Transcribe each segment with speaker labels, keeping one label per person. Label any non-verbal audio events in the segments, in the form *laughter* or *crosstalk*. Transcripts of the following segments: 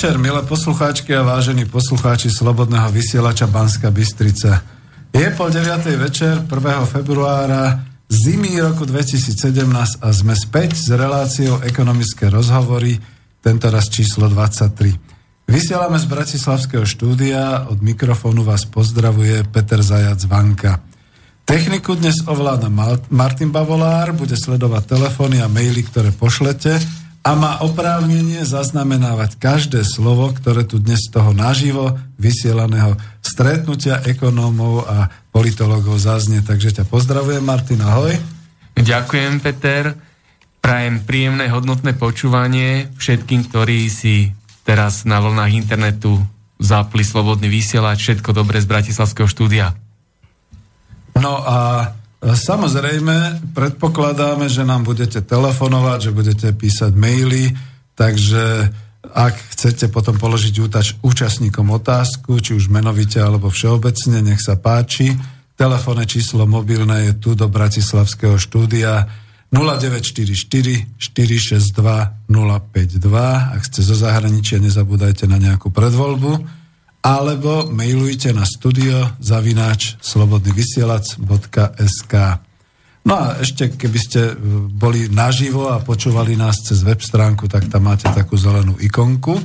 Speaker 1: Večer, milé poslucháčky a vážení poslucháči Slobodného vysielača Banska Bystrica. Je pol 9. večer 1. februára zimy roku 2017 a sme späť s reláciou ekonomické rozhovory, tento raz číslo 23. Vysielame z Bratislavského štúdia, od mikrofónu vás pozdravuje Peter Zajac Vanka. Techniku dnes ovláda Martin Bavolár, bude sledovať telefóny a maily, ktoré pošlete a má oprávnenie zaznamenávať každé slovo, ktoré tu dnes z toho naživo vysielaného stretnutia ekonómov a politologov zaznie. Takže ťa pozdravujem, Martin, ahoj.
Speaker 2: Ďakujem, Peter. Prajem príjemné, hodnotné počúvanie všetkým, ktorí si teraz na vlnách internetu zapli slobodný vysielač. Všetko dobré z Bratislavského štúdia.
Speaker 1: No a Samozrejme, predpokladáme, že nám budete telefonovať, že budete písať maily, takže ak chcete potom položiť útač účastníkom otázku, či už menovite alebo všeobecne, nech sa páči. Telefónne číslo mobilné je tu do Bratislavského štúdia 0944 462 052. Ak ste zo zahraničia, nezabúdajte na nejakú predvoľbu alebo mailujte na studio zavináč slobodnyvysielac.sk No a ešte, keby ste e, boli naživo a počúvali nás cez web stránku, tak tam máte takú zelenú ikonku.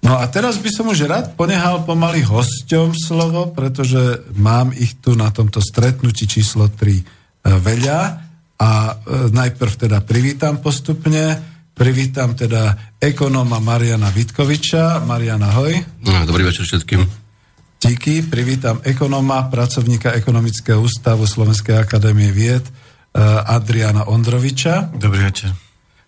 Speaker 1: No a teraz by som už rád ponehal pomaly hosťom slovo, pretože mám ich tu na tomto stretnutí číslo 3 e, veľa a e, najprv teda privítam postupne Privítam teda ekonóma Mariana Vitkoviča. Mariana, hoj.
Speaker 3: No, dobrý večer všetkým.
Speaker 1: Díky. Privítam ekonóma, pracovníka Ekonomického ústavu Slovenskej akadémie vied eh, Adriana Ondroviča.
Speaker 4: Dobrý večer.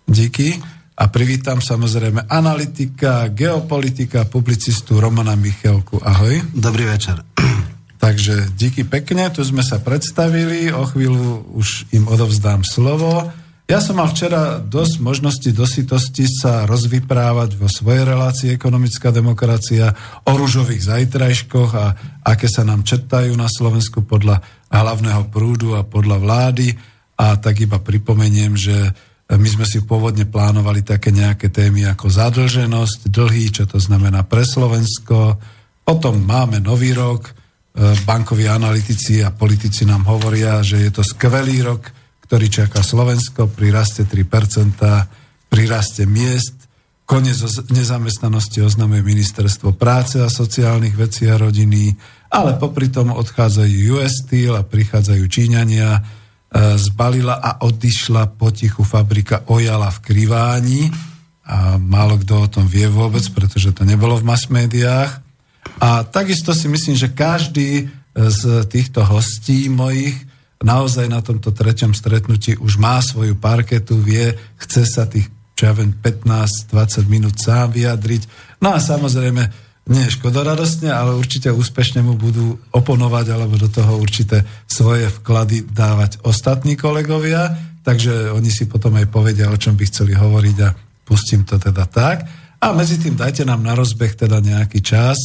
Speaker 1: Díky. A privítam samozrejme analytika, geopolitika, publicistu Romana Michelku. Ahoj.
Speaker 5: Dobrý večer. *clears throat*
Speaker 1: Takže díky pekne, tu sme sa predstavili, o chvíľu už im odovzdám slovo. Ja som mal včera dosť možnosti dositosti sa rozvyprávať vo svojej relácii ekonomická demokracia o rúžových zajtrajškoch a aké sa nám četajú na Slovensku podľa hlavného prúdu a podľa vlády. A tak iba pripomeniem, že my sme si pôvodne plánovali také nejaké témy ako zadlženosť, dlhy, čo to znamená pre Slovensko. Potom máme nový rok, e, bankoví analytici a politici nám hovoria, že je to skvelý rok, ktorý čaká Slovensko pri raste 3%, pri miest. Konec nezamestnanosti oznamuje ministerstvo práce a sociálnych vecí a rodiny, ale popri tom odchádzajú US Steel a prichádzajú Číňania. E, zbalila a odišla potichu fabrika Ojala v Kriváni a málo kto o tom vie vôbec, pretože to nebolo v mass médiách. A takisto si myslím, že každý z týchto hostí mojich naozaj na tomto treťom stretnutí už má svoju parketu, vie, chce sa tých, čo ja viem, 15-20 minút sám vyjadriť. No a samozrejme, nie škodoradostne, ale určite úspešne mu budú oponovať alebo do toho určité svoje vklady dávať ostatní kolegovia, takže oni si potom aj povedia, o čom by chceli hovoriť a pustím to teda tak. A medzi tým dajte nám na rozbeh teda nejaký čas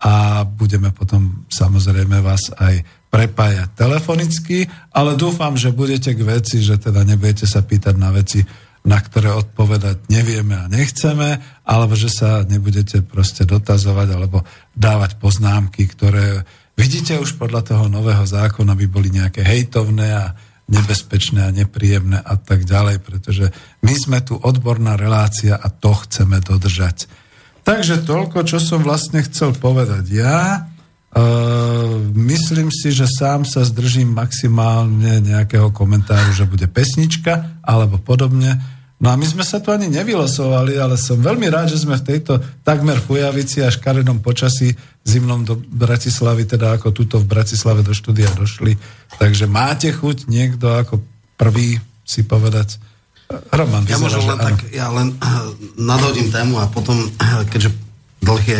Speaker 1: a budeme potom samozrejme vás aj prepájať telefonicky, ale dúfam, že budete k veci, že teda nebudete sa pýtať na veci, na ktoré odpovedať nevieme a nechceme, alebo že sa nebudete proste dotazovať alebo dávať poznámky, ktoré vidíte už podľa toho nového zákona by boli nejaké hejtovné a nebezpečné a nepríjemné a tak ďalej, pretože my sme tu odborná relácia a to chceme dodržať. Takže toľko, čo som vlastne chcel povedať ja. Uh, myslím si, že sám sa zdržím maximálne nejakého komentáru, že bude pesnička alebo podobne. No a my sme sa tu ani nevylosovali, ale som veľmi rád, že sme v tejto takmer fujavici a škaredom počasí zimnom do Bratislavy, teda ako tuto v Bratislave do štúdia došli. Takže máte chuť niekto ako prvý si povedať?
Speaker 5: Roman, ja môžem len tak, ja len nadhodím tému a potom, keďže dlh je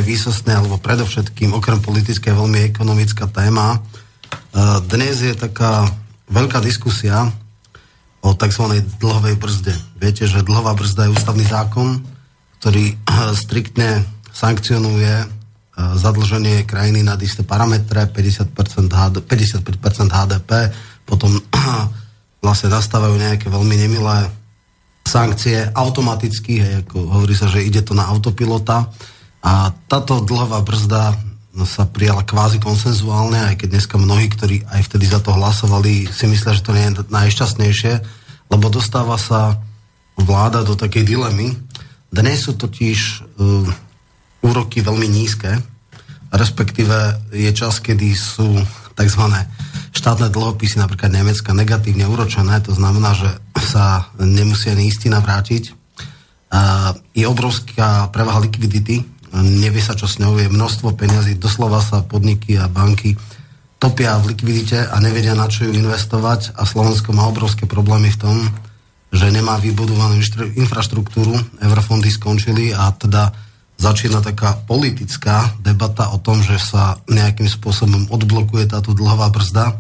Speaker 5: alebo predovšetkým, okrem politické, veľmi ekonomická téma. E, dnes je taká veľká diskusia o tzv. dlhovej brzde. Viete, že dlhová brzda je ústavný zákon, ktorý *clears throat* striktne sankcionuje e, zadlženie krajiny nad isté parametre, 50% HD, 55% HDP, potom *clears throat* vlastne nastávajú nejaké veľmi nemilé sankcie automaticky, hej, ako hovorí sa, že ide to na autopilota a táto dlhová brzda sa prijala kvázi konsenzuálne, aj keď dneska mnohí, ktorí aj vtedy za to hlasovali, si myslia, že to nie je najšťastnejšie, lebo dostáva sa vláda do takej dilemy. Dnes sú totiž uh, úroky veľmi nízke, respektíve je čas, kedy sú tzv. štátne dlhopisy, napríklad Nemecka, negatívne uročené, to znamená, že sa nemusia ani istina vrátiť. Uh, je obrovská prevaha likvidity, nevie sa, čo s ňou je. Množstvo peňazí, doslova sa podniky a banky topia v likvidite a nevedia, na čo ju investovať. A Slovensko má obrovské problémy v tom, že nemá vybudovanú infraštruktúru, eurofondy skončili a teda začína taká politická debata o tom, že sa nejakým spôsobom odblokuje táto dlhová brzda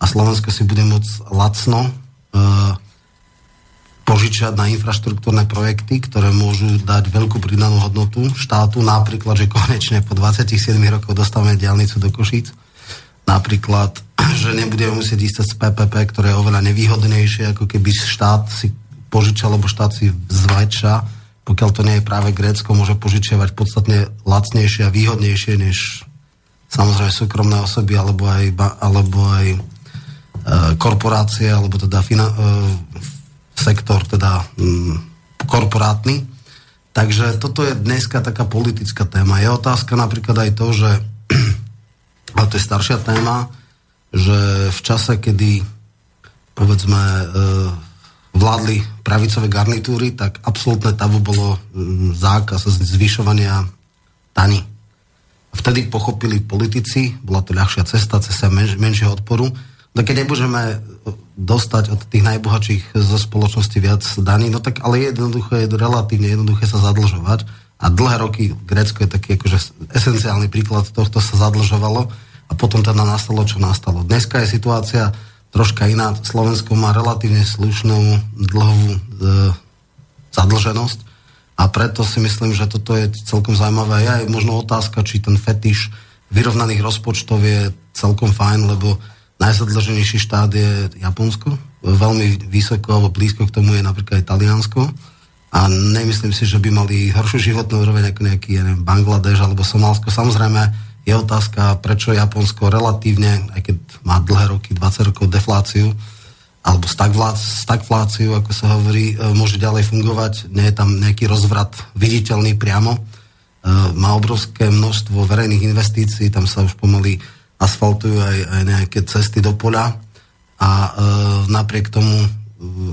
Speaker 5: a Slovensko si bude môcť lacno e, požičať na infraštruktúrne projekty, ktoré môžu dať veľkú pridanú hodnotu štátu, napríklad, že konečne po 27 rokoch dostávame diálnicu do Košíc, napríklad, *clears throat* že nebudeme musieť ísť z PPP, ktoré je oveľa nevýhodnejšie, ako keby štát si požičal, lebo štát si zväčša. Pokiaľ to nie je práve Grécko, môže požičiavať podstatne lacnejšie a výhodnejšie než samozrejme súkromné osoby alebo aj, alebo aj e, korporácie, alebo teda fina, e, sektor teda m, korporátny. Takže toto je dneska taká politická téma. Je otázka napríklad aj to, že *clears throat* ale to je staršia téma, že v čase, kedy povedzme e, vládli pravicové garnitúry, tak absolútne tabu bolo mm, zákaz zvyšovania daní. Vtedy pochopili politici, bola to ľahšia cesta, cesta menš, menšieho odporu. No keď nebudeme e, dostať od tých najbohatších zo spoločnosti viac daní, no tak ale je jednoduché, je relatívne jednoduché sa zadlžovať. A dlhé roky Grécko je taký akože esenciálny príklad tohto sa zadlžovalo a potom teda nastalo, čo nastalo. Dneska je situácia troška iná. Slovensko má relatívne slušnú dlhovú e, zadlženosť a preto si myslím, že toto je celkom zaujímavé. Ja je možno otázka, či ten fetiš vyrovnaných rozpočtov je celkom fajn, lebo najzadlženejší štát je Japonsko. Veľmi vysoko alebo blízko k tomu je napríklad Taliansko. A nemyslím si, že by mali horšiu životnú úroveň ako nejaký, ja neviem, Bangladeš alebo Somálsko. Samozrejme, je otázka, prečo Japonsko relatívne, aj keď má dlhé roky, 20 rokov defláciu, alebo stagfláciu, ako sa hovorí, e, môže ďalej fungovať. Nie je tam nejaký rozvrat viditeľný priamo. E, má obrovské množstvo verejných investícií, tam sa už pomaly asfaltujú aj, aj nejaké cesty do poľa a e, napriek tomu e,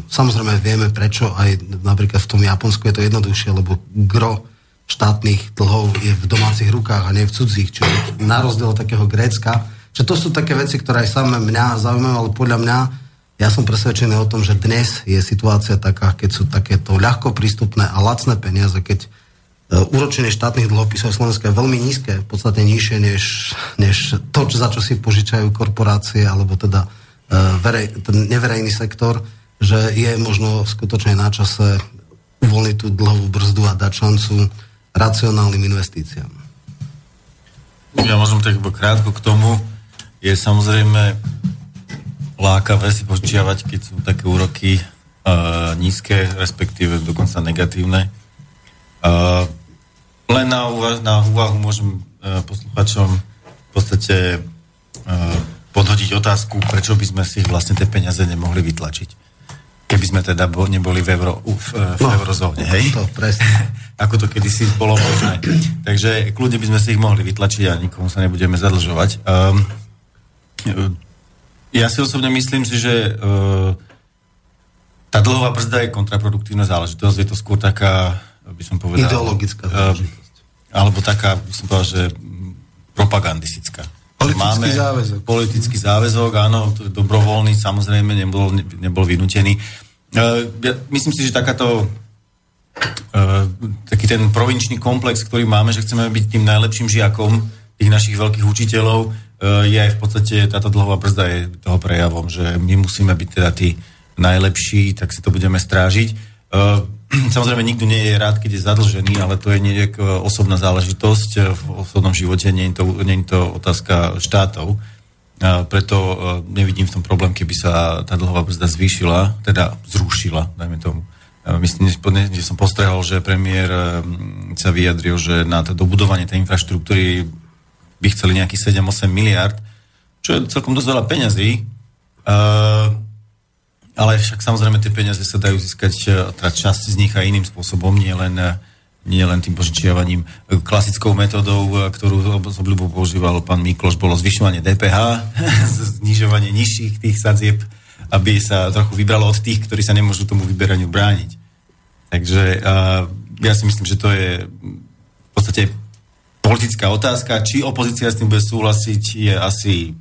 Speaker 5: samozrejme vieme prečo aj napríklad v tom Japonsku je to jednoduchšie, lebo gro štátnych dlhov je v domácich rukách a nie v cudzích, čiže na rozdiel od takého Grécka. Čiže to sú také veci, ktoré aj samé mňa zaujímajú, ale podľa mňa ja som presvedčený o tom, že dnes je situácia taká, keď sú takéto ľahko prístupné a lacné peniaze, keď úročenie štátnych dlhopisov Slovenska je veľmi nízke, v podstate nižšie než, než to, za čo si požičajú korporácie alebo teda uh, verej, ten neverejný sektor, že je možno skutočne na čase uvoľniť tú dlhovú brzdu a dať šancu racionálnym investíciám.
Speaker 3: Ja možno tak krátko k tomu. Je samozrejme lákavé si požičiavať, keď sú také úroky uh, nízke, respektíve dokonca negatívne. Uh, len na, úva- na úvahu môžem uh, posluchačom v podstate uh, podhodiť otázku, prečo by sme si vlastne tie peniaze nemohli vytlačiť keby sme teda bo, neboli v, euro, v, v no, eurozóne, hej?
Speaker 5: To, presne. *laughs*
Speaker 3: Ako to kedysi bolo možné. Takže kľudne by sme si ich mohli vytlačiť a nikomu sa nebudeme zadlžovať. Um, ja si osobne myslím si, že uh, tá dlhová brzda je kontraproduktívna záležitosť. Je to skôr taká, by som povedal...
Speaker 5: Ideologická záležitosť.
Speaker 3: Uh, alebo taká, by som povedal, že propagandistická.
Speaker 1: Politický máme záväzok.
Speaker 3: Politický záväzok, áno, to je dobrovoľný, samozrejme, nebol, nebol vynútený. Uh, ja myslím si, že takáto uh, taký ten provinčný komplex, ktorý máme, že chceme byť tým najlepším žiakom tých našich veľkých učiteľov, uh, je aj v podstate, táto dlhová brzda je toho prejavom, že my musíme byť teda tí najlepší, tak si to budeme strážiť. Uh, *clears throat* Samozrejme, nikto nie je rád, keď je zadlžený, ale to je nejak osobná záležitosť v osobnom živote, nie je to, nie je to otázka štátov. Preto nevidím v tom problém, keby sa tá dlhová brzda zvýšila, teda zrušila, dajme tomu. myslím, že som postrehol, že premiér sa vyjadril, že na to dobudovanie tej infraštruktúry by chceli nejakých 7-8 miliard, čo je celkom dosť veľa peňazí. Uh, ale však samozrejme tie peniaze sa dajú získať, teda časť z nich aj iným spôsobom, nie len, nie len tým požičiavaním. Klasickou metodou, ktorú s obľubou používal pán Mikloš, bolo zvyšovanie DPH, *laughs* znižovanie nižších tých sadzieb, aby sa trochu vybralo od tých, ktorí sa nemôžu tomu vyberaniu brániť. Takže ja si myslím, že to je v podstate politická otázka. Či opozícia s tým bude súhlasiť, je asi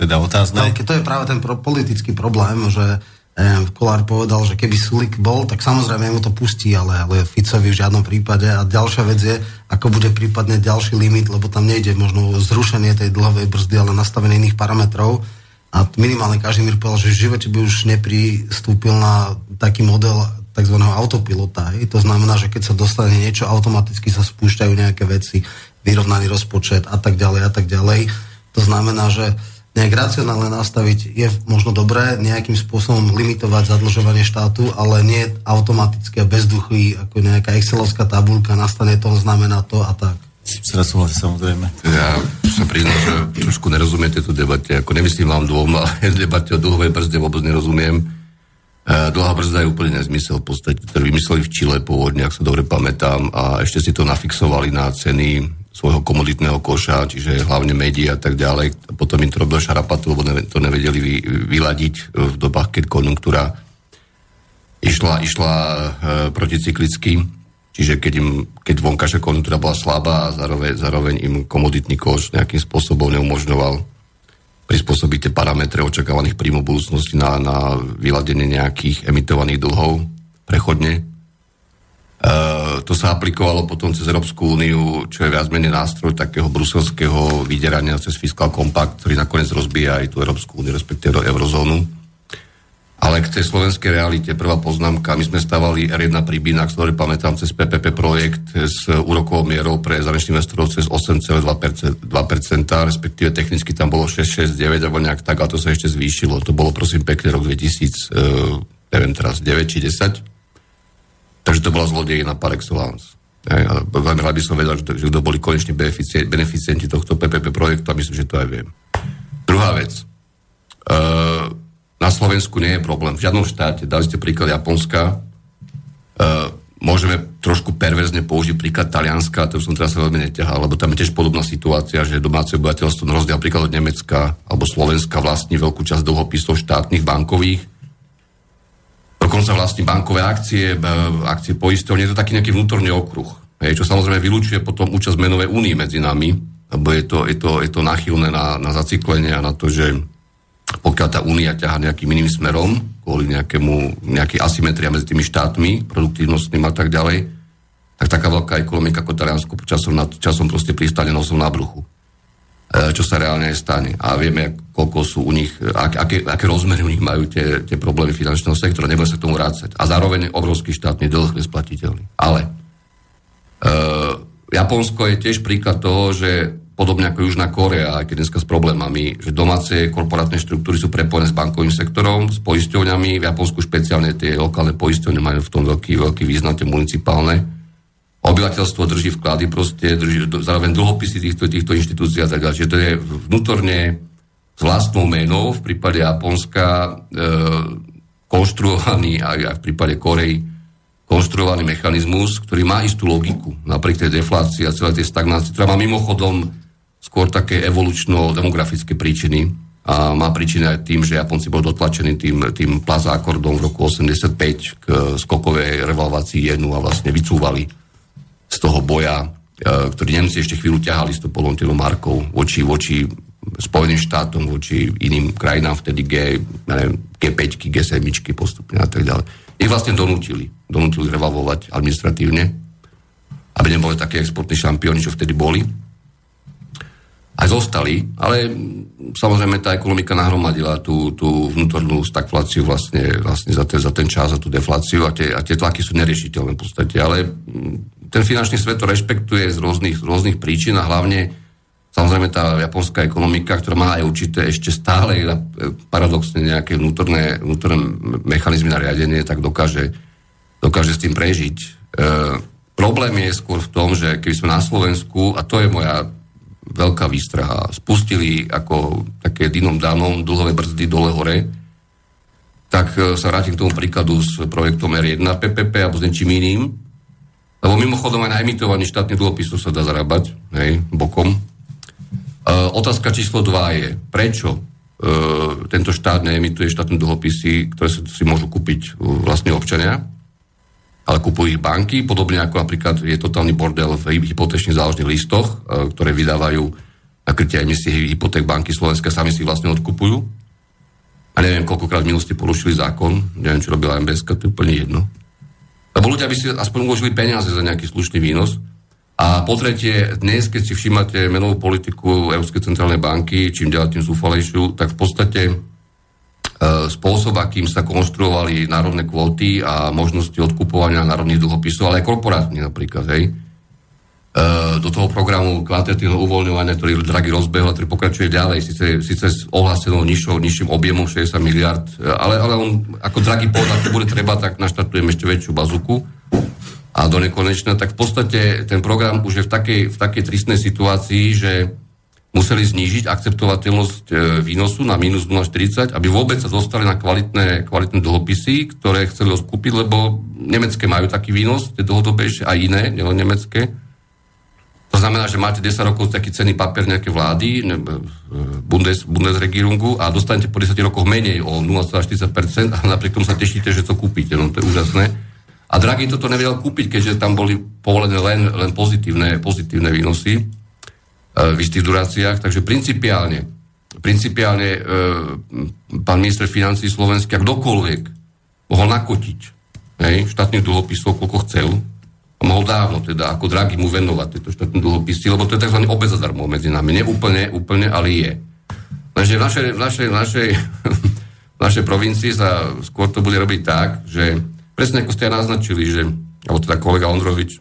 Speaker 3: teda otázne.
Speaker 5: No, to je práve ten pro, politický problém, že eh, Kolár povedal, že keby Sulik bol, tak samozrejme mu to pustí, ale, ale Ficovi v žiadnom prípade. A ďalšia vec je, ako bude prípadne ďalší limit, lebo tam nejde možno zrušenie tej dlhovej brzdy, ale nastavenie iných parametrov a minimálne Kažimír povedal, že v živote by už nepristúpil na taký model tzv. autopilota. Hej. To znamená, že keď sa dostane niečo, automaticky sa spúšťajú nejaké veci, vyrovnaný rozpočet a tak ďalej a tak ďalej. To znamená, že nejak racionálne nastaviť je možno dobré, nejakým spôsobom limitovať zadlžovanie štátu, ale nie automaticky a bezduchý, ako nejaká excelovská tabulka, nastane to, znamená to a tak.
Speaker 3: Teda súhlasí, samozrejme.
Speaker 4: Ja sa priznám, že trošku nerozumiem tejto debate. Ako nemyslím vám dvom, ale *laughs* debate o dlhovej brzde vôbec nerozumiem. E, dlhá brzda je úplne nezmysel. V podstate to vymysleli v Čile pôvodne, ak sa dobre pamätám, a ešte si to nafixovali na ceny svojho komoditného koša, čiže hlavne médií a tak ďalej. Potom im to robil šarapatu, lebo to nevedeli vy, vyladiť v dobách, keď konjunktúra išla, išla e, proticyklicky Čiže keď, im, keď vonkajšia konjunktúra bola slabá a zároveň, zároveň im komoditný koš nejakým spôsobom neumožňoval prispôsobiť tie parametre očakávaných príjmov budúcnosti na, na vyladenie nejakých emitovaných dlhov prechodne. E, to sa aplikovalo potom cez Európsku úniu, čo je viac menej nástroj takého bruselského vyderania cez fiskal kompakt, ktorý nakoniec rozbíja aj tú Európsku úniu, respektíve eurozónu. Ale k tej slovenskej realite prvá poznámka. My sme stavali R1 pri Bínach, ktorý pamätám, cez PPP projekt s úrokovou mierou pre zahraničných investorov cez 8,2%, respektíve technicky tam bolo 6,69 alebo nejak tak, a to sa ešte zvýšilo. To bolo prosím pekne rok 2000, uh, e, neviem teraz, 9 či 10. Takže to bola zlodejina par excellence. Ja, veľmi rád by som vedel, že, že kto boli koneční beneficienti tohto PPP projektu a myslím, že to aj viem. Druhá vec. Uh, na Slovensku nie je problém. V žiadnom štáte, dali ste príklad Japonska, uh, môžeme trošku perverzne použiť príklad Talianska, to som teraz veľmi neťahal, lebo tam je tiež podobná situácia, že domáce obyvateľstvo na rozdiel napríklad od Nemecka alebo Slovenska vlastní veľkú časť dlhopisov štátnych bankových, dokonca vlastní bankové akcie, akcie poistovne, je to taký nejaký vnútorný okruh, hej, čo samozrejme vylúčuje potom účasť menovej únii medzi nami, lebo je to, je to, je to nachylné na, na zaciklenie a na to, že pokiaľ tá únia ťaha nejakým iným smerom, kvôli nejakému, nejakej asymetria medzi tými štátmi, produktívnostným a tak ďalej, tak taká veľká ekonomika ako Taliansko časom, na, časom proste pristane nosom na bruchu. E, čo sa reálne stane. A vieme, koľko sú u nich, ak, aké, aké rozmery u nich majú tie, tie problémy finančného sektora, nebude sa k tomu vrácať. A zároveň obrovský štátny dlh nesplatiteľný. Ale e, Japonsko je tiež príklad toho, že podobne ako Južná Korea, aj keď dneska s problémami, že domáce korporátne štruktúry sú prepojené s bankovým sektorom, s poisťovňami, v Japonsku špeciálne tie lokálne poisťovne majú v tom veľký, veľký význam, tie municipálne. Obyvateľstvo drží vklady, proste drží zároveň dlhopisy týchto, týchto inštitúcií a tak ďalej. Čiže to je vnútorne s vlastnou menou, v prípade Japonska e, konštruovaný, aj, aj v prípade Korei, konštruovaný mechanizmus, ktorý má istú logiku, napriek tej deflácii a celej tej stagnácii, ktorá má mimochodom skôr také evolučno-demografické príčiny a má príčiny aj tým, že Japonci boli dotlačení tým, tým plazákordom v roku 85 k skokovej revalvácii jenu a vlastne vycúvali z toho boja, e, ktorý Nemci ešte chvíľu ťahali s tou polontilou markou voči, voči Spojeným štátom, voči iným krajinám, vtedy G, neviem, G5, G7 postupne a tak ďalej. Ich vlastne donútili, donútili revalvovať administratívne, aby neboli také exportní šampióni, čo vtedy boli aj zostali, ale samozrejme tá ekonomika nahromadila tú, tú vnútornú stagfláciu vlastne, vlastne za, ten, za ten čas, za tú defláciu a tie, a tie tlaky sú neriešiteľné v podstate, ale mm, ten finančný svet to rešpektuje z rôznych, z rôznych príčin a hlavne samozrejme tá japonská ekonomika, ktorá má aj určité ešte stále paradoxne nejaké vnútorné, vnútorné mechanizmy na riadenie, tak dokáže dokáže s tým prežiť. E, problém je skôr v tom, že keby sme na Slovensku, a to je moja veľká výstraha, spustili ako také dinom danom dlhové brzdy dole hore, tak e, sa vrátim k tomu príkladu s projektom R1 PPP alebo s niečím iným, lebo mimochodom aj na emitovaní štátnych dlhopisov sa dá zarábať, hej, bokom. E, otázka číslo 2 je, prečo e, tento štát neemituje štátne dlhopisy, ktoré si, si môžu kúpiť e, vlastne občania, ale kupujú ich banky, podobne ako napríklad je totálny bordel v hypotečných záložných listoch, e, ktoré vydávajú na krytie emisie hypoték banky Slovenska, sami si vlastne odkupujú. A neviem, koľkokrát v minulosti porušili zákon, neviem, čo robila MBS, to je úplne jedno. Lebo ľudia by si aspoň uložili peniaze za nejaký slušný výnos. A po tretie, dnes, keď si všímate menovú politiku Európskej centrálnej banky, čím ďalej tým zúfalejšiu, tak v podstate spôsob, akým sa konštruovali národné kvóty a možnosti odkupovania národných dlhopisov, ale aj korporátnych napríklad, hej. E, do toho programu kvantitatívneho uvoľňovania, ktorý Draghi rozbehol, ktorý pokračuje ďalej, síce, síce s ohlásenou nižšou, nižším objemom 60 miliard, e, ale, ale on, ako Draghi povedal, keď bude treba, tak naštartujeme ešte väčšiu bazuku a do nekonečna, tak v podstate ten program už je v takej, v takej tristnej situácii, že museli znížiť akceptovateľnosť e, výnosu na minus 0,40, aby vôbec sa dostali na kvalitné, kvalitné dlhopisy, ktoré chceli odkúpiť, lebo nemecké majú taký výnos, tie dlhodobejšie, a iné, nielen nemecké. To znamená, že máte 10 rokov taký cenný papier nejaké vlády, e, Bundes, Bundesregierungu a dostanete po 10 rokoch menej o 0,40% a napriek tomu sa tešíte, že to kúpite. No to je úžasné. A Draghi toto nevedel kúpiť, keďže tam boli povolené len, len pozitívne, pozitívne výnosy. E, v istých duráciách. Takže principiálne, principiálne e, pán minister financí slovenský, ak kdokoľvek mohol nakotiť hej, štátnych dlhopisov, koľko chcel, a mohol dávno teda ako dragý mu venovať tieto štátne dlhopisy, lebo to je tzv. obec zadarmo medzi nami. Nie úplne, ale je. Lenže v našej, v našej, v našej, *laughs* v našej provincii sa skôr to bude robiť tak, že presne ako ste naznačili, že, alebo teda kolega Ondrovič,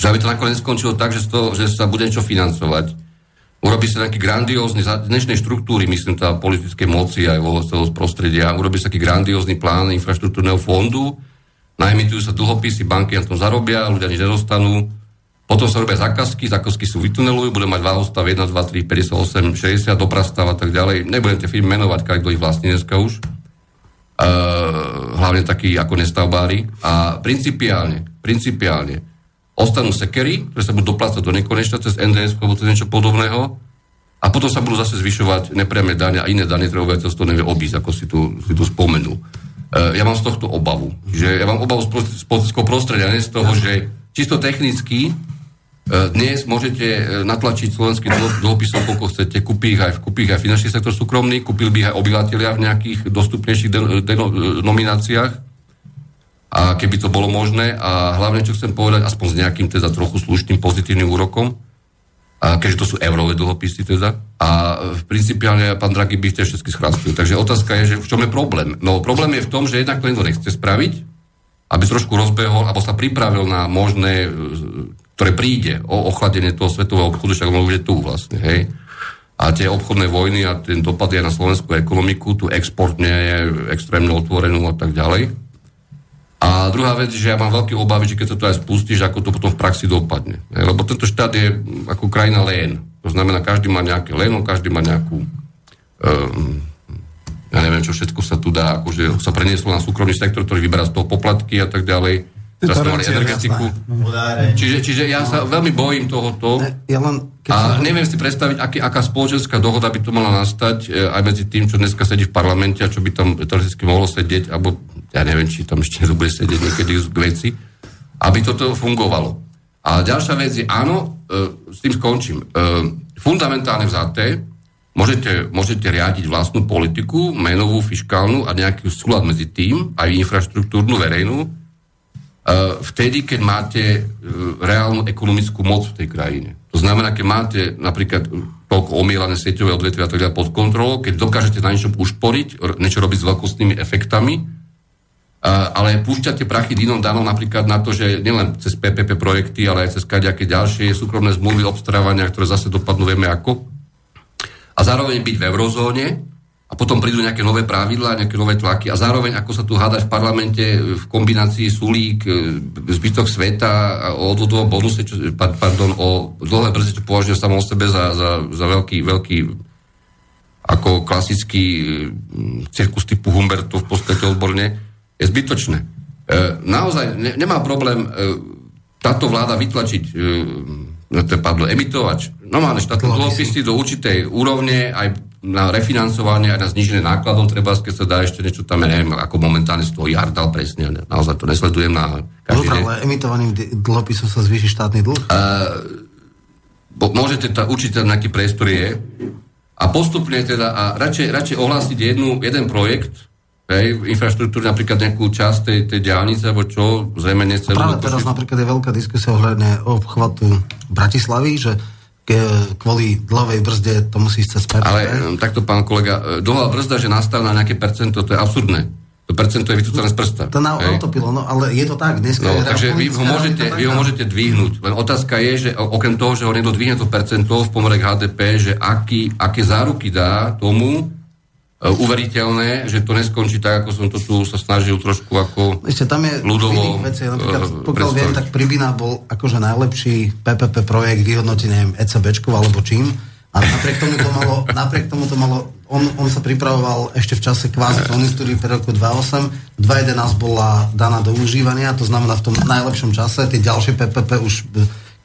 Speaker 4: že aby to nakoniec skončilo tak, že, to, že sa bude niečo financovať. Urobí sa nejaký grandiózny, za dnešnej štruktúry, myslím, tá politické moci aj vo celého prostredia, urobí sa taký grandiózny plán infraštruktúrneho fondu, najmitujú sa dlhopisy, banky na tom zarobia, ľudia nič nedostanú, potom sa robia zákazky, zákazky sú vytunelujú, bude mať 2 ostav 1, 2, 3, 58, 60, doprastav a tak ďalej. Nebudem tie firmy menovať, kto ich vlastní dneska už. Uh, hlavne takí ako nestavbári. A principiálne, principiálne, ostanú sekery, ktoré sa budú doplácať do nekonečna cez NDS alebo cez niečo podobného a potom sa budú zase zvyšovať nepriame dane a iné dane, ktoré obyvateľstvo nevie obísť, ako si tu, si tu spomenul. Uh, ja mám z tohto obavu. Že ja mám obavu z politického prostredia, nie z toho, že čisto technicky uh, dnes môžete uh, natlačiť slovenský dlhopisov, koľko chcete, kúpi ich aj, kúpi ich aj finančný sektor súkromný, kúpil by ich aj obyvateľia v nejakých dostupnejších denomináciách a keby to bolo možné a hlavne, čo chcem povedať, aspoň s nejakým teda trochu slušným pozitívnym úrokom, a keďže to sú eurové dlhopisy teda, a v principiálne pán Draghi by ich všetky schrastil. Takže otázka je, že v čom je problém? No problém je v tom, že jednak to niekto nechce spraviť, aby trošku rozbehol, alebo sa pripravil na možné, ktoré príde o ochladenie toho svetového obchodu, však ono tu vlastne, hej. A tie obchodné vojny a ten dopad je na slovenskú ekonomiku, tu export nie je extrémne otvorenú a tak ďalej. A druhá vec, že ja mám veľké obavy, že keď sa to aj spustíš, ako to potom v praxi dopadne. Lebo tento štát je ako krajina lén. To znamená, každý má nejaké leno, každý má nejakú... Um, ja neviem, čo všetko sa tu dá, akože sa prenieslo na súkromný sektor, ktorý vyberá z toho poplatky a tak ďalej. Mali energetiku. Čiže, čiže ja sa veľmi bojím tohoto. Ja len, a neviem si predstaviť, aký, aká spoločenská dohoda by to mala nastať e, aj medzi tým, čo dneska sedí v parlamente a čo by tam teoreticky mohlo sedieť, alebo ja neviem, či tam ešte *laughs* bude sedieť niekedy k veci, aby toto fungovalo. A ďalšia vec je, áno, e, s tým skončím. E, fundamentálne vzaté, môžete, môžete riadiť vlastnú politiku, menovú, fiskálnu a nejaký súlad medzi tým, aj infraštruktúrnu, verejnú, vtedy, keď máte e, reálnu ekonomickú moc v tej krajine. To znamená, keď máte napríklad toľko omielané sieťové odvetvia a tak ďalej pod kontrolou, keď dokážete na niečo ušporiť, niečo robiť s veľkostnými efektami, e, ale púšťate prachy dinom danom napríklad na to, že nielen cez PPP projekty, ale aj cez kaďaké ďalšie súkromné zmluvy obstarávania, ktoré zase dopadnú vieme ako. A zároveň byť v eurozóne, a potom prídu nejaké nové pravidlá, nejaké nové tlaky. A zároveň ako sa tu háda v parlamente v kombinácii Sulík, e, zbytok sveta o odvodovom bonuse, čo, pardon, o dlhé brze, čo považujem samo o sebe za, za, za veľký, veľký ako klasický e, cirkus typu Humberto v podstate odborne, je zbytočné. E, naozaj ne, nemá problém táto vláda vytlačiť padlo, emitovač. Normálne štátne dlhopisy do určitej úrovne aj na refinancovanie aj na znižené nákladov, treba, keď sa dá ešte niečo tam, neviem, ako momentálne stojí Ardal presne, ne, naozaj to nesledujem na
Speaker 5: každý Dobre, ale emitovaným dlhopisom sa zvýši štátny dlh? Uh,
Speaker 4: bo, môžete ta, určite nejaký priestor je a postupne teda, a radšej, radšej ohlásiť jednu, jeden projekt, hej, infraštruktúry, napríklad nejakú časť tej, tej diálnice, alebo čo, zrejme necelú.
Speaker 5: Práve teraz napríklad je veľká diskusia ohľadne obchvatu Bratislavy, že kvôli dlhovej brzde to musí ísť cez PPP.
Speaker 4: Ale um, takto, pán kolega, e, dlhová brzda, že nastav na nejaké percento, to je absurdné. To percento je vycúcané z prsta.
Speaker 5: To na autopilo, no ale je to tak. Dneska
Speaker 4: no, takže vy ho, môžete, vy ho môžete dvihnúť. Len otázka je, že okrem toho, že ho niekto dvihne to percento v pomere HDP, že aký, aké záruky dá tomu, uveriteľné, že to neskončí tak, ako som to tu sa snažil trošku ako
Speaker 5: Ešte tam je ľudovo veci, napríklad, e, pokiaľ viem, tak Pribina bol akože najlepší PPP projekt vyhodnotený, neviem, ECBčku alebo čím. A napriek tomu to malo, *laughs* napriek tomu to malo on, on sa pripravoval ešte v čase kvázi konjunktúry pre roku 2008. 2011 bola daná do užívania, to znamená v tom najlepšom čase. Tie ďalšie PPP už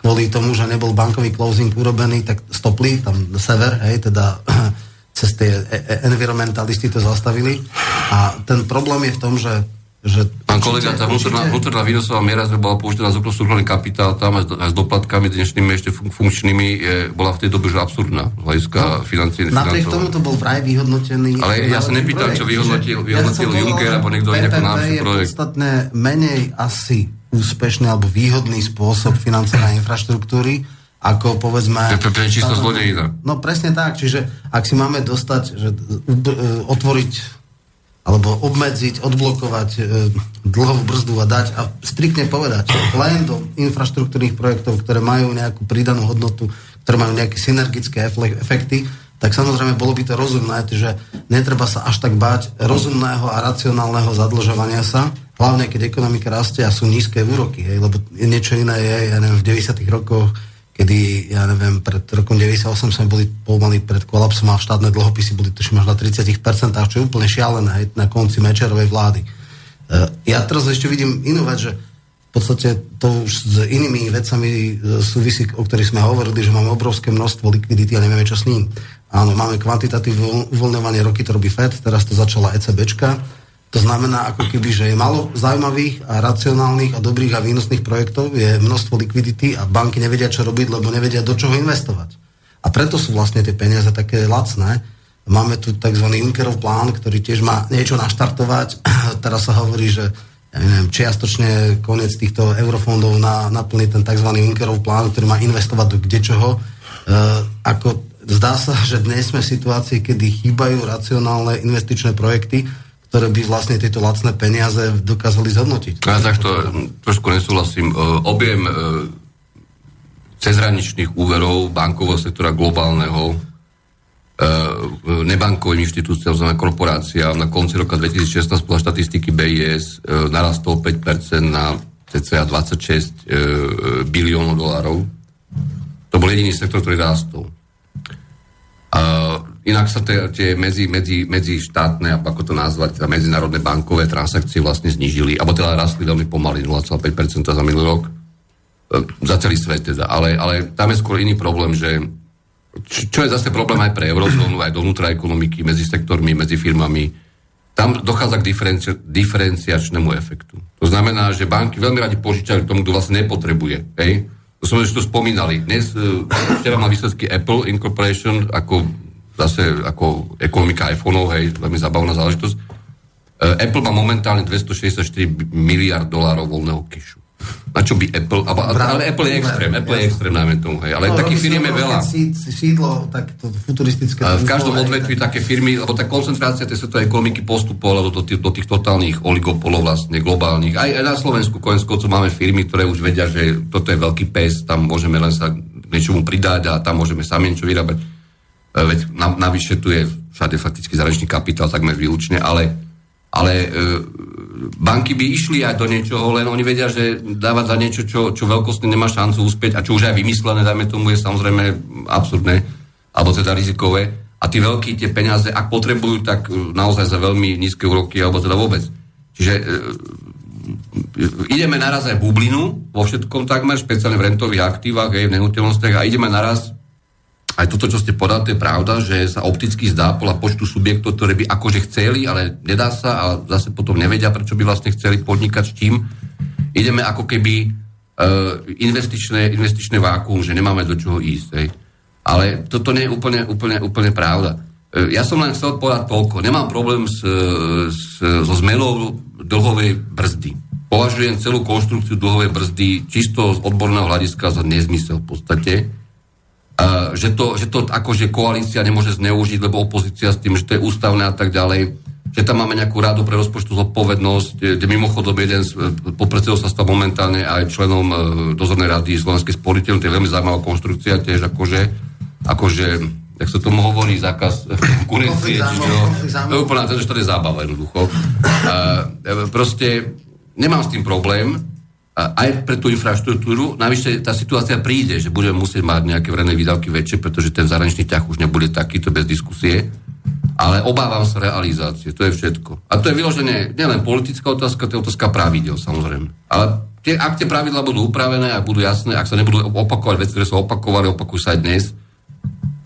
Speaker 5: kvôli tomu, že nebol bankový closing urobený, tak stopli tam sever, hej, teda cez tie e, e, environmentalisti to zastavili. A ten problém je v tom, že že
Speaker 4: Pán kolega, tá vnútorná, vnútorná výnosová miera, že bola použitá na súkromný kapitál, tam aj, aj s doplatkami dnešnými ešte funkčnými, je, bola v tej dobe už absurdná z hľadiska no, financí.
Speaker 5: Napriek tomu to bol vraj vyhodnotený.
Speaker 4: Ale ja sa nepýtam, čo vyhodnotil, vyhodnotil ja Juncker alebo niekto nejaký náš projekt.
Speaker 5: je podstatne menej asi úspešný alebo výhodný spôsob financovania infraštruktúry, ako povedzme...
Speaker 4: To je čisto zlodejina.
Speaker 5: No presne tak, čiže ak si máme dostať, že otvoriť alebo obmedziť, odblokovať e, dlhovú brzdu a dať a striktne povedať len do infraštruktúrnych projektov, ktoré majú nejakú pridanú hodnotu, ktoré majú nejaké synergické efekty, tak samozrejme bolo by to rozumné, že netreba sa až tak báť rozumného a racionálneho zadlžovania sa, hlavne keď ekonomika rastie a sú nízke úroky, hej, lebo niečo iné je, ja neviem, v 90. rokoch kedy, ja neviem, pred rokom 98 sme boli pomaly pred kolapsom a štátne dlhopisy boli tuším až na 30%, čo je úplne šialené aj na konci Mečerovej vlády. E, ja teraz ešte vidím inú vec, že v podstate to už s inými vecami e, súvisí, o ktorých sme hovorili, že máme obrovské množstvo likvidity a nevieme, čo s ním. Áno, máme kvantitatívne uvoľňovanie, roky to robí FED, teraz to začala ECBčka, to znamená, ako keby, že je malo zaujímavých a racionálnych a dobrých a výnosných projektov, je množstvo likvidity a banky nevedia, čo robiť, lebo nevedia, do čoho investovať. A preto sú vlastne tie peniaze také lacné. Máme tu tzv. Junckerov plán, ktorý tiež má niečo naštartovať. *clears throat* Teraz sa hovorí, že ja neviem, čiastočne koniec týchto eurofondov na, naplniť ten tzv. Junckerov plán, ktorý má investovať do kdečoho. E, ako zdá sa, že dnes sme v situácii, kedy chýbajú racionálne investičné projekty, ktoré by vlastne tieto lacné peniaze dokázali zhodnotiť.
Speaker 4: Ja takto trošku nesúhlasím. E, objem e, cezhraničných úverov bankového sektora globálneho e, nebankovým inštitúciám, znamená korporácia, na konci roka 2016 podľa štatistiky BIS narastol 5% na cca 26 biliónov dolárov. To bol jediný sektor, ktorý rástol. Inak sa tie, medzi, medzi, medzi štátne, ako to nazvať, teda medzinárodné bankové transakcie vlastne znížili, alebo teda rastli veľmi pomaly, 0,5% za minulý rok. E, za celý svet teda. Ale, ale tam je skôr iný problém, že čo je zase problém aj pre eurozónu, aj dovnútra ekonomiky, medzi sektormi, medzi firmami, tam dochádza k diferenci- diferenciačnému efektu. To znamená, že banky veľmi radi požičajú tomu, kto vlastne nepotrebuje. Hej? To sme už tu spomínali. Dnes, e, včera mal výsledky Apple Incorporation ako zase ako ekonomika iPhoneov, hej, veľmi zabavná záležitosť. E, Apple má momentálne 264 miliard dolárov voľného kešu. Na čo by Apple, ale, ale Apple je extrém, Apple je extrém, najmä tomu, hej. Ale no, takých firm je veľa.
Speaker 5: Sídlo, tak to futuristické...
Speaker 4: V každom odvetví také firmy, lebo tá koncentrácia tej svetovej ekonomiky postupovala do, tých, do tých totálnych oligopolov vlastne, globálnych. Aj, aj na Slovensku konec máme firmy, ktoré už vedia, že toto je veľký pes, tam môžeme len sa niečomu pridať a tam môžeme sami niečo vyrábať veď navyše tu je všade fakticky zahraničný kapitál takmer výlučne, ale, ale e, banky by išli aj do niečoho, len oni vedia, že dávať za niečo, čo, čo veľkostne nemá šancu uspieť a čo už aj vymyslené, dajme tomu, je samozrejme absurdné, alebo teda rizikové. A tí veľkí tie peniaze, ak potrebujú, tak naozaj za veľmi nízke úroky, alebo teda vôbec. Čiže e, ideme naraz aj bublinu vo všetkom takmer, špeciálne v rentových aktívach, aj v nehnuteľnostiach a ideme naraz aj toto, čo ste podali, to je pravda, že sa opticky zdá podľa počtu subjektov, ktoré by akože chceli, ale nedá sa a zase potom nevedia, prečo by vlastne chceli podnikať s čím. Ideme ako keby uh, investičné, investičné vákuum, že nemáme do čoho ísť. Hej. Ale toto nie je úplne, úplne, úplne pravda. Uh, ja som len chcel povedať toľko. Nemám problém s, s, so zmenou dlhovej brzdy. Považujem celú konštrukciu dlhovej brzdy čisto z odborného hľadiska za nezmysel v podstate že to, že to akože koalícia nemôže zneužiť, lebo opozícia s tým, že to je ústavné a tak ďalej, že tam máme nejakú rádu pre rozpočtu zodpovednosť, kde mimochodom jeden z podpredsedov sa stal momentálne aj členom e, dozornej rady Slovenskej sporiteľ, to je veľmi zaujímavá konštrukcia tiež akože, akože jak sa tomu hovorí, zákaz *laughs* konkurencie, to je úplne, že to je zábava jednoducho. A, e, proste nemám s tým problém, aj pre tú infraštruktúru. Navyše tá situácia príde, že budeme musieť mať nejaké verejné výdavky väčšie, pretože ten zahraničný ťah už nebude takýto bez diskusie. Ale obávam sa realizácie, to je všetko. A to je vyložené nielen politická otázka, to je otázka pravidel, samozrejme. Ale tie, ak tie pravidla budú upravené a budú jasné, ak sa nebudú opakovať veci, ktoré sa opakovali, opakujú sa aj dnes,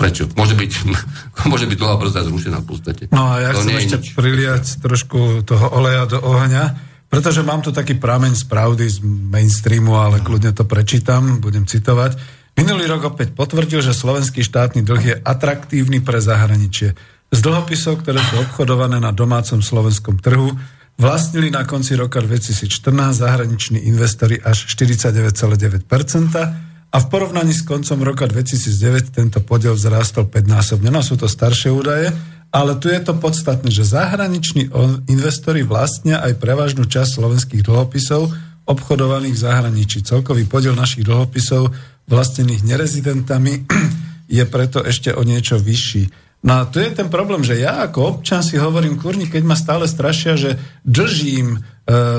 Speaker 4: prečo? Môže byť, *laughs* môže byť dlhá brzda zrušená v podstate.
Speaker 1: No a ja to chcem ešte priliať trošku toho oleja do ohňa pretože mám tu taký prameň z pravdy z mainstreamu, ale kľudne to prečítam, budem citovať. Minulý rok opäť potvrdil, že slovenský štátny dlh je atraktívny pre zahraničie. Z dlhopisov, ktoré sú obchodované na domácom slovenskom trhu, vlastnili na konci roka 2014 zahraniční investori až 49,9% a v porovnaní s koncom roka 2009 tento podiel vzrástol 5-násobne. No sú to staršie údaje, ale tu je to podstatné, že zahraniční investori vlastnia aj prevažnú časť slovenských dlhopisov obchodovaných v zahraničí. Celkový podiel našich dlhopisov vlastnených nerezidentami *clears throat* je preto ešte o niečo vyšší. No a tu je ten problém, že ja ako občan si hovorím, kurni, keď ma stále strašia, že držím e,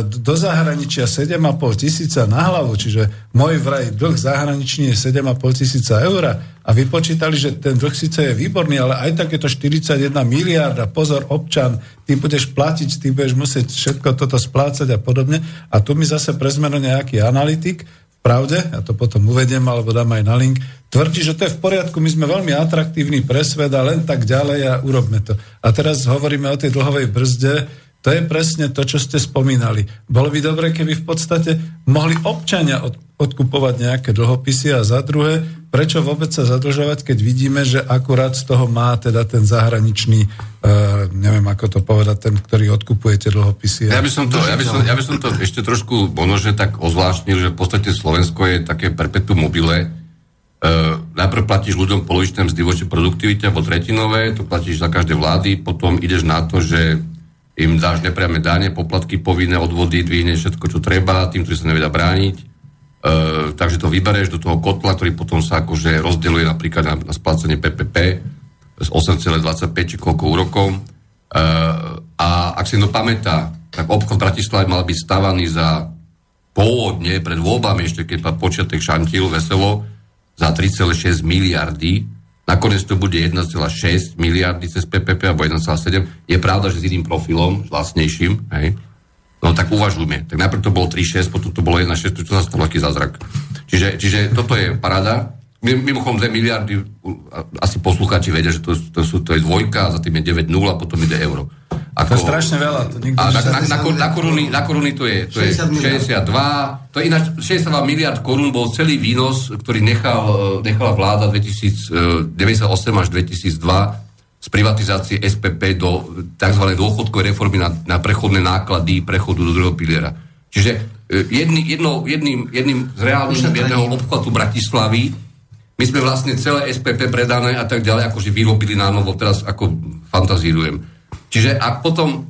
Speaker 1: do zahraničia 7,5 tisíca na hlavu, čiže môj vraj dlh zahraničný je 7,5 tisíca eur a vypočítali, že ten dlh síce je výborný, ale aj tak je to 41 miliarda. Pozor, občan, ty budeš platiť, ty budeš musieť všetko toto splácať a podobne. A tu mi zase prezmeno nejaký analytik, pravde, ja to potom uvediem alebo dám aj na link, tvrdí, že to je v poriadku, my sme veľmi atraktívni pre svet a len tak ďalej a urobme to. A teraz hovoríme o tej dlhovej brzde, to je presne to, čo ste spomínali. Bolo by dobre, keby v podstate mohli občania od, odkupovať nejaké dlhopisy a za druhé, prečo vôbec sa zadlžovať, keď vidíme, že akurát z toho má teda ten zahraničný, uh, neviem ako to povedať, ten, ktorý odkupuje tie dlhopisy.
Speaker 4: Ja by som to, ja by som, ja by som to ešte trošku možno, tak ozvláštnil, že v podstate Slovensko je také perpetuum mobile, Uh, najprv platíš ľuďom polovičné mzdy voči produktivite alebo tretinové, to platíš za každé vlády, potom ideš na to, že im dáš nepriame dane, poplatky povinné, odvody, dvihneš všetko, čo treba, tým, ktorí sa nevedia brániť. E, takže to vybereš do toho kotla, ktorý potom sa akože rozdeluje napríklad na, na splácanie PPP z 8,25 či koľko úrokov. E, a ak si to pamätá, tak obchod v Bratislave mal byť stavaný za pôvodne, pred voľbami ešte, keď počiatek šantil veselo, za 3,6 miliardy Nakoniec to bude 1,6 miliardy cez PPP alebo 1,7. Je pravda, že s iným profilom, vlastnejším, hej? No tak uvažujme. Tak najprv to bolo 3,6, potom to bolo 1,6, to sa stalo aký zázrak. Čiže, čiže toto je parada. Mimochodom 2 miliardy, asi poslucháči vedia, že to, to, sú, to je dvojka, za tým je 9,0 a potom ide euro.
Speaker 1: Ako, to je strašne veľa. To
Speaker 4: a na, na, na, na, koruny, na koruny to je, to je 62, to je ináč 62 miliard korún bol celý výnos, ktorý nechal, e, nechala vláda 2098 e, až 2002 z privatizácie SPP do tzv. dôchodkovej reformy na, na prechodné náklady prechodu do druhého piliera. Čiže e, jedný, jedno, jedným, jedným z reálnych jedného obchvatu Bratislavy my sme vlastne celé SPP predané a tak ďalej, akože vyrobili na novo, teraz ako fantazírujem. Čiže ak potom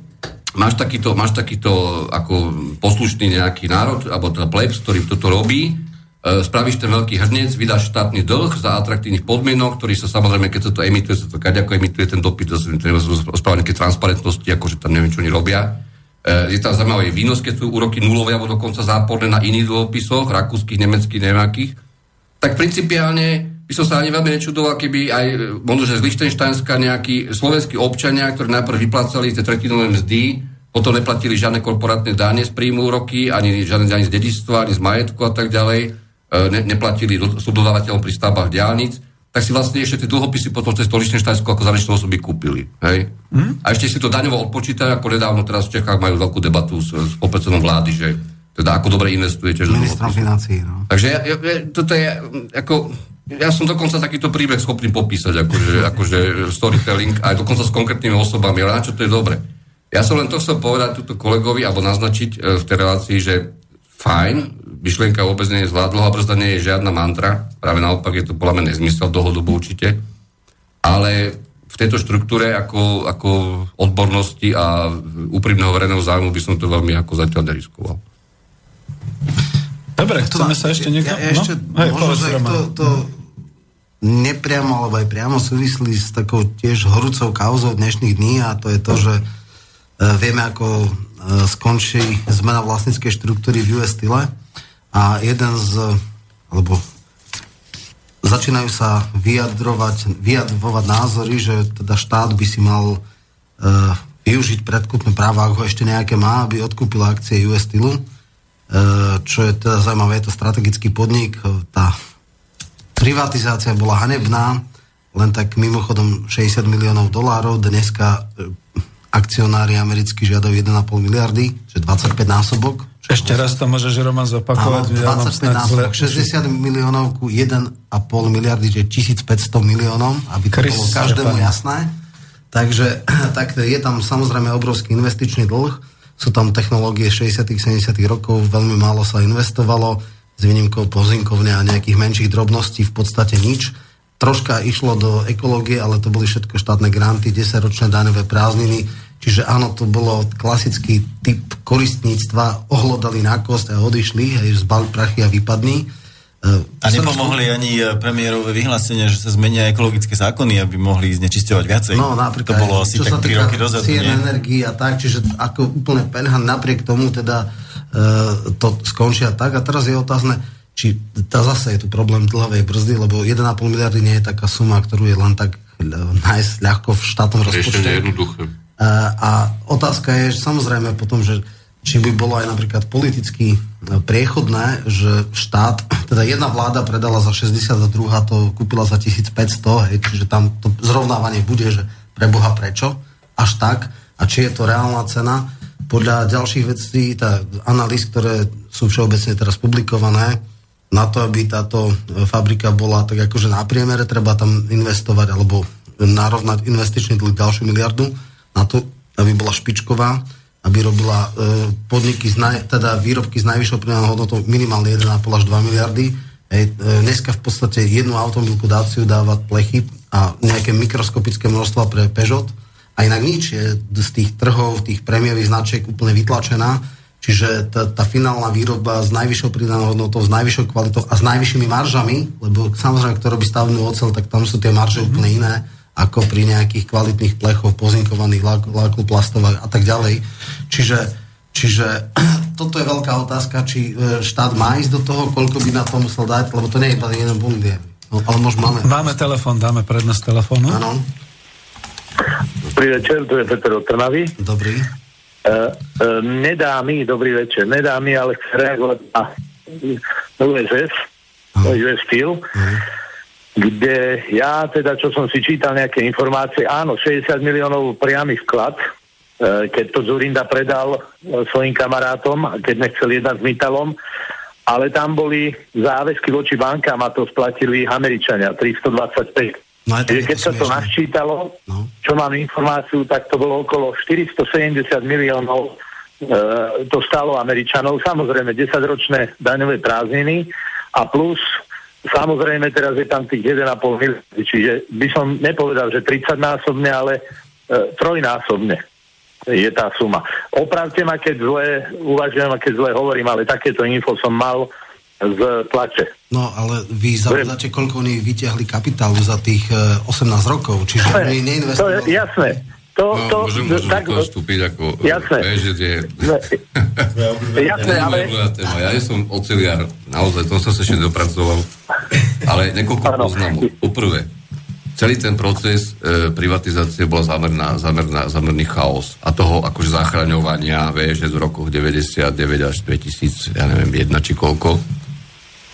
Speaker 4: máš takýto, máš takýto ako poslušný nejaký národ, alebo teda plebs, ktorý toto robí, spravíš ten veľký hrnec, vydáš štátny dlh za atraktívnych podmienok, ktorý sa samozrejme, keď sa to emituje, sa to ako emituje ten dopyt, správne nejaké transparentnosti, akože tam neviem, čo oni robia. E, je tam zaujímavý výnos, keď sú úroky nulové alebo dokonca záporné na iných dlhopisoch, rakúskych, nemeckých, nejakých. Tak principiálne by som sa ani veľmi nečudoval, keby aj možno, že z Lichtensteinska nejakí slovenskí občania, ktorí najprv vyplácali tie tretinové mzdy, potom neplatili žiadne korporátne dáne z príjmu úroky, ani žiadne dáne z dedičstva, ani z majetku a tak ďalej E, ne, neplatili subdodávateľom pri stavbách diálnic, tak si vlastne ešte tie dlhopisy potom cez to Lichtensteinsko ako zahraničné osoby kúpili. Hej? Hmm? A ešte si to daňovo odpočítajú, ako nedávno teraz v Čechách majú veľkú debatu s, s vlády, že teda ako dobre investujete.
Speaker 5: Ministrom financií, no.
Speaker 4: Takže ja, ja, toto je ako, ja som dokonca takýto príbeh schopný popísať, akože, akože storytelling, aj dokonca s konkrétnymi osobami, ale na čo to je dobre. Ja som len to chcel povedať túto kolegovi, alebo naznačiť e, v tej relácii, že fajn, myšlienka vôbec nie je zlá, dlhá brzda nie je žiadna mantra, práve naopak je to podľa mňa nezmysel dlhodobo určite, ale v tejto štruktúre ako, ako odbornosti a úprimného verejného zájmu by som to veľmi ako zatiaľ neriskoval.
Speaker 1: Dobre, chceme sa ešte niekto...
Speaker 5: Ja, ja ešte, no? Hej, možno, to, to nepriamo, alebo aj priamo súvislí s takou tiež horúcou kauzou dnešných dní a to je to, že uh, vieme, ako uh, skončí zmena vlastníckej štruktúry v US style a jeden z, alebo začínajú sa vyjadrovať, vyjadrovať názory, že teda štát by si mal e, využiť predkupné práva, ak ho ešte nejaké má, aby odkúpil akcie US Steel, e, čo je teda zaujímavé, je to strategický podnik, tá privatizácia bola hanebná, len tak mimochodom 60 miliónov dolárov, dneska e, akcionári americkí žiadajú 1,5 miliardy, čiže 25 násobok,
Speaker 1: ešte raz to môžeš, Roman, zopakovať.
Speaker 5: Áno, 25 ja násobok, 60 miliónov ku 1,5 miliardy, čiže 1500 miliónov, aby to Christ, bolo každému jasné. Takže *clears throat* tak je tam samozrejme obrovský investičný dlh, sú tam technológie 60 70 rokov, veľmi málo sa investovalo, s výnimkou pozinkovne a nejakých menších drobností, v podstate nič. Troška išlo do ekológie, ale to boli všetko štátne granty, 10-ročné daňové prázdniny, Čiže áno, to bolo klasický typ koristníctva, ohlodali na kost a odišli, aj zbali prachy a vypadní.
Speaker 3: A nepomohli ani e, premiérové vyhlásenia, že sa zmenia ekologické zákony, aby mohli znečisťovať viacej.
Speaker 5: No napríklad,
Speaker 3: to bolo asi tak 3 roky dozadu.
Speaker 5: Cien energii a tak, čiže ako úplne penhan napriek tomu teda e, to skončia tak. A teraz je otázne, či tá zase je tu problém dlhovej brzdy, lebo 1,5 miliardy nie je taká suma, ktorú je len tak e, nájsť ľahko v štátnom rozpočte.
Speaker 4: Ešte jednoduché.
Speaker 5: A otázka je že samozrejme potom, že či by bolo aj napríklad politicky priechodné, že štát, *clears throat* teda jedna vláda predala za 60 a druhá to kúpila za 1500, hej, čiže tam to zrovnávanie bude, že pre Boha prečo, až tak, a či je to reálna cena. Podľa ďalších vecí, tá analýz, ktoré sú všeobecne teraz publikované, na to, aby táto fabrika bola tak akože na priemere, treba tam investovať alebo narovnať investičný dlh ďalšiu miliardu na to, aby bola špičková, aby robila e, podniky, z naj, teda výrobky s najvyššou pridanou hodnotou minimálne 1,5 až 2 miliardy. E, dneska v podstate jednu automobilku dáciu dáva plechy a nejaké mikroskopické množstva pre Peugeot a inak nič je z tých trhov, tých prémiových značiek úplne vytlačená, čiže tá, tá finálna výroba s najvyššou pridanou hodnotou, s najvyššou kvalitou a s najvyššími maržami, lebo samozrejme, kto robí stavnú ocel, tak tam sú tie marže mm-hmm. úplne iné ako pri nejakých kvalitných plechoch, pozinkovaných lákov plastov a tak ďalej. Čiže, čiže toto je veľká otázka, či e, štát má ísť do toho, koľko by na to musel dať, lebo to nie je iba jeden bund. No, ale možno máme...
Speaker 1: Máme telefon, dáme prednosť telefónu.
Speaker 5: Áno.
Speaker 6: Dobrý večer, tu je Peter od Trnavy.
Speaker 5: Dobrý.
Speaker 6: Uh, uh, nedá mi, dobrý večer, nedá mi, ale chce reagovať na USS, US Steel. Uh-huh kde ja teda, čo som si čítal nejaké informácie, áno, 60 miliónov priamy vklad, e, keď to Zurinda predal e, svojim kamarátom, keď nechcel jednať s Mitalom, ale tam boli záväzky voči bankám a to splatili Američania, 325. No, Čiže keď sa to naščítalo, no. čo mám informáciu, tak to bolo okolo 470 miliónov e, to stálo Američanov, samozrejme 10-ročné daňové prázdniny a plus Samozrejme, teraz je tam tých 1,5 miliardy, čiže by som nepovedal, že 30-násobne, ale e, trojnásobne je tá suma. Opravte ma, keď zle uvažujem a keď zle hovorím, ale takéto info som mal z tlače.
Speaker 5: No, ale vy zabudáte, koľko oni vyťahli kapitálu za tých 18 eh, rokov, čiže oni neinvestovali.
Speaker 6: To je jasné. To,
Speaker 4: no,
Speaker 6: to,
Speaker 4: môžem, môžem
Speaker 6: tak,
Speaker 4: to vstúpiť ako...
Speaker 6: Jasné.
Speaker 4: Že je...
Speaker 6: jasné, ale...
Speaker 4: Téma. Ja som oceliar, naozaj, to som sa ešte dopracoval. Ale niekoľko poznámok. Poprvé, celý ten proces e, privatizácie bol zamerná, zamerná, zamerný chaos a toho akože zachraňovania, vieš, že z rokoch 99 až 2000, ja neviem, jedna či koľko.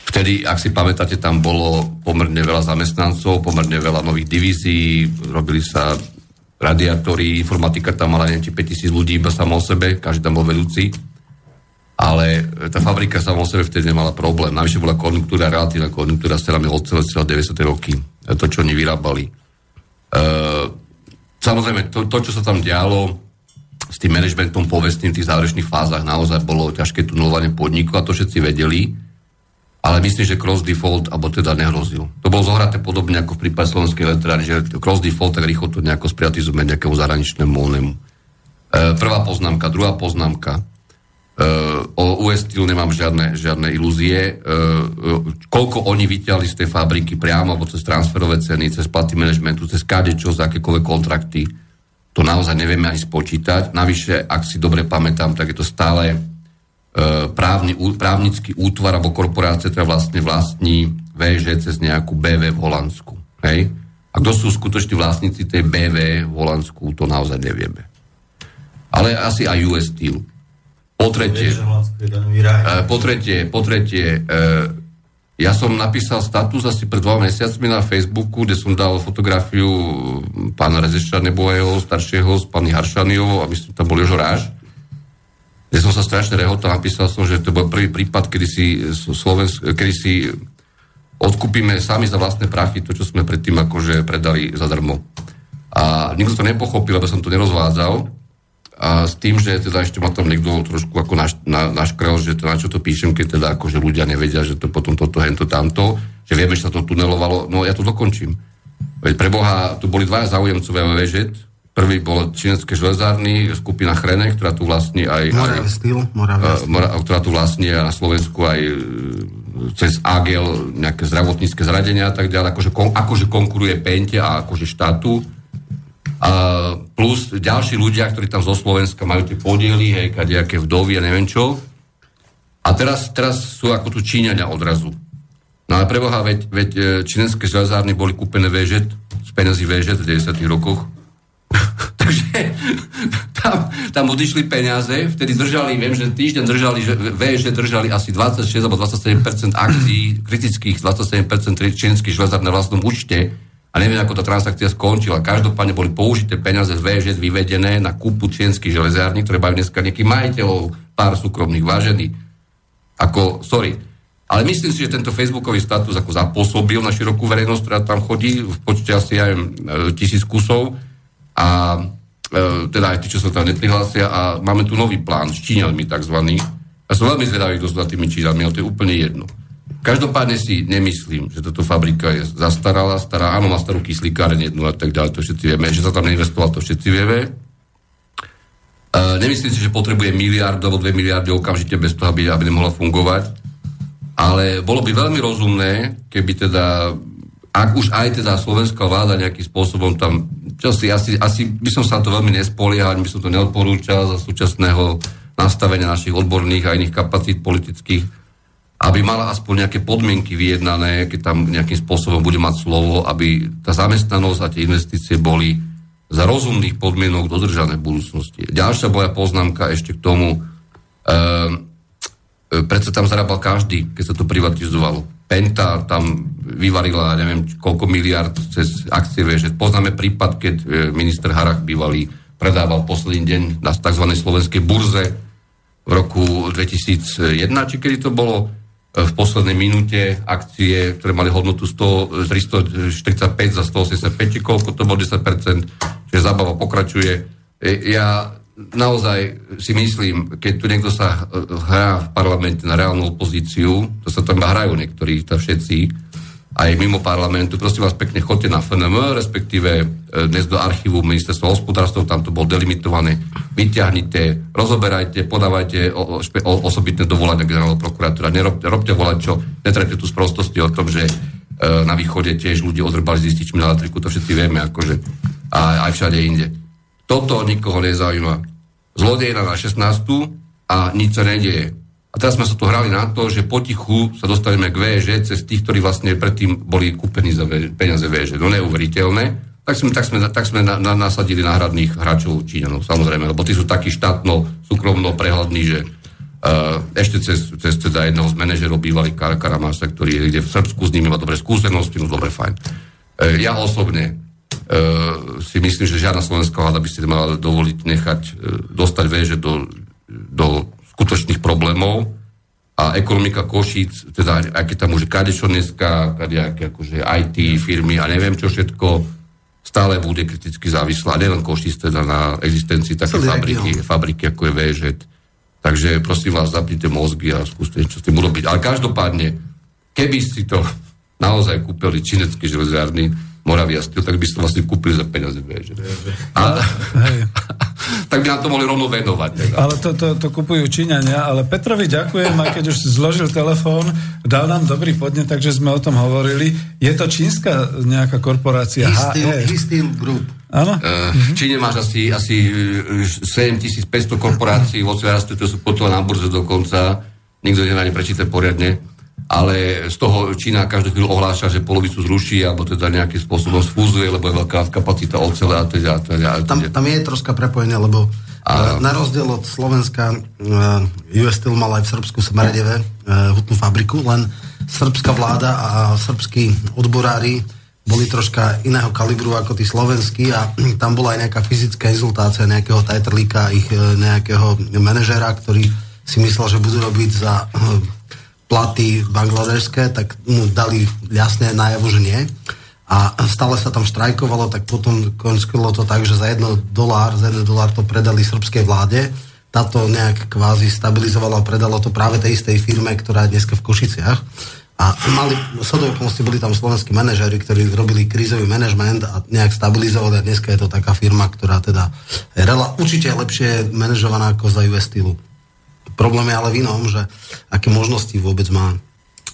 Speaker 4: Vtedy, ak si pamätáte, tam bolo pomerne veľa zamestnancov, pomerne veľa nových divízií, robili sa radiátory, informatika tam mala neviem, či 5000 ľudí iba samo o sebe, každý tam bol vedúci. Ale tá fabrika samo o sebe vtedy nemala problém. Navyše bola konjunktúra, relatívna konjunktúra, strany od celé 90. roky to, čo oni vyrábali. E, samozrejme, to, to, čo sa tam dialo s tým manažmentom povestným v tých záverečných fázach, naozaj bolo ťažké tunelovanie podniku a to všetci vedeli, ale myslím, že cross default, alebo teda nehrozil. To bolo zohraté podobne ako v prípade slovenskej elektrárny, že cross default tak rýchlo to nejako spriatizujeme nejakému zahraničnému voľnému. E, prvá poznámka, druhá poznámka. O US Steel nemám žiadne, žiadne ilúzie. Koľko oni vyťahli z tej fabriky priamo, alebo cez transferové ceny, cez platy managementu, cez kadečo, za akékoľvek kontrakty, to naozaj nevieme ani spočítať. Navyše, ak si dobre pamätám, tak je to stále právny, právnický útvar alebo korporácia, ktorá vlastne vlastní VŽ cez nejakú BV v Holandsku. Hej? A kto sú skutoční vlastníci tej BV v Holandsku, to naozaj nevieme. Ale asi aj US Steel. Po tretie, po tretie, po tretie ja som napísal status asi pred dvoma mesiacmi na Facebooku, kde som dal fotografiu pána Rezeša Nebojeho, staršieho s pani Haršaniovou a myslím, tam bol Jožo Ráž. Sa strašne rehotal, napísal som, že to bol prvý prípad, kedy si, Slovensk, kedy si odkúpime sami za vlastné prachy to, čo sme predtým akože predali zadarmo. A nikto to nepochopil, lebo som to nerozvádzal a s tým, že teda ešte ma tam niekto trošku ako naš, na, naškrel, že to, na čo to píšem, keď teda akože ľudia nevedia, že to potom toto, hento, tamto, že vieme, že sa to tunelovalo, no ja to dokončím. Veď pre Boha, tu boli dva záujemcové VŽ, prvý bol čínecké železárny, skupina Chrene, ktorá tu vlastní aj...
Speaker 5: Moravia Steel, Moravia
Speaker 4: Steel. Mora, ktorá tu vlastní na Slovensku aj e, cez AGEL nejaké zdravotnícke zradenia a tak ďalej, akože, kon, akože konkuruje Pente a akože štátu a plus ďalší ľudia, ktorí tam zo Slovenska majú tie podiely, hej, kadejaké vdovy a neviem čo. A teraz, teraz sú ako tu Číňania odrazu. No ale preboha, veď, veď e, čínske železárny boli kúpené VŽ, z peniazí VŽ v 90 rokoch. *laughs* Takže tam, tam odišli peniaze, vtedy držali, viem, že týždeň držali, že VŽ držali asi 26 alebo 27% akcií, kritických 27% čínskych železár na vlastnom účte a neviem, ako tá transakcia skončila. Každopádne boli použité peniaze z VŽ vyvedené na kúpu čienských železární, ktoré majú dneska nejakých majiteľov, pár súkromných vážených. Ako, sorry. Ale myslím si, že tento facebookový status ako zapôsobil na širokú verejnosť, ktorá tam chodí v počte asi aj e, tisíc kusov a e, teda aj tí, čo sa tam neprihlásia a máme tu nový plán s Číňanmi takzvaný. Ja som veľmi zvedavý, kto sú za tými Číňanmi, ale to je úplne jedno. Každopádne si nemyslím, že toto fabrika je zastarala, stará, áno, má starú kyslíkáreň jednu a tak ďalej, to všetci vieme, že sa tam neinvestoval, to všetci vieme. Uh, nemyslím si, že potrebuje miliardu alebo dve miliardy okamžite bez toho, aby, aby nemohla fungovať. Ale bolo by veľmi rozumné, keby teda, ak už aj teda slovenská vláda nejakým spôsobom tam, čo si, asi, asi by som sa na to veľmi nespoliehal, by som to neodporúčal za súčasného nastavenia našich odborných a iných kapacít politických, aby mala aspoň nejaké podmienky vyjednané, keď tam nejakým spôsobom bude mať slovo, aby tá zamestnanosť a tie investície boli za rozumných podmienok dodržané v budúcnosti. Ďalšia moja poznámka ešte k tomu, e, predsa tam zarábal každý, keď sa to privatizovalo. Penta tam vyvarila, neviem, koľko miliard cez akcie, že poznáme prípad, keď e, minister Harach bývalý predával posledný deň na tzv. slovenskej burze v roku 2001, či kedy to bolo, v poslednej minúte akcie, ktoré mali hodnotu 100, 345 za 185, či koľko to bolo 10%, že zábava pokračuje. E, ja naozaj si myslím, keď tu niekto sa e, hrá v parlamente na reálnu opozíciu, to sa tam hrajú niektorí, to všetci, aj mimo parlamentu. Prosím vás pekne, chodte na FNM, respektíve e, dnes do archívu ministerstva hospodárstva, tam to bolo delimitované. Vyťahnite, rozoberajte, podávajte osobitné dovolania generálneho prokurátora. Nerobte, robte volať čo, netrajte tu sprostosti o tom, že e, na východe tiež ľudí odrbali zističmi na elektriku, to všetci vieme, akože aj všade inde. Toto nikoho nezaujíma. Zlodej na 16. a nič sa nedieje a teraz sme sa tu hrali na to, že potichu sa dostaneme k VŽ cez tých, ktorí vlastne predtým boli kúpení za peniaze VŽ. No neuveriteľné. Tak sme, tak sme, tak sme na, na, nasadili náhradných hráčov Číňanov, samozrejme, lebo tí sú takí štátno, súkromno prehľadní, že uh, ešte cez, cez teda jedného z manažerov bývalý Kar Karamása, ktorý je v Srbsku, s nimi má dobré skúsenosti, no dobre, fajn. Uh, ja osobne si myslím, že žiadna slovenská vláda by si mala dovoliť nechať uh, dostať VŽ do, do skutočných problémov a ekonomika Košíc, teda aj keď tam už kadečo dneska, kadejaké akože IT firmy a neviem čo všetko, stále bude kriticky závislá, nielen Košíc, teda na existencii také fabriky, fabriky ako je VŽ. Takže prosím vás, zapnite mozgy a skúste niečo s tým urobiť. Ale každopádne, keby si to *laughs* naozaj kúpili činecké železiarny, Moravia Steel, tak by ste vlastne kúpili za peniaze VŽ. A, *laughs* tak by nám to mohli rovno venovať. Teda.
Speaker 1: Ale to, to, to kupujú Číňania, ale Petrovi ďakujem, aj keď už zložil telefón, dal nám dobrý podnet, takže sme o tom hovorili. Je to čínska nejaká korporácia?
Speaker 5: Histil Group.
Speaker 1: Áno?
Speaker 4: Uh, v Číne máš asi, asi 7500 korporácií, vo to sú potom na burze dokonca, nikto nemá ani prečítať poriadne ale z toho Čína každú chvíľu ohláša, že polovicu zruší, alebo teda nejakým spôsobom sfúzuje, lebo je veľká kapacita ocele a teda. teda,
Speaker 5: teda. Tam, tam je troška prepojenie, lebo a... na rozdiel od Slovenska uh, US Steel mal aj v Srbsku Smerdeve uh, hutnú fabriku, len srbská vláda a srbskí odborári boli troška iného kalibru ako tí slovenskí a tam bola aj nejaká fyzická inzultácia nejakého tajtrlíka, ich nejakého manažera, ktorý si myslel, že budú robiť za platy bangladežské, tak mu dali jasne najavo, že nie. A stále sa tam štrajkovalo, tak potom končilo to tak, že za jedno dolár, za jedno dolár to predali srbskej vláde. Táto nejak kvázi stabilizovala a predalo to práve tej istej firme, ktorá je dneska v Košiciach. A mali, sodov boli tam slovenskí manažery, ktorí robili krízový manažment a nejak stabilizovali a dneska je to taká firma, ktorá teda je rela, určite lepšie manažovaná ako za US Steelu. Problém je ale v inom, že aké možnosti vôbec má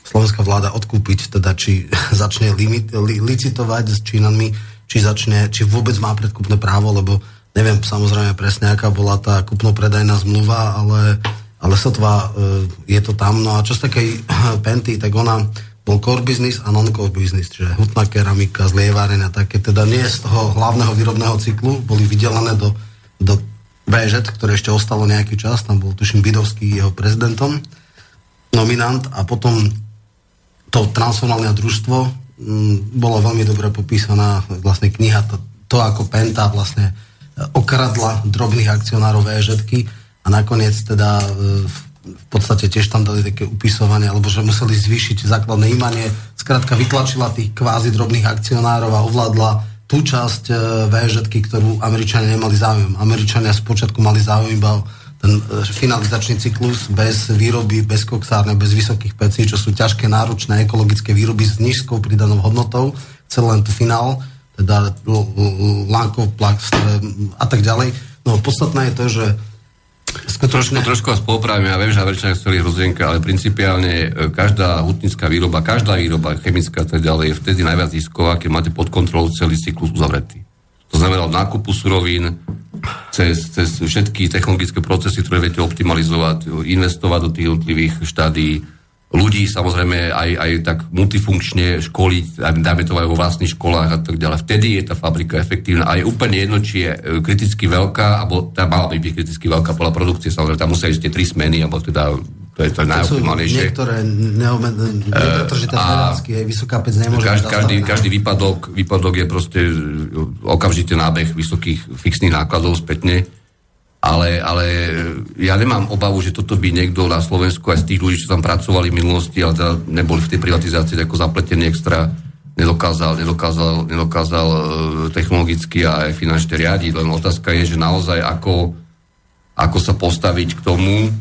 Speaker 5: slovenská vláda odkúpiť, teda či *laughs* začne limit, li, licitovať s Čínanmi, či začne, či vôbec má predkupné právo, lebo neviem samozrejme presne, aká bola tá kupno-predajná zmluva, ale, ale sotva e, je to tam. No a čo z takej *clears throat* Penty, tak ona bol core business a non-core business, čiže hutná keramika, zlieváreň a také, teda nie z toho hlavného výrobného cyklu, boli vydelené do, do VŽ, ktoré ešte ostalo nejaký čas, tam bol tuším Bidovský jeho prezidentom, nominant a potom to transformálne družstvo m, mm, veľmi dobre popísaná vlastne kniha, to, to ako Penta vlastne okradla drobných akcionárov VŽ a nakoniec teda e, v podstate tiež tam dali také upisovanie, alebo že museli zvýšiť základné imanie, skrátka vytlačila tých kvázi drobných akcionárov a ovládla tú časť e, VŽ, ktorú Američania nemali záujem. Američania spočiatku mali záujem iba ten e, finalizačný cyklus bez výroby, bez koksárne, bez vysokých pecí, čo sú ťažké, náročné ekologické výroby s nízkou pridanou hodnotou. Chcel len finál, teda lánkov, plax a tak ďalej. No podstatné je to, že
Speaker 4: Trošku, trošku vás popravím, ja viem, že Američania chceli hrozienka, ale principiálne e, každá hutnická výroba, každá výroba, chemická a tak ďalej, je vtedy najviac zisková, keď máte pod kontrolou celý cyklus uzavretý. To znamená od nákupu surovín, cez, cez všetky technologické procesy, ktoré viete optimalizovať, investovať do tých jednotlivých štádí, ľudí samozrejme aj, aj tak multifunkčne školiť, dáme to aj vo vlastných školách a tak ďalej. Vtedy je tá fabrika efektívna a je úplne jedno, či je e, kriticky veľká, alebo tá mala by byť kriticky veľká podľa produkcie, samozrejme tam musia ísť tie tri smeny, alebo teda to je to najoptimálnejšie.
Speaker 5: Niektoré neobmedzené, nepretržité prevádzky, aj vysoká pec nemôže
Speaker 4: každý, každý, každý výpadok, výpadok je proste okamžite nábeh vysokých fixných nákladov spätne ale, ale ja nemám obavu, že toto by niekto na Slovensku aj z tých ľudí, čo tam pracovali v minulosti, ale teda neboli v tej privatizácii ako zapletení extra, nedokázal, nedokázal, nedokázal e, technologicky a aj finančne riadiť. Len otázka je, že naozaj ako, ako sa postaviť k tomu, e,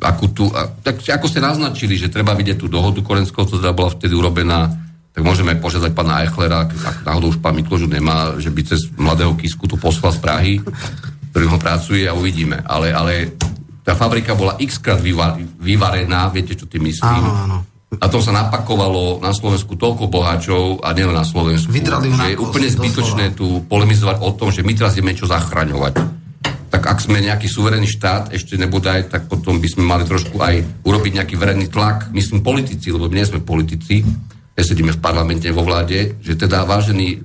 Speaker 4: akú tu, tak ako ste naznačili, že treba vidieť tú dohodu Korenského, to teda bola vtedy urobená, tak môžeme požiadať pána Echlera, ak náhodou už pán Mikložu nemá, že by cez mladého Kisku tu poslal z Prahy, ktorý ho pracuje a uvidíme. Ale, ale tá fabrika bola x krát vyvarená, viete, čo tým myslím?
Speaker 5: Áno, áno.
Speaker 4: A to sa napakovalo na Slovensku toľko boháčov a nielen na Slovensku.
Speaker 5: Vytrali
Speaker 4: že je úplne zbytočné tu polemizovať o tom, že my teraz ideme čo zachraňovať. Tak ak sme nejaký suverénny štát, ešte nebodaj, tak potom by sme mali trošku aj urobiť nejaký verejný tlak. Myslím politici, lebo my nie sme politici, nesedíme v parlamente, vo vláde, že teda vážení,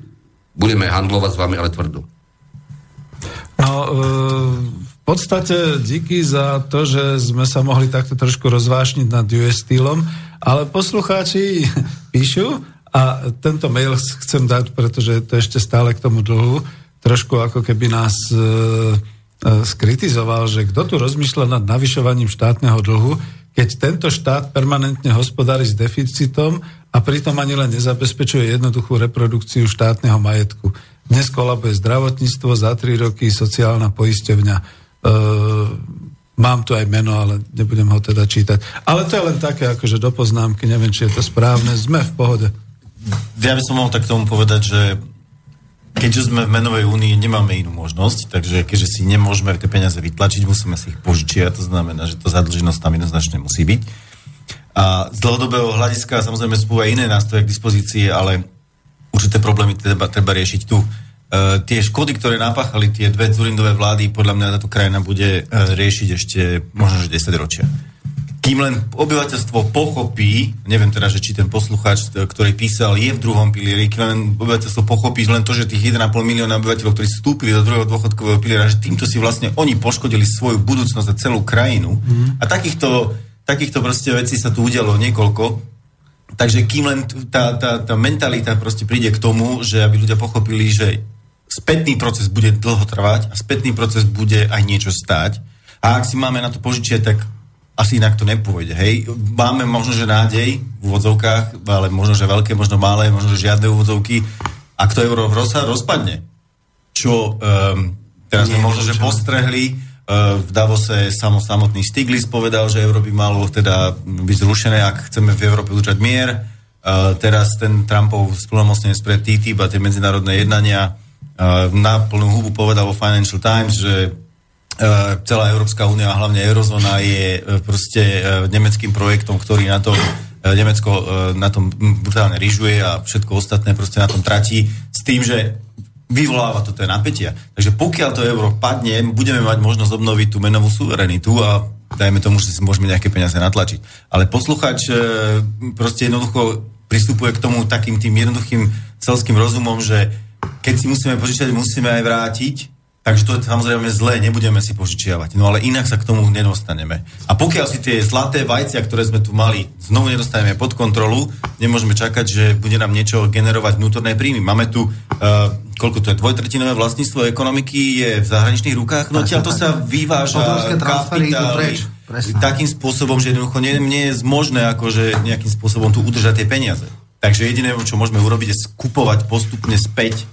Speaker 4: budeme handlovať s vami, ale tvrdo.
Speaker 1: No, e- v podstate díky za to, že sme sa mohli takto trošku rozvášniť nad US stýlom, ale poslucháči *laughs* píšu a tento mail chcem dať, pretože to ešte stále k tomu dlhu, trošku ako keby nás e, e, skritizoval, že kto tu rozmýšľa nad navyšovaním štátneho dlhu, keď tento štát permanentne hospodári s deficitom a pritom ani len nezabezpečuje jednoduchú reprodukciu štátneho majetku. Dnes kolabuje zdravotníctvo, za tri roky sociálna poisťovňa Uh, mám tu aj meno, ale nebudem ho teda čítať. Ale to je len také, akože do poznámky, neviem, či je to správne. Sme v pohode.
Speaker 3: Ja by som mohol tak tomu povedať, že keďže sme v menovej únii, nemáme inú možnosť, takže keďže si nemôžeme tie peniaze vytlačiť, musíme si ich požičiať, to znamená, že to zadlženosť tam jednoznačne musí byť. A z dlhodobého hľadiska samozrejme sú aj iné nástroje k dispozícii, ale určité problémy treba, treba riešiť tu. Uh, tie škody, ktoré napáchali tie dve Zurindové vlády, podľa mňa táto krajina bude uh, riešiť ešte možno, že 10 ročia. Kým len obyvateľstvo pochopí, neviem teda, že či ten poslucháč, e, ktorý písal, je v druhom pilieri, kým len obyvateľstvo pochopí len to, že tých 1,5 milióna obyvateľov, ktorí vstúpili do druhého dôchodkového piliera, že týmto si vlastne oni poškodili svoju budúcnosť a celú krajinu. Mm. A takýchto, takýchto proste vecí sa tu udialo niekoľko. Takže kým len tá, tá, tá mentalita proste príde k tomu, že aby ľudia pochopili, že spätný proces bude dlho trvať a spätný proces bude aj niečo stáť. A ak si máme na to požičiať, tak asi inak to nepôjde. Hej? Máme možno, že nádej v úvodzovkách, ale možno, že veľké, možno malé, možno, že žiadne úvodzovky. Ak to euro roz, rozpadne, čo um, teraz sme možno, že postrehli, v Davose samo, samotný Stiglitz povedal, že euro by malo teda byť zrušené, ak chceme v Európe udržať mier. Uh, teraz ten Trumpov splnomocnenec pre TTIP a tie medzinárodné jednania na plnú hubu povedal vo Financial Times, že celá Európska únia a hlavne eurozóna je proste nemeckým projektom, ktorý na to Nemecko na tom brutálne ryžuje a všetko ostatné proste na tom tratí s tým, že vyvoláva to tie napätia. Takže pokiaľ to euro padne, budeme mať možnosť obnoviť tú menovú suverenitu a dajme tomu, že si môžeme nejaké peniaze natlačiť. Ale posluchač proste jednoducho pristupuje k tomu takým tým jednoduchým celským rozumom, že keď si musíme požičiať, musíme aj vrátiť, takže to je samozrejme zlé, nebudeme si požičiavať. No ale inak sa k tomu nedostaneme. A pokiaľ si tie zlaté vajcia, ktoré sme tu mali, znovu nedostaneme pod kontrolu, nemôžeme čakať, že bude nám niečo generovať vnútorné príjmy. Máme tu, uh, koľko to je, dvojtretinové vlastníctvo ekonomiky je v zahraničných rukách, no to sa vyváža kapitály takým spôsobom, že jednoducho nie, nie je možné akože nejakým spôsobom tu udržať tie peniaze. Takže jediné, čo môžeme urobiť, je skupovať postupne späť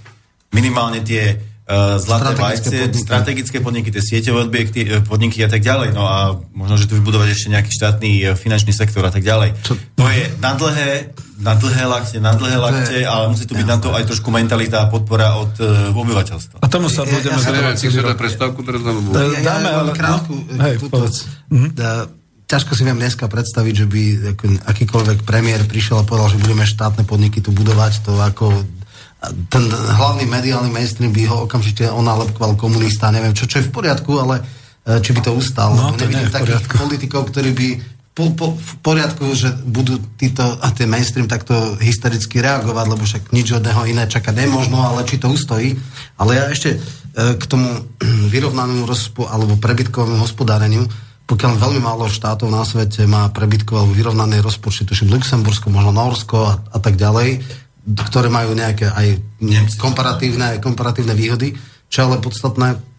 Speaker 3: minimálne tie uh, zlaté vajce, strategické podniky, tie sieťové objekty, e, podniky a tak ďalej. No a možno, že tu vybudovať ešte nejaký štátny uh, finančný sektor a tak ďalej. Čo? To je na dlhé, na dlhé lakte, na dlhé lakte, ale musí tu byť na to aj trošku mentalita a podpora od uh, obyvateľstva.
Speaker 1: A tomu sa budeme ja,
Speaker 4: ja, ja, ja, prestávku teraz
Speaker 5: Dáme, ale... Krátku, hej, povedz. Mhm ťažko si viem dneska predstaviť, že by akýkoľvek premiér prišiel a povedal, že budeme štátne podniky tu budovať, to ako ten hlavný mediálny mainstream by ho okamžite onálepkoval komunista, neviem čo, čo je v poriadku, ale e, či by to ustal. No, to Nevidím takých poriadku. politikov, ktorí by po, po, v poriadku, že budú títo a ten mainstream takto hystericky reagovať, lebo však nič od neho iné čakať nemožno, ale či to ustojí. Ale ja ešte e, k tomu *clears throat* vyrovnanému rozpo, alebo prebytkovému hospodáreniu, pokiaľ veľmi málo štátov na svete má prebytkové alebo vyrovnané rozpočty, tuším Luxembursko, možno Norsko a, a tak ďalej, ktoré majú nejaké aj komparatívne, komparatívne výhody, čo ale podstatné,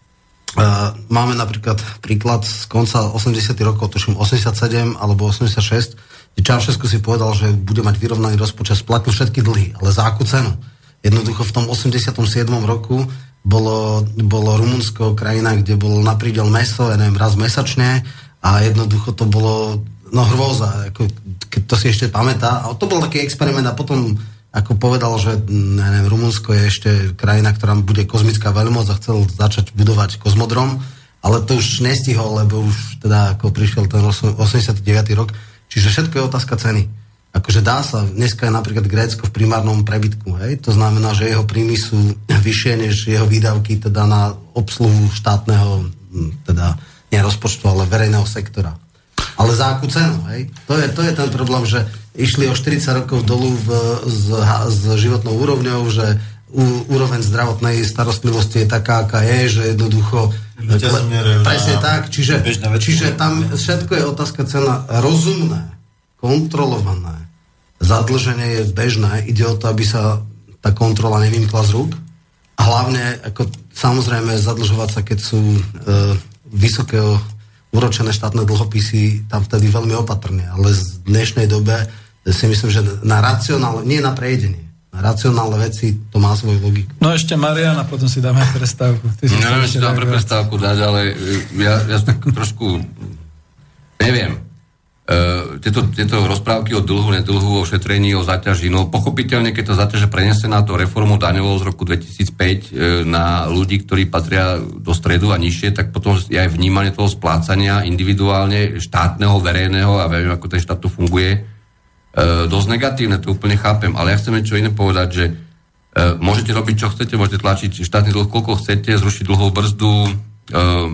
Speaker 5: Uh, máme napríklad príklad z konca 80 rokov, tuším 87 alebo 86, kde Čaušesku si povedal, že bude mať vyrovnaný rozpočet, splatil všetky dlhy, ale za akú cenu? Jednoducho v tom 87. roku bolo, bolo Rumunsko krajina, kde bol na prídel meso, ja neviem, raz mesačne a jednoducho to bolo no hrôza, ako, keď to si ešte pamätá. A to bol taký experiment a potom ako povedal, že ja neviem, Rumunsko je ešte krajina, ktorá bude kozmická veľmoc a chcel začať budovať kozmodrom, ale to už nestihol, lebo už teda ako prišiel ten 89. rok. Čiže všetko je otázka ceny. Akože dá sa, dneska je napríklad Grécko v primárnom prebytku, hej? to znamená, že jeho príjmy sú *clears throat* vyššie než jeho výdavky teda na obsluhu štátneho, hm, teda nie rozpočtu, ale verejného sektora. Ale za akú cenu, hej? To je, to je ten problém, že išli o 40 rokov dolu v, s, s životnou úrovňou, že u, úroveň zdravotnej starostlivosti je taká, aká je, že jednoducho... Presne tak, čiže, čiže tam všetko je otázka cena rozumné, kontrolované. Zadlženie je bežné, ide o to, aby sa tá kontrola nevymkla z rúk. A hlavne, ako, samozrejme, zadlžovať sa, keď sú e, vysokého úročené štátne dlhopisy, tam vtedy veľmi opatrne. Ale v dnešnej dobe si myslím, že na racionálne, nie na prejedenie, na racionálne veci to má svoju logiku.
Speaker 1: No ešte Mariana, potom si dáme prestávku.
Speaker 4: Ty si no, neviem, či dáme prestávku dať, ale ja, ja tak trošku neviem. Uh, tieto, tieto rozprávky o dlhu, nedlhu, o šetrení, o zaťaži, no pochopiteľne, keď to zaťaže preniesie na to reformu daňovou z roku 2005 uh, e, na ľudí, ktorí patria do stredu a nižšie, tak potom je aj vnímanie toho splácania individuálne štátneho, verejného a viem, ako ten štát tu funguje, uh, dosť negatívne, to úplne chápem, ale ja chcem niečo iné povedať, že uh, môžete robiť, čo chcete, môžete tlačiť štátny dlh, koľko chcete, zrušiť dlhovú brzdu, uh,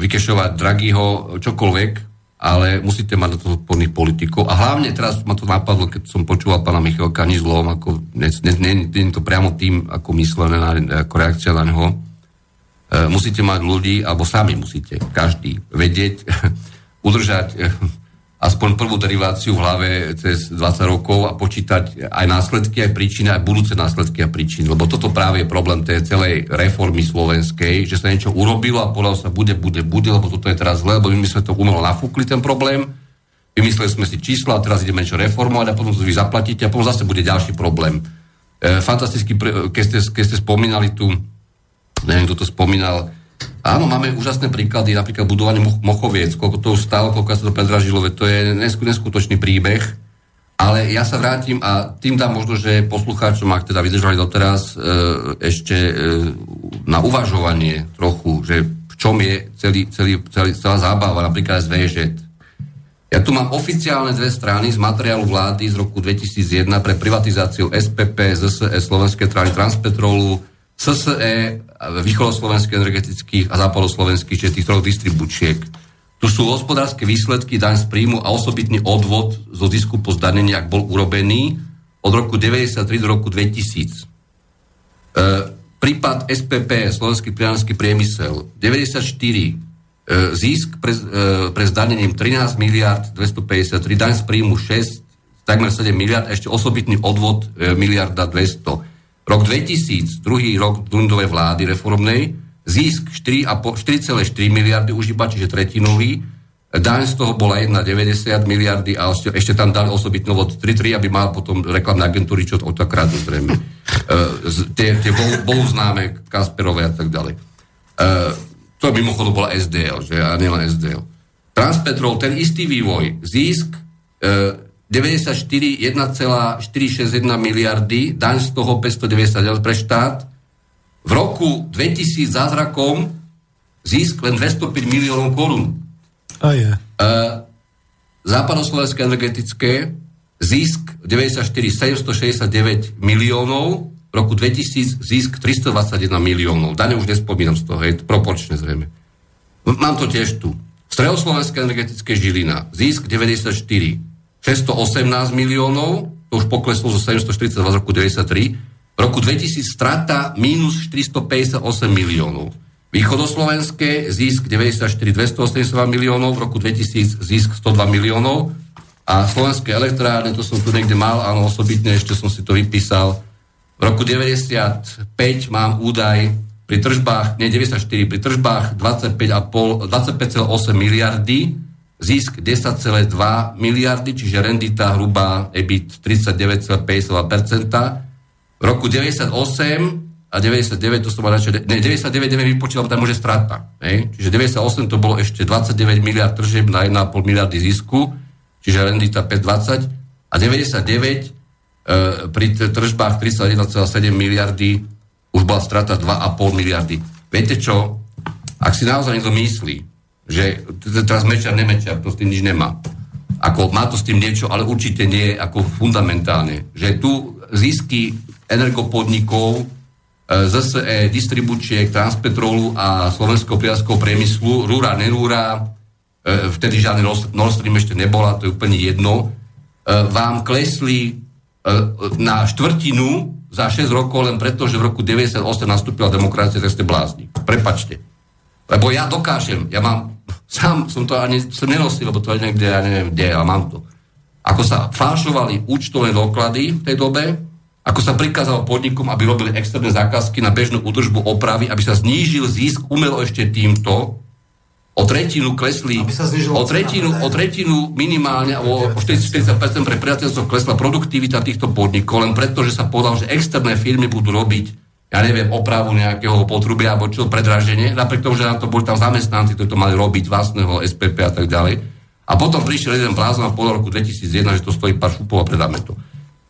Speaker 4: vykešovať dragýho, čokoľvek, ale musíte mať na to zodpovedných politikov. A hlavne teraz ma to napadlo, keď som počúval pána Michalka, ani zlom, ako, nie, nie, nie, to priamo tým, ako myslené, na, ako reakcia na neho. E, musíte mať ľudí, alebo sami musíte, každý, vedieť, *laughs* udržať e, aspoň prvú deriváciu v hlave cez 20 rokov a počítať aj následky, aj príčiny, aj budúce následky a príčiny. Lebo toto práve je problém tej celej reformy slovenskej, že sa niečo urobilo a povedalo sa bude, bude, bude, lebo toto je teraz zle, lebo my sme to umelo nafúkli ten problém, vymysleli sme si čísla a teraz ideme niečo reformovať a potom to vy zaplatíte a potom zase bude ďalší problém. E, fantasticky, keď ste, keď ste spomínali tu, neviem, kto to spomínal, Áno, máme úžasné príklady, napríklad budovanie Mochoviec, koľko to už koľko sa to predražilo, to je neskutočný príbeh, ale ja sa vrátim a tým dám možno, že poslucháčom, ak teda vydržali doteraz, e, ešte e, na uvažovanie trochu, že v čom je celý, celý, celý, celá zábava, napríklad SVŽ. Ja tu mám oficiálne dve strany z materiálu vlády z roku 2001 pre privatizáciu SPP, ZSE, Slovenskej strany Transpetrolu, SSE, východoslovenských energetických a západoslovenských, čiže tých troch distribúčiek. Tu sú hospodárske výsledky daň z príjmu a osobitný odvod zo zisku po zdanení, ak bol urobený od roku 1993 do roku 2000. E, prípad SPP, Slovenský priaranský priemysel, 94 e, zisk pre, e, pre zdanením 13 miliard 253, daň z príjmu 6, takmer 7 miliard, ešte osobitný odvod e, miliarda 200. Rok 2000, druhý rok Dundovej vlády reformnej, zisk 4,4 miliardy už iba, čiže tretinový, daň z toho bola 1,90 miliardy a ešte, ešte tam dali osobitný od 3,3, aby mal potom reklamné agentúry, čo to kradnú zrejme. *laughs* Uh, tie tie bol, bol známe Kasperové a tak ďalej. Uh, to mimochodom bola SDL, že a nielen SDL. Transpetrol, ten istý vývoj, zisk uh, 94 1,461 miliardy, daň z toho 590 pre štát. V roku 2000 zázrakom zisk len 205 miliónov korún.
Speaker 1: A je.
Speaker 4: Uh, Západoslovenské energetické zisk 94 769 miliónov, v roku 2000 zisk 321 miliónov. Dane už nespomínam z toho, je to proporčne zrejme. Mám to tiež tu. Stredoslovenské energetické Žilina, zisk 94, 618 miliónov, to už pokleslo zo 742 z roku 93, v roku 2000 strata minus 458 miliónov. Východoslovenské zisk 94 282 miliónov, v roku 2000 zisk 102 miliónov a slovenské elektrárne, to som tu niekde mal, áno, osobitne ešte som si to vypísal. V roku 95 mám údaj pri tržbách, nie 94, pri tržbách 25,8 miliardy, zisk 10,2 miliardy, čiže rendita hrubá EBIT 39,52%. V roku 98 uh, a 99 to som mal radšej, ne, 99 neviem vypočítať, lebo tam môže strata. Ne? Čiže 98 to bolo ešte 29 miliard tržeb na 1,5 miliardy zisku, čiže rendita 5,20 a 99 e, pri tržbách 31,7 miliardy už bola strata 2,5 miliardy. Viete čo? Ak si naozaj niekto myslí, že teraz mečar, nemečar, to s tým nič nemá. Ako má to s tým niečo, ale určite nie ako fundamentálne. Že tu zisky energopodnikov E, ZSE, distribúčiek, Transpetrolu a slovenského priazkového priemyslu, rúra, nerúra, e, vtedy žiadny Nord Stream ešte nebola, to je úplne jedno, e, vám klesli na štvrtinu za 6 rokov len preto, že v roku 98 nastúpila demokracia, tak ste blázni. Prepačte. Lebo ja dokážem, ja mám, sám som to ani som nenosil, lebo to je niekde, ja neviem kde, ale mám to. Ako sa falšovali účtové doklady v tej dobe, ako sa prikázalo podnikom, aby robili externé zákazky na bežnú údržbu opravy, aby sa znížil zisk umelo ešte týmto, o tretinu klesli, o tretinu, o tretinu minimálne, o 40% pre priateľstvo klesla produktivita týchto podnikov, len preto, že sa povedal, že externé firmy budú robiť, ja neviem, opravu nejakého potrubia alebo čo, predraženie, napriek tomu, že na to boli tam zamestnanci, ktorí to mali robiť vlastného SPP a tak ďalej. A potom prišiel jeden blázon po roku 2001, že to stojí pár šupov a predáme to.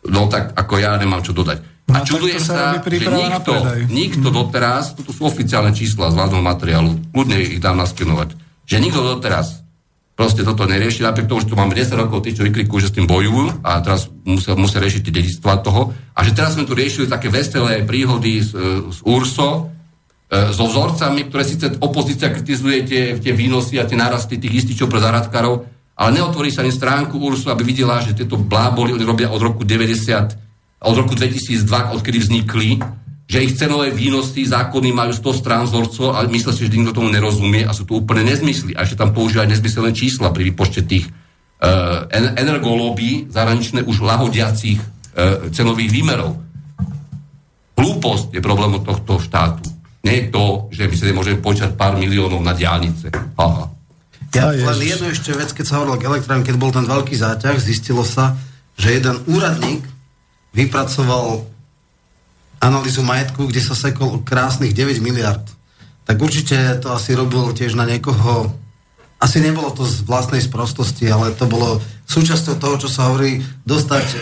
Speaker 4: No tak ako ja nemám čo dodať. A no, čudujem sa, že nikto, nikto mm. doteraz, toto sú oficiálne čísla z vládneho materiálu, kľudne ich dám naskenovať, že nikto doteraz proste toto nerieši, napriek tomu, že tu máme 10 rokov tí, čo vyklikujú, že s tým bojujú a teraz musia, musia riešiť tie dedičstva toho. A že teraz sme tu riešili také veselé príhody z, z URSO, e, so vzorcami, ktoré síce opozícia kritizuje tie, tie výnosy a tie narasty tých ističov pre záradkárov, ale neotvorí sa ani stránku URSu, aby videla, že tieto bláboli oni robia od roku 90, od roku 2002, odkedy vznikli, že ich cenové výnosy, zákony majú 100 strán vzorcov, ale myslia si, že nikto tomu nerozumie a sú to úplne nezmysly. A ešte tam používajú nezmyselné čísla pri výpočte tých uh, energolobí zahraničné už lahodiacich uh, cenových výmerov. Hlúposť je problémom tohto štátu. Nie je to, že my sa nemôžeme počať pár miliónov na diálnice. Aha.
Speaker 5: Ja, len jednu ešte vec, keď sa hovorilo k elektrárne, keď bol ten veľký záťah, zistilo sa, že jeden úradník vypracoval analýzu majetku, kde sa sekol krásnych 9 miliard. Tak určite to asi robil tiež na niekoho asi nebolo to z vlastnej sprostosti, ale to bolo súčasťou toho, čo sa hovorí, dostať e,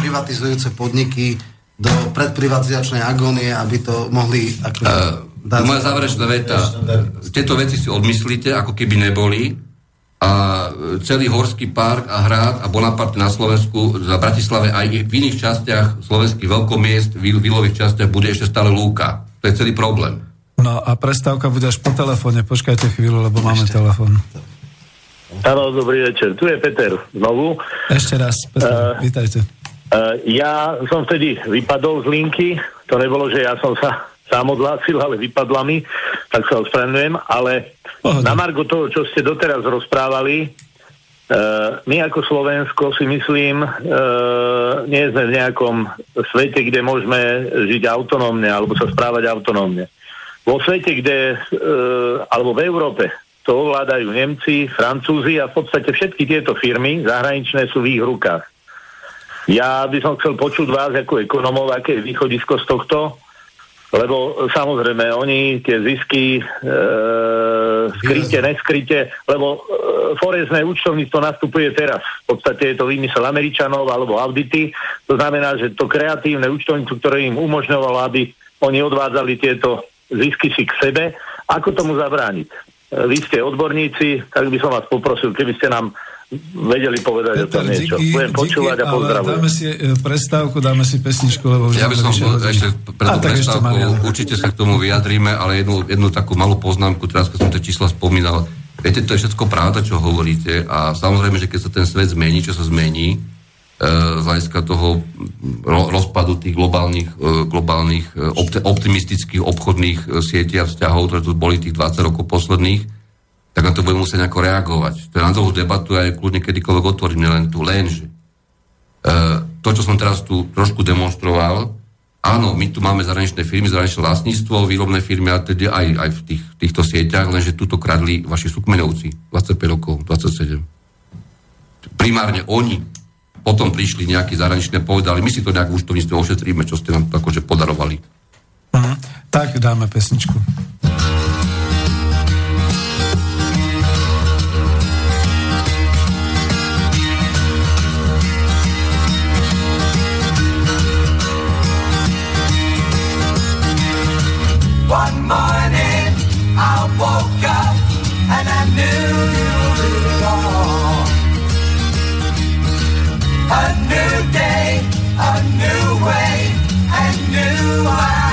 Speaker 5: privatizujúce podniky do predprivatizačnej agónie, aby to mohli... Ako, uh,
Speaker 4: Moja záverečná veta. Tieto veci si odmyslíte, ako keby neboli. A celý Horský park a hrad a Bonaparte na Slovensku, za Bratislave aj v iných častiach slovenských veľkomiest, v výlových častiach bude ešte stále lúka. To je celý problém.
Speaker 1: No a prestávka bude až po telefóne. Počkajte chvíľu, lebo máme telefón.
Speaker 6: Áno, dobrý večer. Tu je Peter znovu.
Speaker 1: Ešte raz, Peter, uh, vítajte.
Speaker 6: Uh, ja som vtedy vypadol z linky. To nebolo, že ja som sa sám odhlásil, ale vypadla mi, tak sa ospravedlňujem, ale Pohodne. na margo toho, čo ste doteraz rozprávali, Uh, my ako Slovensko si myslím, uh, nie sme v nejakom svete, kde môžeme žiť autonómne alebo sa správať autonómne. Vo svete, kde, uh, alebo v Európe, to ovládajú Nemci, Francúzi a v podstate všetky tieto firmy zahraničné sú v ich rukách. Ja by som chcel počuť vás ako ekonomov, aké je východisko z tohto, lebo samozrejme oni tie zisky e, skryte, neskryte, lebo e, forezné účtovníctvo nastupuje teraz. V podstate je to výmysel Američanov alebo audity. To znamená, že to kreatívne účtovníctvo, ktoré im umožňovalo, aby oni odvádzali tieto zisky si k sebe, ako tomu zabrániť? E, vy ste odborníci, tak by som vás poprosil, keby ste nám vedeli povedať Peter, o tom niečo. Díky, Budem počúvať díky, a pozdravujem.
Speaker 1: Dáme si e, prestávku, dáme si pesničku, lebo už
Speaker 4: Ja by som bol, ešte pred prestávkou, určite sa k tomu vyjadríme, ale jednu, jednu takú malú poznámku, teraz keď som tie čísla spomínal, viete, to je všetko pravda, čo hovoríte a samozrejme, že keď sa ten svet zmení, čo sa zmení, e, z hľadiska toho rozpadu tých globálnych, e, globálnych optimistických obchodných sietí a vzťahov, ktoré tu boli tých 20 rokov posledných, tak na to budem musieť nejako reagovať. To je na dlhú debatu a aj kľudne kedykoľvek otvorím len tu lenže. E, to, čo som teraz tu trošku demonstroval, áno, my tu máme zahraničné firmy, zahraničné vlastníctvo, výrobné firmy a teda aj, aj v tých, týchto sieťach, lenže tuto kradli vaši sukmenovci 25 rokov, 27. Primárne oni potom prišli nejakí zahraničné, povedali, my si to nejak v účtovníctve ošetríme, čo ste nám akože podarovali.
Speaker 1: Mm,
Speaker 7: tak dáme pesničku.
Speaker 8: One morning I woke up and I knew you were gone. A new day, a new way, and new
Speaker 7: life.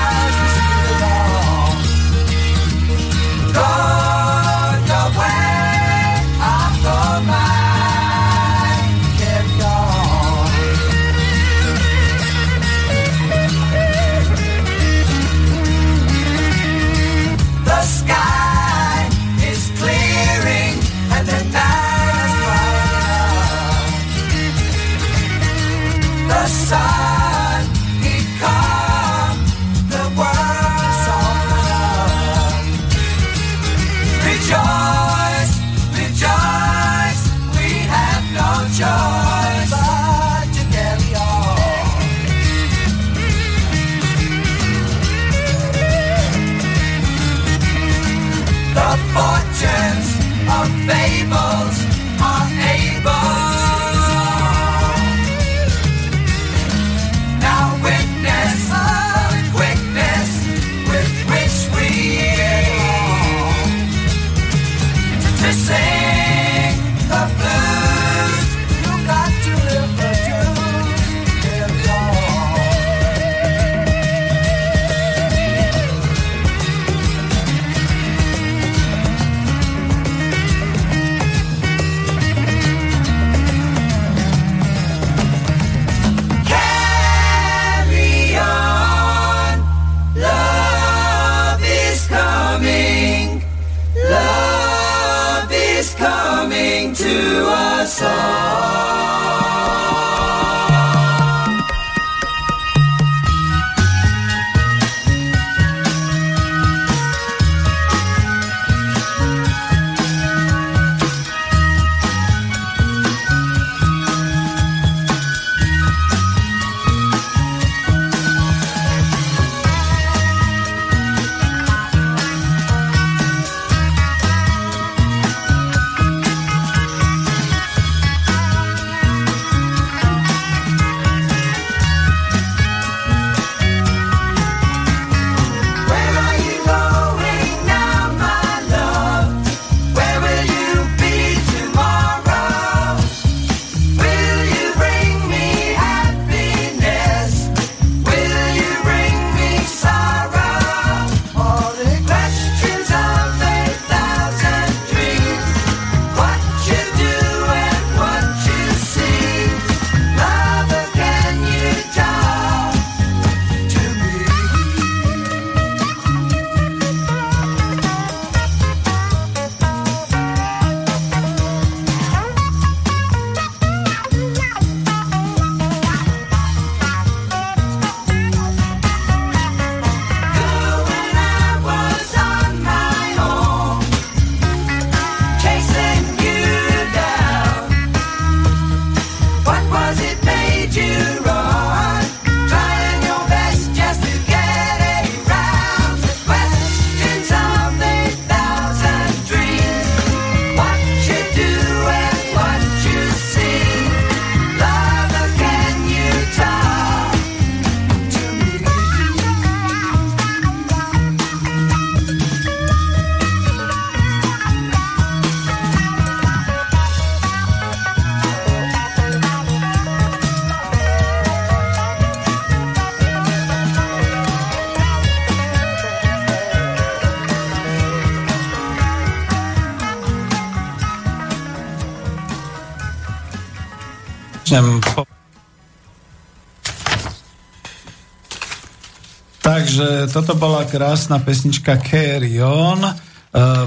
Speaker 7: toto bola krásna pesnička Carry On. E,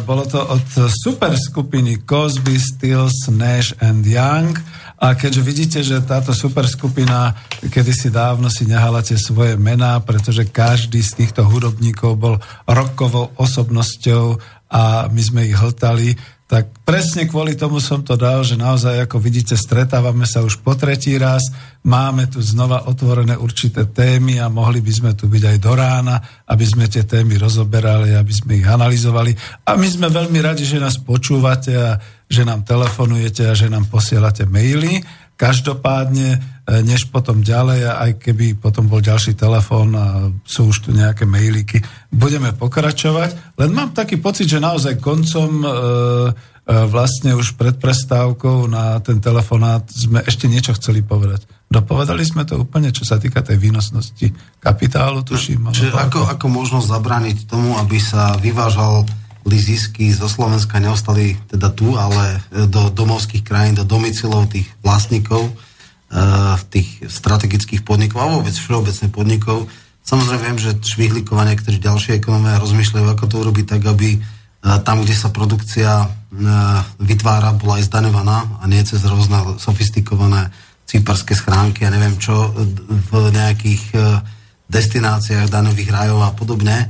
Speaker 7: bolo to od super skupiny Cosby, Stills, Nash and Young. A keďže vidíte, že táto super skupina kedysi dávno si nehala tie svoje mená, pretože každý z týchto hudobníkov bol rokovou osobnosťou a my sme ich hltali,
Speaker 1: presne kvôli tomu som to dal, že naozaj, ako vidíte, stretávame sa už po tretí raz, máme tu znova otvorené určité témy a mohli by sme tu byť aj do rána, aby sme tie témy rozoberali, aby sme ich analyzovali. A my sme veľmi radi, že nás počúvate a že nám telefonujete a že nám posielate maily. Každopádne, než potom ďalej, aj keby potom bol ďalší telefón a sú už tu nejaké mailíky, budeme pokračovať. Len mám taký pocit, že naozaj koncom e, e, vlastne už pred prestávkou na ten telefonát sme ešte niečo chceli povedať. Dopovedali sme to úplne, čo sa týka tej výnosnosti kapitálu, tuším.
Speaker 5: Čiže ako, ako možno zabrániť tomu, aby sa vyvážal zisky zo Slovenska neostali teda tu, ale do domovských krajín, do domicilov tých vlastníkov, tých strategických podnikov a vôbec všeobecne podnikov. Samozrejme viem, že švihlikovanie, niektorí ďalšie ekonomia rozmýšľajú, ako to urobiť tak, aby uh, tam, kde sa produkcia uh, vytvára, bola aj zdaňovaná a nie cez rôzne sofistikované cíparské schránky a neviem čo v nejakých destináciách daňových rajov a podobne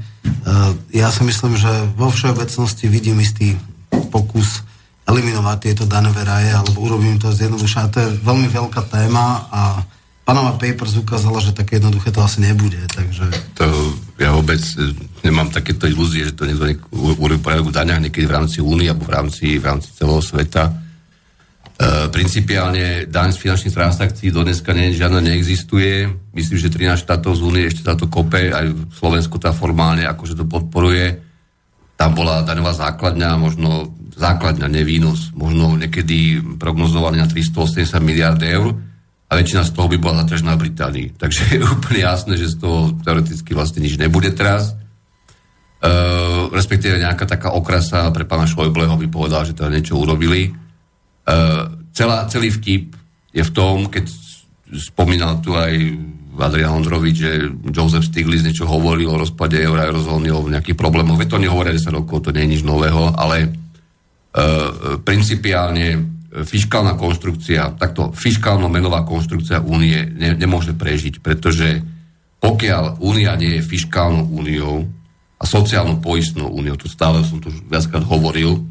Speaker 5: ja si myslím, že vo všeobecnosti vidím istý pokus eliminovať tieto daňové raje, alebo urobím to zjednodušene. To je veľmi veľká téma a Panama Papers ukázala, že také jednoduché to asi nebude, takže...
Speaker 4: To ja vôbec eh, nemám takéto ilúzie, že to niekto urobí v daňach niekedy v rámci únie alebo v rámci, v rámci celého sveta E, principiálne daň z finančných transakcií do dneska nie, žiadna neexistuje. Myslím, že 13 štátov z únie ešte táto kope, aj Slovensko tá formálne akože to podporuje. Tam bola daňová základňa, možno základňa, nevýnos, možno niekedy prognozovaný na 380 miliard eur a väčšina z toho by bola zatražená v Británii. *laughs* Takže je úplne jasné, že z toho teoreticky vlastne nič nebude teraz. Uh, respektíve nejaká taká okrasa pre pána Šojbleho by povedal, že teda niečo urobili Uh, celá, celý vtip je v tom, keď spomínal tu aj Adrian Ondrovič, že Joseph Stiglitz niečo hovoril o rozpade eura, eurozóny, o nejakých problémoch. Veď to nehovoria 10 rokov, to nie je nič nového, ale principiálne fiskálna konštrukcia, takto fiskálno-menová konštrukcia únie ne, nemôže prežiť, pretože pokiaľ únia nie je fiskálnou úniou a sociálnou poistnou úniou, to stále som tu viackrát hovoril,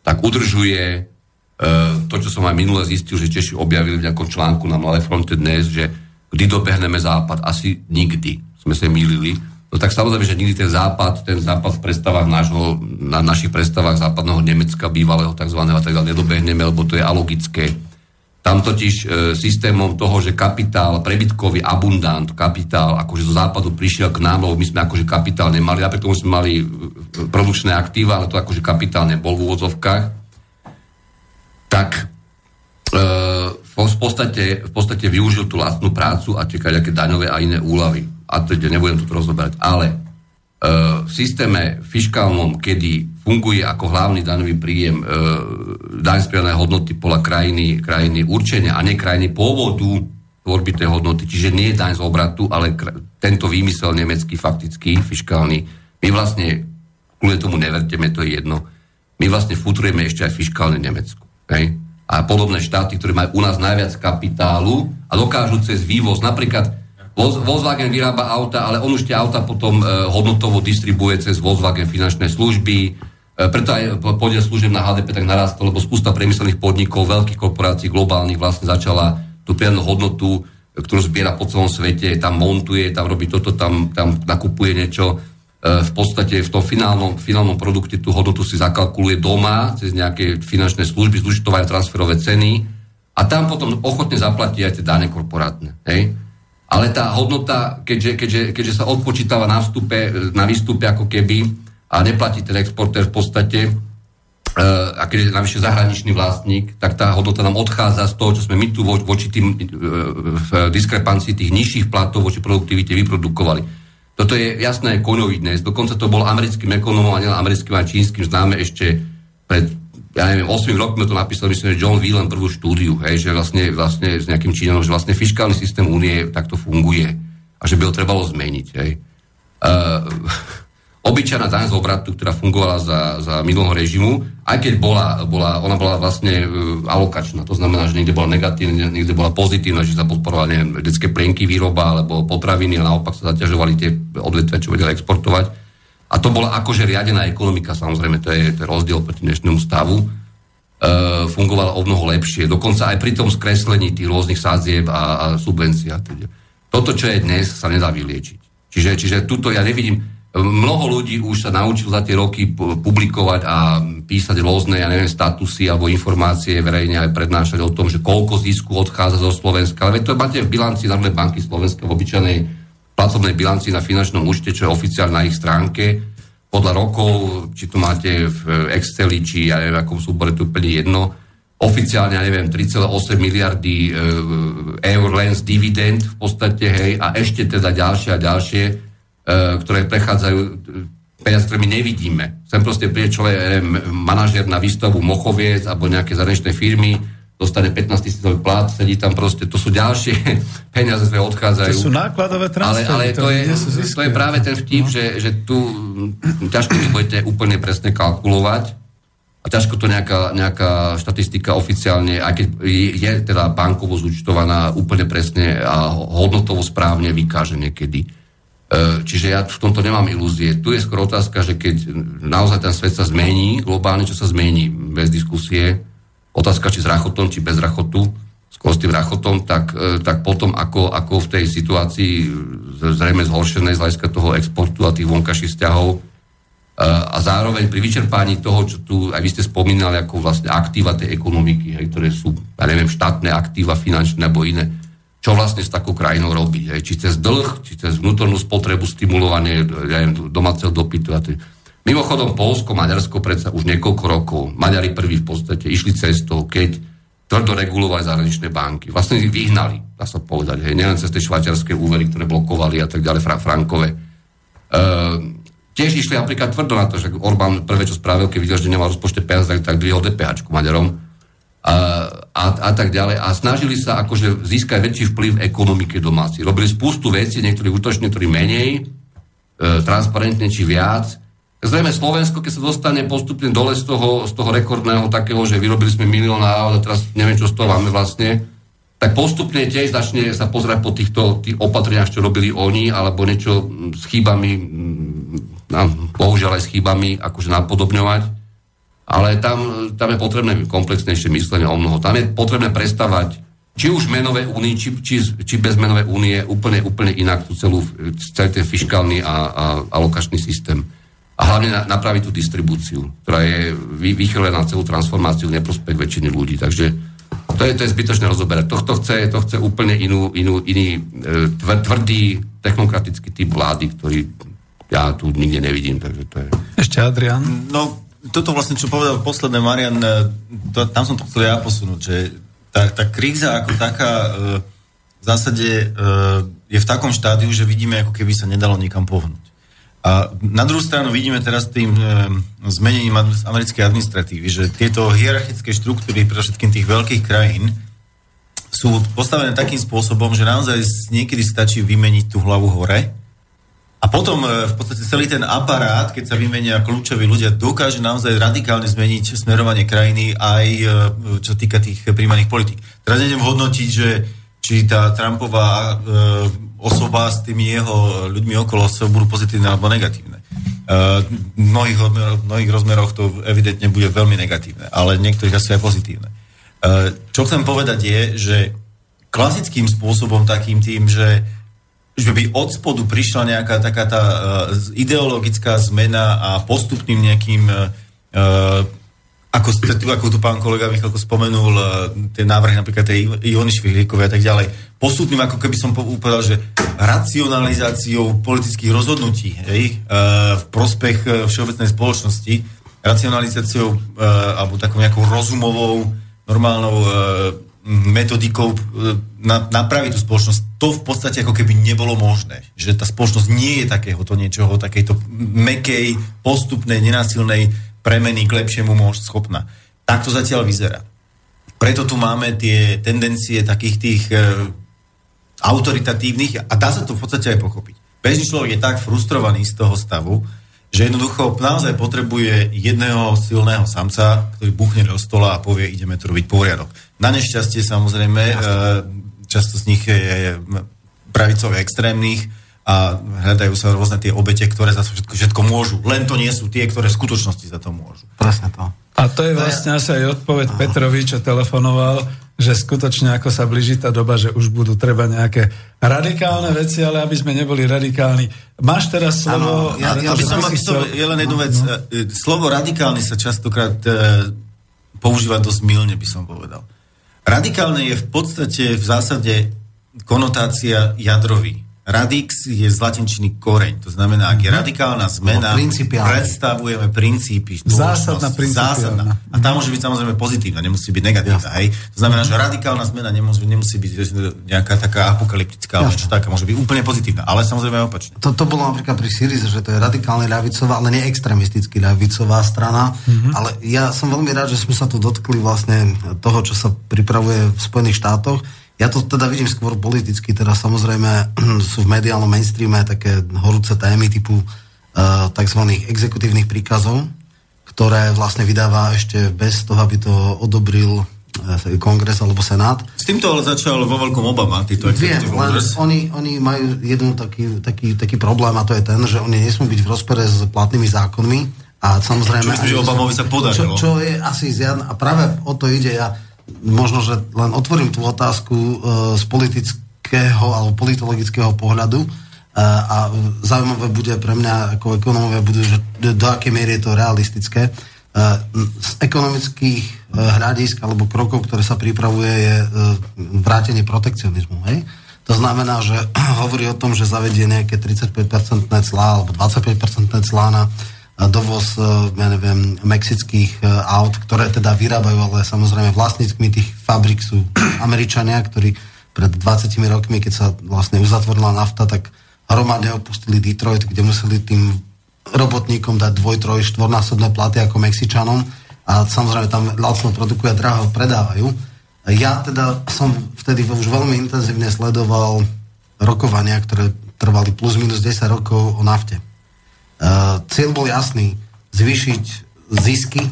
Speaker 4: tak udržuje Eh, to, čo som aj minule zistil, že Češi objavili v nejakom článku na Mladé fronte dnes, že kdy dobehneme Západ, asi nikdy sme sa mýlili. No tak samozrejme, že nikdy ten Západ, ten Západ v predstavách nášho, na našich predstavách západného Nemecka, bývalého tzv. a tak ďalej, nedobehneme, lebo to je alogické. Tam totiž e, systémom toho, že kapitál, prebytkový abundant kapitál, akože zo západu prišiel k nám, lebo my sme akože kapitál nemali, a preto sme mali eh, produkčné aktíva, ale to akože kapitál nebol v úvodzovkách tak e, v, podstate, v podstate využil tú lacnú prácu a tie daňové a iné úlavy. A teda nebudem to rozoberať. Ale e, v systéme fiskálnom, kedy funguje ako hlavný daňový príjem e, daň z hodnoty podľa krajiny, krajiny určenia a nie krajiny pôvodu tvorby tej hodnoty, čiže nie je daň z obratu, ale kr- tento výmysel nemecký, faktický, fiskálny, my vlastne, kvôli tomu neverte, to je jedno, my vlastne futurujeme ešte aj fiskálne Nemecku. Okay? A podobné štáty, ktoré majú u nás najviac kapitálu a dokážu cez vývoz, napríklad Volkswagen vyrába auta, ale on už tie auta potom e, hodnotovo distribuje cez Volkswagen finančné služby, e, preto aj podiel služieb na HDP tak narastol, lebo spústa priemyselných podnikov, veľkých korporácií, globálnych vlastne začala tú priadnu hodnotu, ktorú zbiera po celom svete, tam montuje, tam robí toto, tam, tam nakupuje niečo E, v podstate v tom finálnom, finálnom produkte tú hodnotu si zakalkuluje doma cez nejaké finančné služby, zúčtovania transferové ceny a tam potom ochotne zaplatí aj tie dáne korporátne. Hej? Ale tá hodnota, keďže, keďže, keďže sa odpočítava na, vstupe, na výstupe ako keby a neplatí ten exportér v podstate, e, a keď je navyše zahraničný vlastník, tak tá hodnota nám odchádza z toho, čo sme my tu voči tým e, v diskrepancii tých nižších platov voči produktivite vyprodukovali. Toto je jasné koňovidné. Dokonca to bol americkým ekonomom a nielen americkým, a čínskym známe ešte pred ja neviem, 8 rokmi to napísal, myslím, že John Whelan prvú štúdiu, hej, že vlastne, vlastne s nejakým Číňanom, že vlastne fiskálny systém únie takto funguje a že by ho trebalo zmeniť. Hej. Uh, *laughs* obyčajná daň z obratu, ktorá fungovala za, za minulého režimu, aj keď bola, bola, ona bola vlastne uh, alokačná, to znamená, že niekde bola negatívna, niekde bola pozitívna, že sa podporovala neviem, detské plienky výroba alebo potraviny a naopak sa zaťažovali tie odvetvia, čo vedeli exportovať. A to bola akože riadená ekonomika, samozrejme, to je, to je rozdiel proti dnešnému stavu, e, fungovala o mnoho lepšie. Dokonca aj pri tom skreslení tých rôznych sadzieb a, a subvencií. teda. Toto, čo je dnes, sa nedá vyliečiť. Čiže, čiže tuto ja nevidím, mnoho ľudí už sa naučil za tie roky pu- publikovať a písať rôzne, ja neviem, statusy alebo informácie verejne aj prednášať o tom, že koľko zisku odchádza zo Slovenska. Ale to máte v bilanci Národnej banky Slovenska v obyčajnej platobnej bilanci na finančnom účte, čo je oficiálne na ich stránke. Podľa rokov, či to máte v Exceli, či ja neviem, akom súbore, to úplne jedno, oficiálne, ja neviem, 3,8 miliardy e, eur len z dividend v podstate, hej, a ešte teda ďalšie a ďalšie, e, ktoré prechádzajú e, peniaze, ktoré my nevidíme. Sem proste príde človek, manažer na výstavu Mochoviec alebo nejaké zahraničné firmy, dostane 15 tisícový plat, sedí tam proste, to sú ďalšie *laughs* peniaze, ktoré odchádzajú.
Speaker 1: To sú nákladové
Speaker 4: Ale,
Speaker 1: transfery.
Speaker 4: ale to, je, to je práve ten vtip, no. že, že tu mm, ťažko to budete úplne presne kalkulovať a ťažko to nejaká, nejaká štatistika oficiálne, aj keď je, teda bankovo zúčtovaná úplne presne a hodnotovo správne vykáže niekedy. E, Čiže ja v tomto nemám ilúzie. Tu je skoro otázka, že keď naozaj ten svet sa zmení, globálne čo sa zmení, bez diskusie, otázka či s rachotom, či bez rachotu, skôr s tým rachotom, tak, e, tak potom ako, ako v tej situácii e, zrejme zhoršenej z hľadiska toho exportu a tých vonkajších vzťahov, E, a zároveň pri vyčerpaní toho, čo tu aj vy ste spomínali, ako vlastne aktíva tej ekonomiky, hej, ktoré sú, ja neviem, štátne aktíva, finančné alebo iné, čo vlastne s takou krajinou robiť. Hej, či cez dlh, či cez vnútornú spotrebu, stimulovanie ja neviem, domáceho dopytu. A tý. Mimochodom, Polsko, Maďarsko predsa už niekoľko rokov, Maďari prví v podstate išli cestou, keď tvrdo regulovali zahraničné banky. Vlastne ich vyhnali, dá sa povedať. Hej, nielen cez tie švajčiarske úvery, ktoré blokovali a tak ďalej, fra- frankové. Ehm, tiež išli napríklad tvrdo na to, že Orbán prvé, čo spravil, keď videl, že nemá rozpočte peniaze, tak, tak dvihol DPH Maďarom a, a, a tak ďalej. A snažili sa akože získať väčší vplyv v ekonomike domáci. Robili spústu vecí, niektorí útočne, niektorí menej, e, transparentne či viac. Zrejme Slovensko, keď sa dostane postupne dole z toho, z toho rekordného takého, že vyrobili sme milión ale teraz neviem, čo z toho máme vlastne, tak postupne tiež začne sa pozerať po týchto tých opatreniach, čo robili oni, alebo niečo s chybami, mm, bohužiaľ aj s chybami, akože napodobňovať. Ale tam, tam je potrebné komplexnejšie myslenie o mnoho. Tam je potrebné prestavať či už menové únie, či, či, či bez menové únie, úplne, úplne inak tú celú, celý ten fiskálny a, a alokačný systém. A hlavne na, napraviť tú distribúciu, ktorá je vy, vychylená na celú transformáciu v neprospech väčšiny ľudí. Takže to je, to je zbytočné rozoberať. To, to, chce, to chce úplne inú, inú, iný e, tv- tvrdý technokratický typ vlády, ktorý ja tu nikde nevidím. Takže to je...
Speaker 1: Ešte Adrian.
Speaker 3: No, toto vlastne, čo povedal posledné Marian, e, to, tam som to chcel ja posunúť, že tá, tá kríza ako taká e, v zásade e, je v takom štádiu, že vidíme, ako keby sa nedalo nikam pohnúť. A na druhú stranu vidíme teraz tým e, zmenením americkej administratívy, že tieto hierarchické štruktúry pre všetkým tých veľkých krajín sú postavené takým spôsobom, že naozaj niekedy stačí vymeniť tú hlavu hore a potom e, v podstate celý ten aparát, keď sa vymenia kľúčoví ľudia, dokáže naozaj radikálne zmeniť smerovanie krajiny aj e, čo týka tých príjmaných politik. Teraz nejdem hodnotiť, že či tá Trumpová e, osoba s tými jeho ľuďmi okolo sa budú pozitívne alebo negatívne. E, v mnohých, v mnohých rozmeroch to evidentne bude veľmi negatívne, ale niektorých asi aj pozitívne. E, čo chcem povedať je, že klasickým spôsobom takým tým, že že by od spodu prišla nejaká taká tá ideologická zmena a postupným nejakým ako, ako tu pán kolega Michalko spomenul, uh, tie návrhy napríklad tej Iony Švihlíkovej a tak ďalej, postupným, ako keby som povedal, že racionalizáciou politických rozhodnutí hej, uh, v prospech uh, všeobecnej spoločnosti, racionalizáciou alebo takou nejakou rozumovou, normálnou metodikou na, napraviť tú spoločnosť, to v podstate ako keby nebolo možné. Že tá spoločnosť nie je takéhoto niečoho, takejto mekej, postupnej, nenásilnej premeny k lepšiemu môž schopná. Tak to zatiaľ vyzerá. Preto tu máme tie tendencie takých tých e, autoritatívnych a dá sa to v podstate aj pochopiť. Bežný človek je tak frustrovaný z toho stavu, že jednoducho naozaj potrebuje jedného silného samca, ktorý buchne do stola a povie, ideme to robiť poriadok. Na nešťastie samozrejme, e, často z nich je pravicové extrémnych, a hľadajú sa rôzne tie obete, ktoré za to všetko, všetko môžu. Len to nie sú tie, ktoré v skutočnosti za to môžu.
Speaker 5: Presne to.
Speaker 1: A to je vlastne asi aj odpoveď Petrovi, čo telefonoval, že skutočne ako sa blíži tá doba, že už budú treba nejaké radikálne veci, ale aby sme neboli radikálni. Máš teraz slovo...
Speaker 5: Áno, ja- ja
Speaker 3: by som aby
Speaker 5: chcel-
Speaker 3: je len jednu vec. E, Slovo radikálny sa častokrát e, používa dosť milne, by som povedal. Radikálne je v podstate v zásade konotácia jadrový. Radix je z latinčiny koreň. To znamená, ak je radikálna zmena,
Speaker 5: principiálne.
Speaker 3: predstavujeme princípy.
Speaker 1: Zásadná, principiálna.
Speaker 3: Zásadná. A tá môže byť samozrejme pozitívna, nemusí byť negatívna. Hej? To znamená, že radikálna zmena nemusí, nemusí byť nejaká taká apokalyptická, alebo čo taká, môže byť úplne pozitívna. Ale samozrejme opačne.
Speaker 5: To, to bolo napríklad pri Syrize, že to je radikálne ľavicová, ale nie extremisticky ľavicová strana. Mm-hmm. Ale ja som veľmi rád, že sme sa tu dotkli vlastne toho, čo sa pripravuje v Spojených štátoch. Ja to teda vidím skôr politicky, teda samozrejme *clears throat* sú v mediálnom mainstreame také horúce témy typu uh, tzv. exekutívnych príkazov, ktoré vlastne vydáva ešte bez toho, aby to odobril eh, kongres alebo senát.
Speaker 3: S týmto ale začal vo veľkom Obama, títo
Speaker 5: Viem, len oni, oni majú jeden taký, taký, taký problém a to je ten, že oni nesmú byť v rozpore s platnými zákonmi a samozrejme...
Speaker 3: Čo myslím, že Obamovi sa podarilo.
Speaker 5: Čo, čo je asi zjadn... A práve o to ide, ja možno, že len otvorím tú otázku e, z politického alebo politologického pohľadu e, a zaujímavé bude pre mňa ako ekonómovia budú, že do, akej miery je to realistické. E, z ekonomických hľadisk alebo krokov, ktoré sa pripravuje, je vrátenie protekcionizmu. Hej? To znamená, že *clears throat* hovorí o tom, že zavedie nejaké 35-percentné clá alebo 25-percentné clá na dovoz, e, ja neviem, mexických e, aut, ktoré teda vyrábajú, ale samozrejme vlastníckmi tých fabrik sú *clears throat* Američania, ktorí pred 20 rokmi, keď sa vlastne uzatvorila nafta, tak hromadne opustili Detroit, kde museli tým robotníkom dať dvoj, troj, štvornásobné platy ako Mexičanom a samozrejme tam lacno produkujú a draho predávajú. Ja teda som vtedy už veľmi intenzívne sledoval rokovania, ktoré trvali plus minus 10 rokov o nafte. Uh, cieľ bol jasný, zvýšiť zisky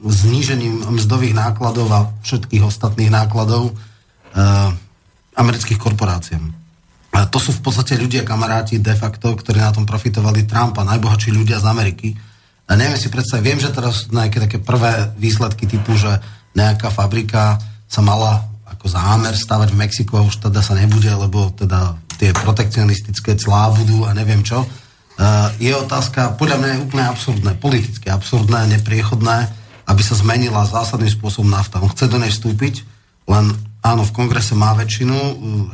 Speaker 5: znížením mzdových nákladov a všetkých ostatných nákladov uh, amerických korporáciám. A to sú v podstate ľudia, kamaráti de facto, ktorí na tom profitovali Trump a najbohatší ľudia z Ameriky. A neviem si predstaviť, viem, že teraz sú nejaké také prvé výsledky typu, že nejaká fabrika sa mala ako zámer stavať v Mexiku a už teda sa nebude, lebo teda tie protekcionistické clá budú a neviem čo. Je otázka, podľa mňa je úplne absurdné, politicky absurdné, nepriechodné, aby sa zmenila zásadným spôsobom nafta. On chce do nej vstúpiť, len áno, v kongrese má väčšinu,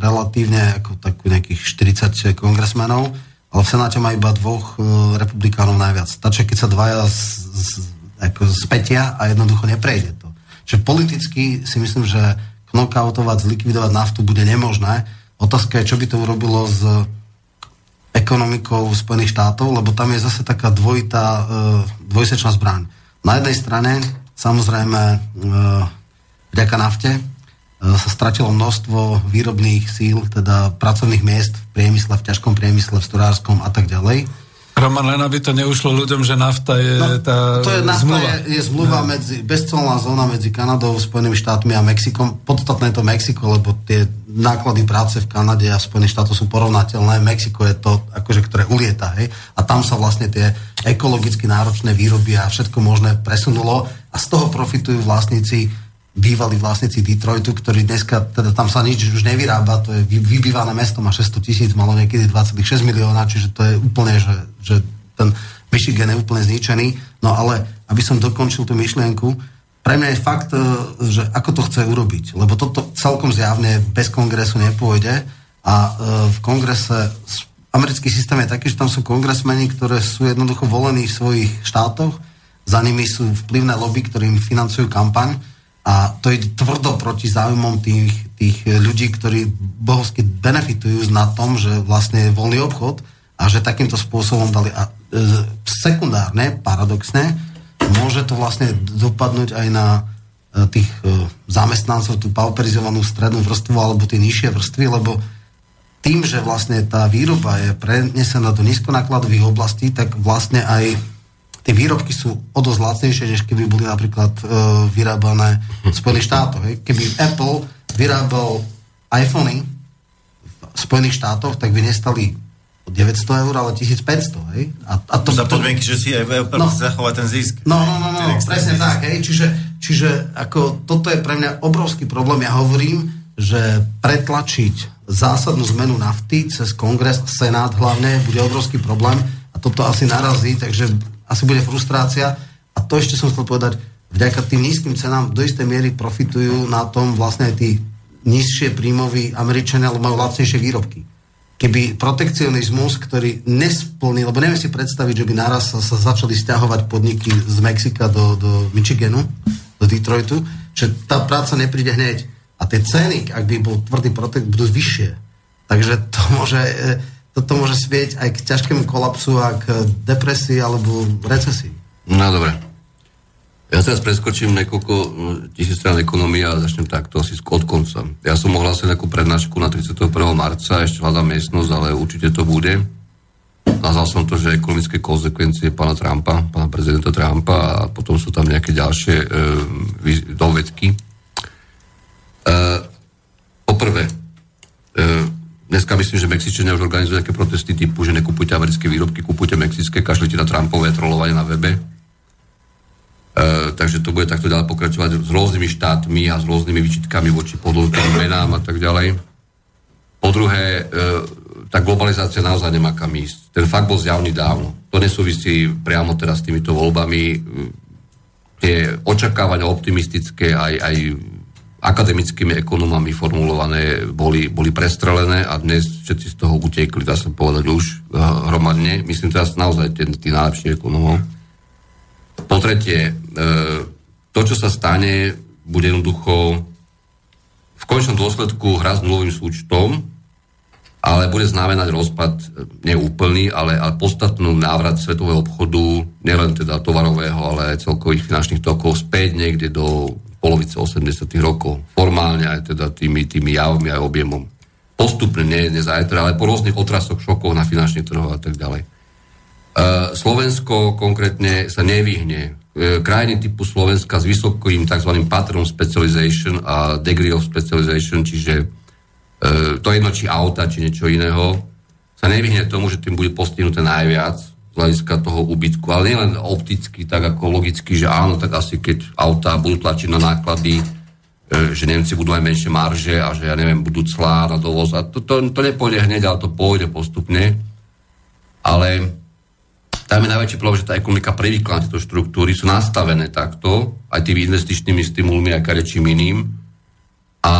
Speaker 5: relatívne ako takú nejakých 40 kongresmenov, ale v senáte má iba dvoch uh, republikánov najviac. Stačí, keď sa dvaja z, z, ako spätia a jednoducho neprejde to. Že politicky si myslím, že knockoutovať, zlikvidovať naftu bude nemožné. Otázka je, čo by to urobilo s ekonomikou Spojených štátov, lebo tam je zase taká dvojitá, e, dvojsečná zbraň. Na jednej strane, samozrejme, e, vďaka nafte e, sa stratilo množstvo výrobných síl, teda pracovných miest v priemysle, v ťažkom priemysle, v storárskom a tak ďalej.
Speaker 1: Roman, len aby to neušlo ľuďom, že nafta je
Speaker 5: No,
Speaker 1: tá
Speaker 5: to je, nafta
Speaker 1: zmluva.
Speaker 5: je, je zmluva no. medzi, bezcolná zóna medzi Kanadou, Spojenými štátmi a Mexikom. Podstatné je to Mexiko, lebo tie náklady práce v Kanade a Spojených štátoch sú porovnateľné. Mexiko je to, akože, ktoré ulieta, hej? A tam sa vlastne tie ekologicky náročné výroby a všetko možné presunulo a z toho profitujú vlastníci bývalí vlastníci Detroitu, ktorí dneska, teda tam sa nič už nevyrába, to je vy- vybývané mesto, má 600 tisíc, malo niekedy 26 milióna, čiže to je úplne, že, že ten Michigan je úplne zničený. No ale, aby som dokončil tú myšlienku, pre mňa je fakt, e, že ako to chce urobiť, lebo toto celkom zjavne bez kongresu nepôjde a e, v kongrese americký systém je taký, že tam sú kongresmeni, ktoré sú jednoducho volení v svojich štátoch, za nimi sú vplyvné lobby, ktorým financujú kampaň. A to je tvrdo proti záujmom tých, tých ľudí, ktorí bohovsky benefitujú na tom, že vlastne je voľný obchod a že takýmto spôsobom dali a e, sekundárne, paradoxne, môže to vlastne dopadnúť aj na e, tých e, zamestnancov, tú pauperizovanú strednú vrstvu alebo tie nižšie vrstvy, lebo tým, že vlastne tá výroba je prenesená do nízkonákladových oblastí, tak vlastne aj tie výrobky sú o dosť lacnejšie, než keby boli napríklad e, vyrábané v Spojených štátoch. Keby Apple vyrábal iPhony v Spojených štátoch, tak by nestali 900 eur, ale 1500, hej? A, a
Speaker 3: To, za podmienky, že si aj no. zachová ten zisk.
Speaker 5: No, no, no, no
Speaker 3: extrémny
Speaker 5: presne
Speaker 3: zisk.
Speaker 5: tak, hej? Čiže, čiže ako, toto je pre mňa obrovský problém. Ja hovorím, že pretlačiť zásadnú zmenu nafty cez kongres, senát hlavne, bude obrovský problém a toto asi narazí, takže asi bude frustrácia. A to ešte som chcel povedať, vďaka tým nízkym cenám do istej miery profitujú na tom vlastne aj tí nižšie príjmoví Američania, lebo majú lacnejšie výrobky. Keby protekcionizmus, ktorý nesplný, lebo neviem si predstaviť, že by naraz sa, sa začali stiahovať podniky z Mexika do, do Michiganu, do Detroitu, že tá práca nepríde hneď. A tie ceny, ak by bol tvrdý protek, budú vyššie. Takže to môže, e, toto môže svieť aj k ťažkému kolapsu a k depresii alebo recesii.
Speaker 4: No dobre. Ja teraz preskočím niekoľko mm, tisíc strán ekonomie a začnem takto asi od konca. Ja som ohlásil nejakú prednášku na 31. marca, ešte hľadám miestnosť, ale určite to bude. Nazval som to, že ekonomické konsekvencie pána Trumpa, pána prezidenta Trumpa a potom sú tam nejaké ďalšie e, dovedky. E, poprvé, e, dneska myslím, že Mexičania už organizujú nejaké protesty typu, že nekupujte americké výrobky, kupujte mexické, kašlite na Trumpové trolovanie na webe. E, takže to bude takto ďalej pokračovať s rôznymi štátmi a s rôznymi výčitkami voči podľudným menám a tak ďalej. Po druhé, e, tá globalizácia naozaj nemá kam ísť. Ten fakt bol zjavný dávno. To nesúvisí priamo teraz s týmito voľbami. E, Tie očakávania optimistické aj, aj akademickými ekonomami formulované boli, boli prestrelené a dnes všetci z toho utekli, dá sa povedať už hromadne. Myslím teraz naozaj tí najlepších ekonomov. Po tretie, to, čo sa stane, bude jednoducho v konečnom dôsledku hra s nulovým súčtom, ale bude znamenať rozpad e, neúplný, ale, ale podstatnú návrat svetového obchodu, nielen teda tovarového, ale aj celkových finančných tokov späť niekde do polovice 80 rokov. Formálne aj teda tými, tými javmi aj objemom. Postupne, nie, nie zajtra, ale po rôznych otrasoch, šokoch na finančných trhoch a tak ďalej. Uh, Slovensko konkrétne sa nevyhne. Uh, krajiny typu Slovenska s vysokým tzv. pattern specialization a degree of specialization, čiže uh, to jedno či auta, či niečo iného, sa nevyhne tomu, že tým bude postihnuté najviac z hľadiska toho úbytku, ale nielen opticky, tak ako logicky, že áno, tak asi keď autá budú tlačiť na náklady, e, že Nemci budú aj menšie marže a že ja neviem, budú clá na dovoz a to, to, to nepôjde hneď, ale to pôjde postupne. Ale tam je najväčší problém, že tá ekonomika privykla na tieto štruktúry, sú nastavené takto, aj tými investičnými stimulmi a kadečím iným. A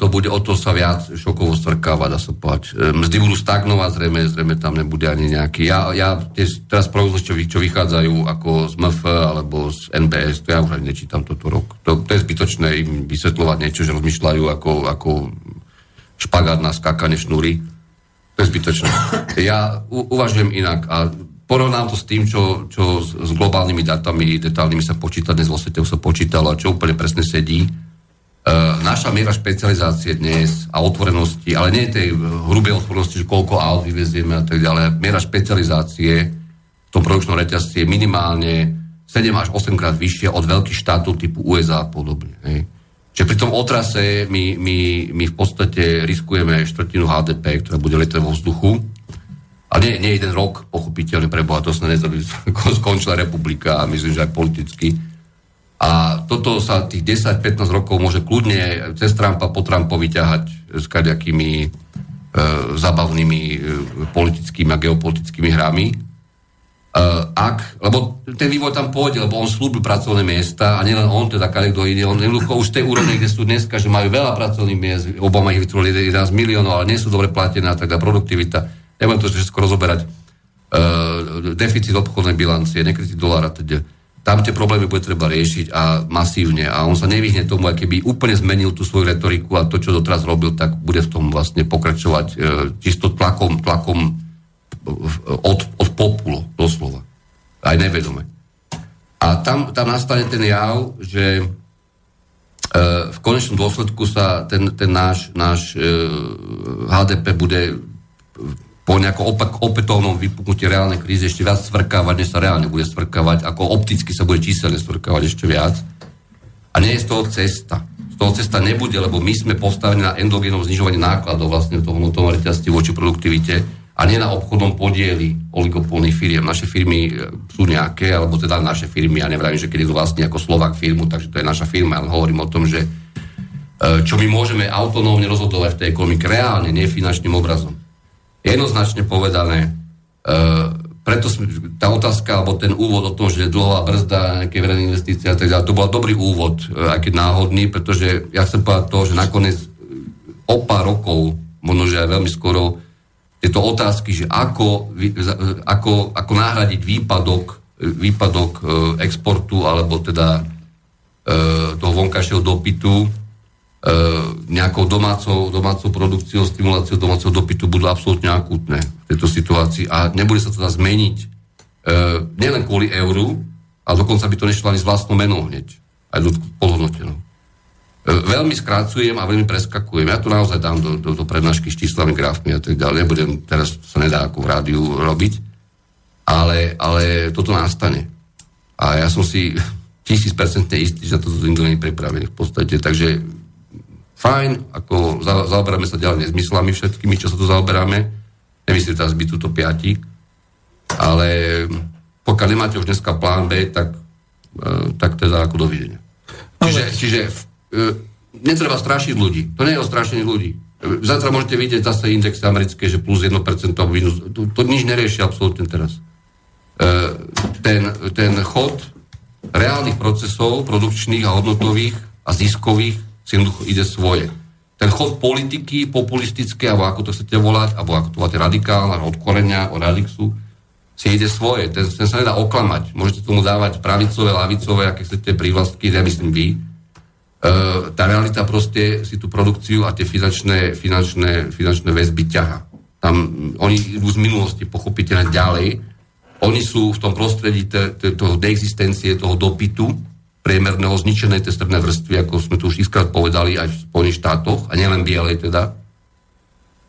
Speaker 4: to bude o to sa viac šokovo strkávať, dá sa povedať. E, Mzdy budú stagnovať, zrejme, zrejme tam nebude ani nejaký. Ja, ja tie, teraz prognozy, čo, čo vychádzajú ako z MF alebo z NBS, to ja už ani nečítam toto rok. To, to je zbytočné im vysvetľovať niečo, že rozmýšľajú ako, ako špagát na skákanie šnúry. To je zbytočné. Ja u, uvažujem inak a porovnám to s tým, čo, čo s, s globálnymi datami, detálnymi sa počíta, dnes vo svete sa počítalo čo úplne presne sedí. Uh, naša miera špecializácie dnes a otvorenosti, ale nie tej hrubej otvorenosti, že koľko aut vyvezieme a tak ďalej, miera špecializácie v tom produkčnom reťazci je minimálne 7 až 8 krát vyššia od veľkých štátov typu USA a podobne. Hej. Čiže pri tom otrase my, my, my v podstate riskujeme štvrtinu HDP, ktorá bude letieť vo vzduchu. A nie, nie jeden rok, pochopiteľne pre to sa nezabí, *laughs* skončila republika a myslím, že aj politicky. A toto sa tých 10-15 rokov môže kľudne cez Trumpa po Trumpovi ťahať s kaďakými e, zabavnými e, politickými a geopolitickými hrami. E, ak, lebo ten vývoj tam pôjde, lebo on slúbil pracovné miesta a nielen on, teda kto iný, on jednoducho už z tej úrovne, kde sú dneska, že majú veľa pracovných miest, Obama ich vytvoril 11 miliónov, ale nie sú dobre platené a tak produktivita. Nebudem to všetko rozoberať. E, deficit obchodnej bilancie, nekrytý dolár a teda tam tie problémy bude treba riešiť a masívne a on sa nevyhne tomu, aj keby úplne zmenil tú svoju retoriku a to, čo doteraz robil, tak bude v tom vlastne pokračovať e, čisto tlakom, tlakom od, od populu, doslova. Aj nevedome. A tam, tam nastane ten jav, že e, v konečnom dôsledku sa ten, ten náš, náš HDP bude po nejakom opak, opätovnom vypuknutí reálnej krízy ešte viac svrkávať, než sa reálne bude svrkávať, ako opticky sa bude číselne svrkávať ešte viac. A nie je z toho cesta. Z toho cesta nebude, lebo my sme postavení na endogénom znižovaní nákladov vlastne toho vnútornom reťazství voči produktivite a nie na obchodnom podieli oligopolných firiem. Naše firmy e, sú nejaké, alebo teda naše firmy, ja nevravím, že keď je vlastne ako Slovak firmu, takže to je naša firma, ale hovorím o tom, že e, čo my môžeme autonómne rozhodovať v tej ekonomike reálne, nie finančným obrazom. Jednoznačne povedané, e, preto tá otázka, alebo ten úvod o tom, že dlhová brzda, nejaké verejné investície a tak ďalej, to bol dobrý úvod, aj keď náhodný, pretože ja chcem povedať to, že nakoniec o pár rokov, možno že aj veľmi skoro, tieto otázky, že ako, ako, ako nahradiť výpadok, výpadok e, exportu alebo teda e, toho vonkajšieho dopytu e, nejakou domácou, domácou produkciou, stimuláciou domáceho dopytu budú absolútne akútne v tejto situácii a nebude sa to dá zmeniť nielen kvôli euru, ale dokonca by to nešlo ani s vlastnou menou hneď, aj podhodnotenou. Veľmi skrácujem a veľmi preskakujem. Ja tu naozaj dám do, do, do prednášky s číslami, grafmi a tak ďalej. Nebudem, teraz sa nedá ako v rádiu robiť, ale, ale toto nastane. A ja som si tisíc percentne istý, že na to nikto nie je pripravený v podstate. Takže fajn, ako za, zaoberáme sa ďalej nezmyslami všetkými, čo sa tu zaoberáme. Nemyslím teraz byť túto piati, ale pokiaľ nemáte už dneska plán B, tak, e, tak teda ako dovidenia. Čiže, čiže E, netreba strašiť ľudí. To nie je o strašení ľudí. E, zajtra môžete vidieť zase indexy americké, že plus 1% minus. To, to nič nerieši absolútne teraz. E, ten, ten chod reálnych procesov, produkčných a hodnotových a ziskových si jednoducho ide svoje. Ten chod politiky, populistické, alebo ako to chcete volať, alebo ako to voláte radikálne, od korenia, od radixu, si ide svoje. Ten, ten sa nedá oklamať. Môžete tomu dávať pravicové, lavicové, aké chcete prívlastky, ja myslím vy, E, tá realita proste si tú produkciu a tie finančné, finančné, finančné väzby ťaha. Tam oni idú z minulosti pochopiteľne ďalej. Oni sú v tom prostredí toho deexistencie, toho dopytu priemerného zničenej tej strednej vrstvy, ako sme tu už iskrát povedali aj v Spojených štátoch, a nielen bielej teda.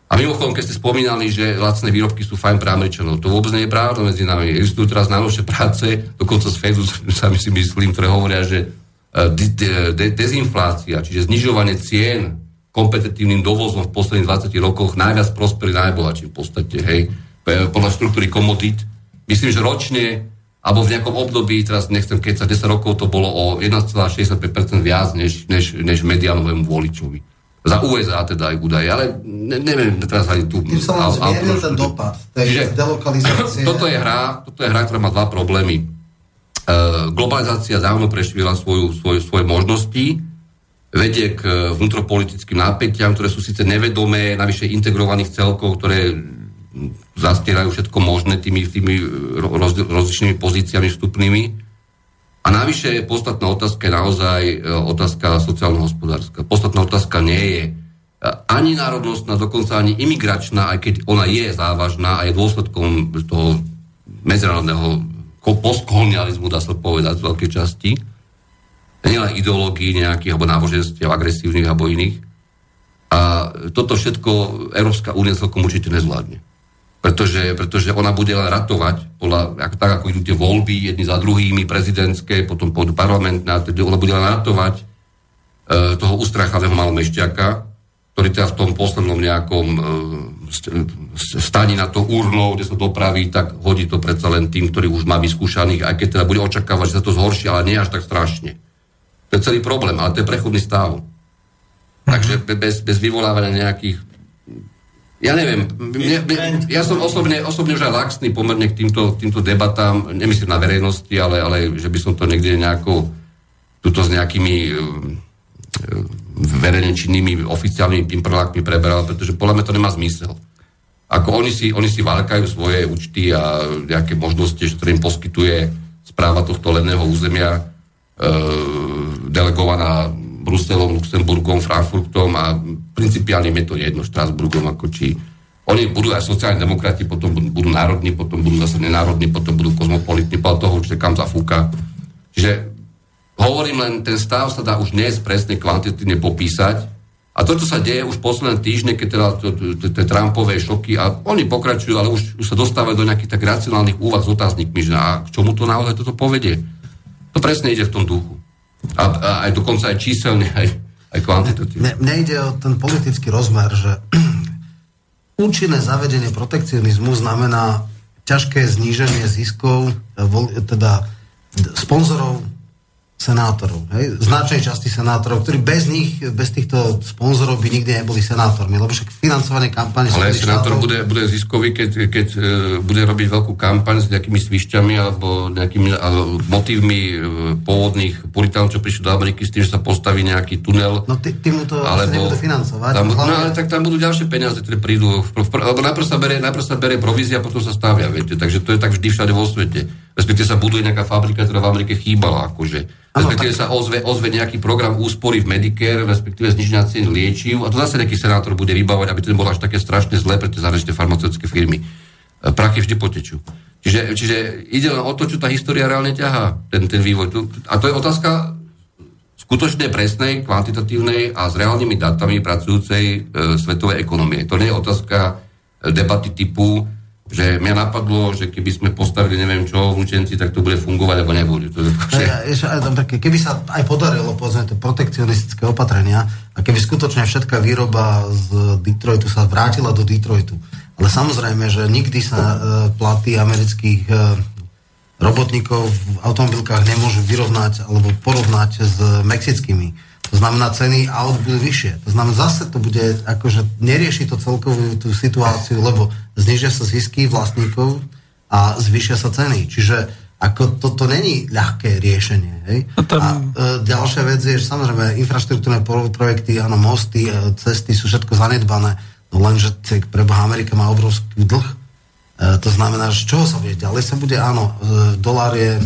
Speaker 4: A mimochodom, keď ste spomínali, že lacné výrobky sú fajn pre Američanov, to vôbec nie je pravda medzi nami. Existujú teraz najnovšie práce, dokonca z Fedu *laughs* sa si myslím, ktoré hovoria, že de, de, dezinflácia, čiže znižovanie cien kompetitívnym dovozom v posledných 20 rokoch najviac prosperí najbohatší v podstate, hej, podľa štruktúry komodít. Myslím, že ročne, alebo v nejakom období, teraz nechcem keď sa 10 rokov to bolo o 1,65% viac než, než, než medianovému voličovi. Za USA teda aj údaje, ale ne, neviem teraz ani tu...
Speaker 5: Tým sa len zmiernil ten dopad tej delokalizácie. *clears throat*
Speaker 4: Toto je hra, toto je hra, ktorá má dva problémy E, globalizácia dávno prešvila svoju, svoje, svoje možnosti, vedie k vnútropolitickým nápetiam, ktoré sú síce nevedomé, navyše integrovaných celkov, ktoré zastierajú všetko možné tými, tými roz, rozličnými pozíciami vstupnými. A navyše podstatná otázka je naozaj e, otázka sociálno-hospodárska. Podstatná otázka nie je e, ani národnostná, dokonca ani imigračná, aj keď ona je závažná a je dôsledkom toho medzinárodného postkolonializmu, dá sa povedať z veľkej časti. Nielen ideológií nejakých, alebo náboženstiev agresívnych, alebo iných. A toto všetko Európska únia celkom určite nezvládne. Pretože, pretože ona bude len ratovať, podľa, ako, tak ako idú tie voľby, jedni za druhými, prezidentské, potom pôjdu parlamentné, ona bude len ratovať e, toho ustrachavého malomešťaka, ktorý teda v tom poslednom nejakom e, stani na to urno, kde sa dopraví, tak hodí to predsa len tým, ktorí už má vyskúšaných, aj keď teda bude očakávať, že sa to zhorší, ale nie až tak strašne. To je celý problém, ale to je prechodný stav. Takže bez, bez vyvolávania nejakých ja neviem, mne, mne, ja som osobne, osobne už aj laxný pomerne k týmto, týmto debatám, nemyslím na verejnosti, ale, ale že by som to niekde nejako, tuto s nejakými verejne činnými oficiálnymi pimprlákmi preberal, pretože podľa mňa to nemá zmysel. Ako oni si, oni si válkajú svoje účty a nejaké možnosti, ktoré im poskytuje správa tohto ledného územia, e, delegovaná Bruselom, Luxemburgom, Frankfurtom a principiálne je to jedno Štrasburgom, ako či oni budú aj sociálni demokrati, potom budú, budú národní, potom budú zase nenárodní, potom budú kozmopolitní, podľa toho, že kam zafúka. Čiže Hovorím len, ten stav sa dá už dnes presne kvantitatívne popísať. A to, čo sa deje už posledné týždne, keď teda tie Trumpové šoky, a oni pokračujú, ale už, už sa dostávajú do nejakých tak racionálnych úvah s otáznikmi, že a k čomu to naozaj toto povedie. To presne ide v tom duchu. A, a aj dokonca aj číselne, *laughs* aj, aj kvantitatívne.
Speaker 5: Mne, ide o ten politický rozmer, že *clears throat* účinné zavedenie protekcionizmu znamená ťažké zníženie ziskov, e, vol- teda sponzorov senátorov. Hej? Značnej časti senátorov, ktorí bez nich, bez týchto sponzorov by nikdy neboli senátormi, lebo však financovanie kampane
Speaker 4: Ale senátor
Speaker 5: štátov-
Speaker 4: bude, bude ziskový, keď, keď e, bude robiť veľkú kampaň s nejakými svišťami alebo nejakými alebo motívmi e, pôvodných puritánov, čo prišli do Ameriky s tým, že sa postaví nejaký tunel.
Speaker 5: No ty, mu to alebo, nebudú financovať.
Speaker 4: Tam, no
Speaker 5: hlavne-
Speaker 4: ale tak tam budú ďalšie peniaze, ktoré prídu. Lebo najprv sa, berie, najprv sa berie provízia, potom sa stavia, viete. Takže to je tak vždy všade vo svete. Respektíve sa buduje nejaká fabrika, ktorá v Amerike chýbala, akože. Respektíve sa ozve, ozve nejaký program úspory v Medicare, respektíve zniženia cien liečiv. A to zase nejaký senátor bude vybávať, aby to nebolo až také strašne zlé pre tie zahraničné farmaceutické firmy. E, Prachy vždy potečú. Čiže, čiže ide len o to, čo tá história reálne ťahá, ten, ten vývoj. A to je otázka skutočne presnej, kvantitatívnej a s reálnymi datami pracujúcej e, svetovej ekonomie. To nie je otázka debaty typu, že mňa napadlo, že keby sme postavili neviem čo v Lučenci, tak to bude fungovať, alebo nebude. To je, že,
Speaker 5: ešte také, keby sa aj podarilo povedzme tie protekcionistické opatrenia a keby skutočne všetká výroba z Detroitu sa vrátila do Detroitu. Ale samozrejme, že nikdy sa e, platy amerických e, robotníkov v automobilkách nemôžu vyrovnať alebo porovnať s mexickými. To znamená, ceny aut budú vyššie. To znamená, zase to bude, akože nerieši to celkovú tú situáciu, lebo znižia sa zisky vlastníkov a zvyšia sa ceny. Čiže ako toto není ľahké riešenie. Hej?
Speaker 1: No tam-
Speaker 5: A e, ďalšia vec je, že samozrejme infraštruktúrne pro- projekty, áno, mosty, e, cesty sú všetko zanedbané, no lenže cek, preboha Amerika má obrovský dlh. E, to znamená, že čoho sa bude? Ďalej sa bude, áno, e, dolár je